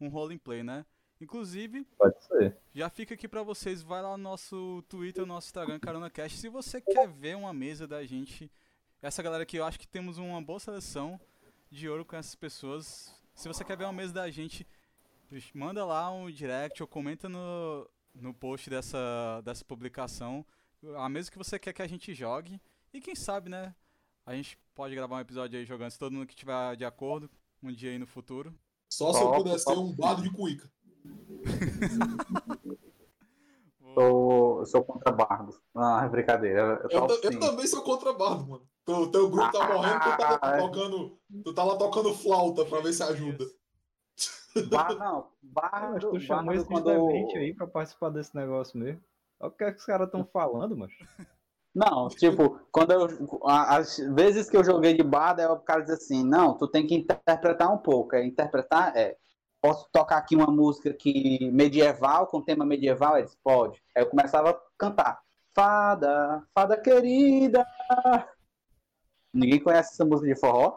um role play, né? Inclusive, Pode ser. já fica aqui pra vocês, vai lá no nosso Twitter, no nosso Instagram, CaronaCast. Se você quer ver uma mesa da gente, essa galera aqui, eu acho que temos uma boa seleção de ouro com essas pessoas. Se você quer ver uma mesa da gente, manda lá um direct ou comenta no, no post dessa, dessa publicação a mesa que você quer que a gente jogue. E quem sabe, né? A gente pode gravar um episódio aí jogando, se todo mundo que tiver de acordo, um dia aí no futuro. Só se eu pudesse ter um bardo de cuíca. Sou, eu sou contra bardos. Ah, é brincadeira. Eu, eu Eu, topo ta- eu sim. também sou contra bardo, mano. O teu grupo tá morrendo, tu tá, Ah, tocando, tu tá lá tocando flauta pra ver se ajuda. Bar, não, mas bardo, tu chamou esse quando... demente aí pra participar desse negócio mesmo. Olha o que, é que os caras estão falando, mano. Não, tipo, quando eu. As vezes que eu joguei de bardo, aí o cara diz assim: não, tu tem que interpretar um pouco. É, interpretar é. Posso tocar aqui uma música que medieval, com tema medieval? Ele disse, pode. Aí eu começava a cantar. Fada, fada querida. Ninguém conhece essa música de forró?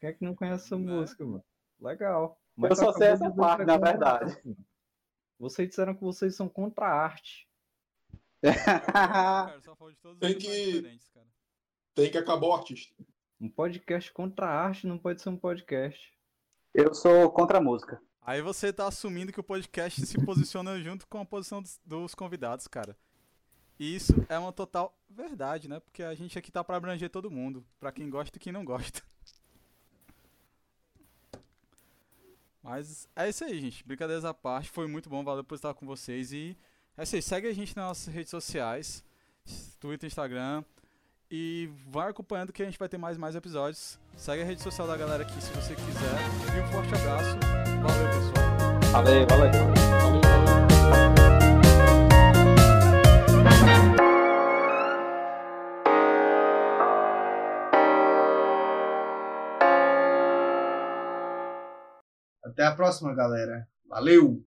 Quem é que não conhece essa música, mano? Legal. Eu só tu sei essa parte, na verdade. mano. Vocês disseram que vocês são contra a arte. Cara, só falou de todos os Tem que-. Tem que acabar o artista. Um podcast contra a arte não pode ser um podcast. Eu sou contra a música. Aí você tá assumindo que o podcast se posiciona junto com a posição dos, dos convidados, cara. E isso é uma total verdade, né? Porque a gente aqui tá pra abranger todo mundo, pra quem gosta e quem não gosta. Mas é isso aí, gente. Brincadeiras à parte, foi muito bom, valeu por estar com vocês e é isso aí, segue a gente nas nossas redes sociais, Twitter, Instagram e vai acompanhando que a gente vai ter mais mais episódios. Segue a rede social da galera aqui se você quiser. E um forte abraço. Valeu, pessoal. Valeu, valeu. Até a próxima, galera. Valeu!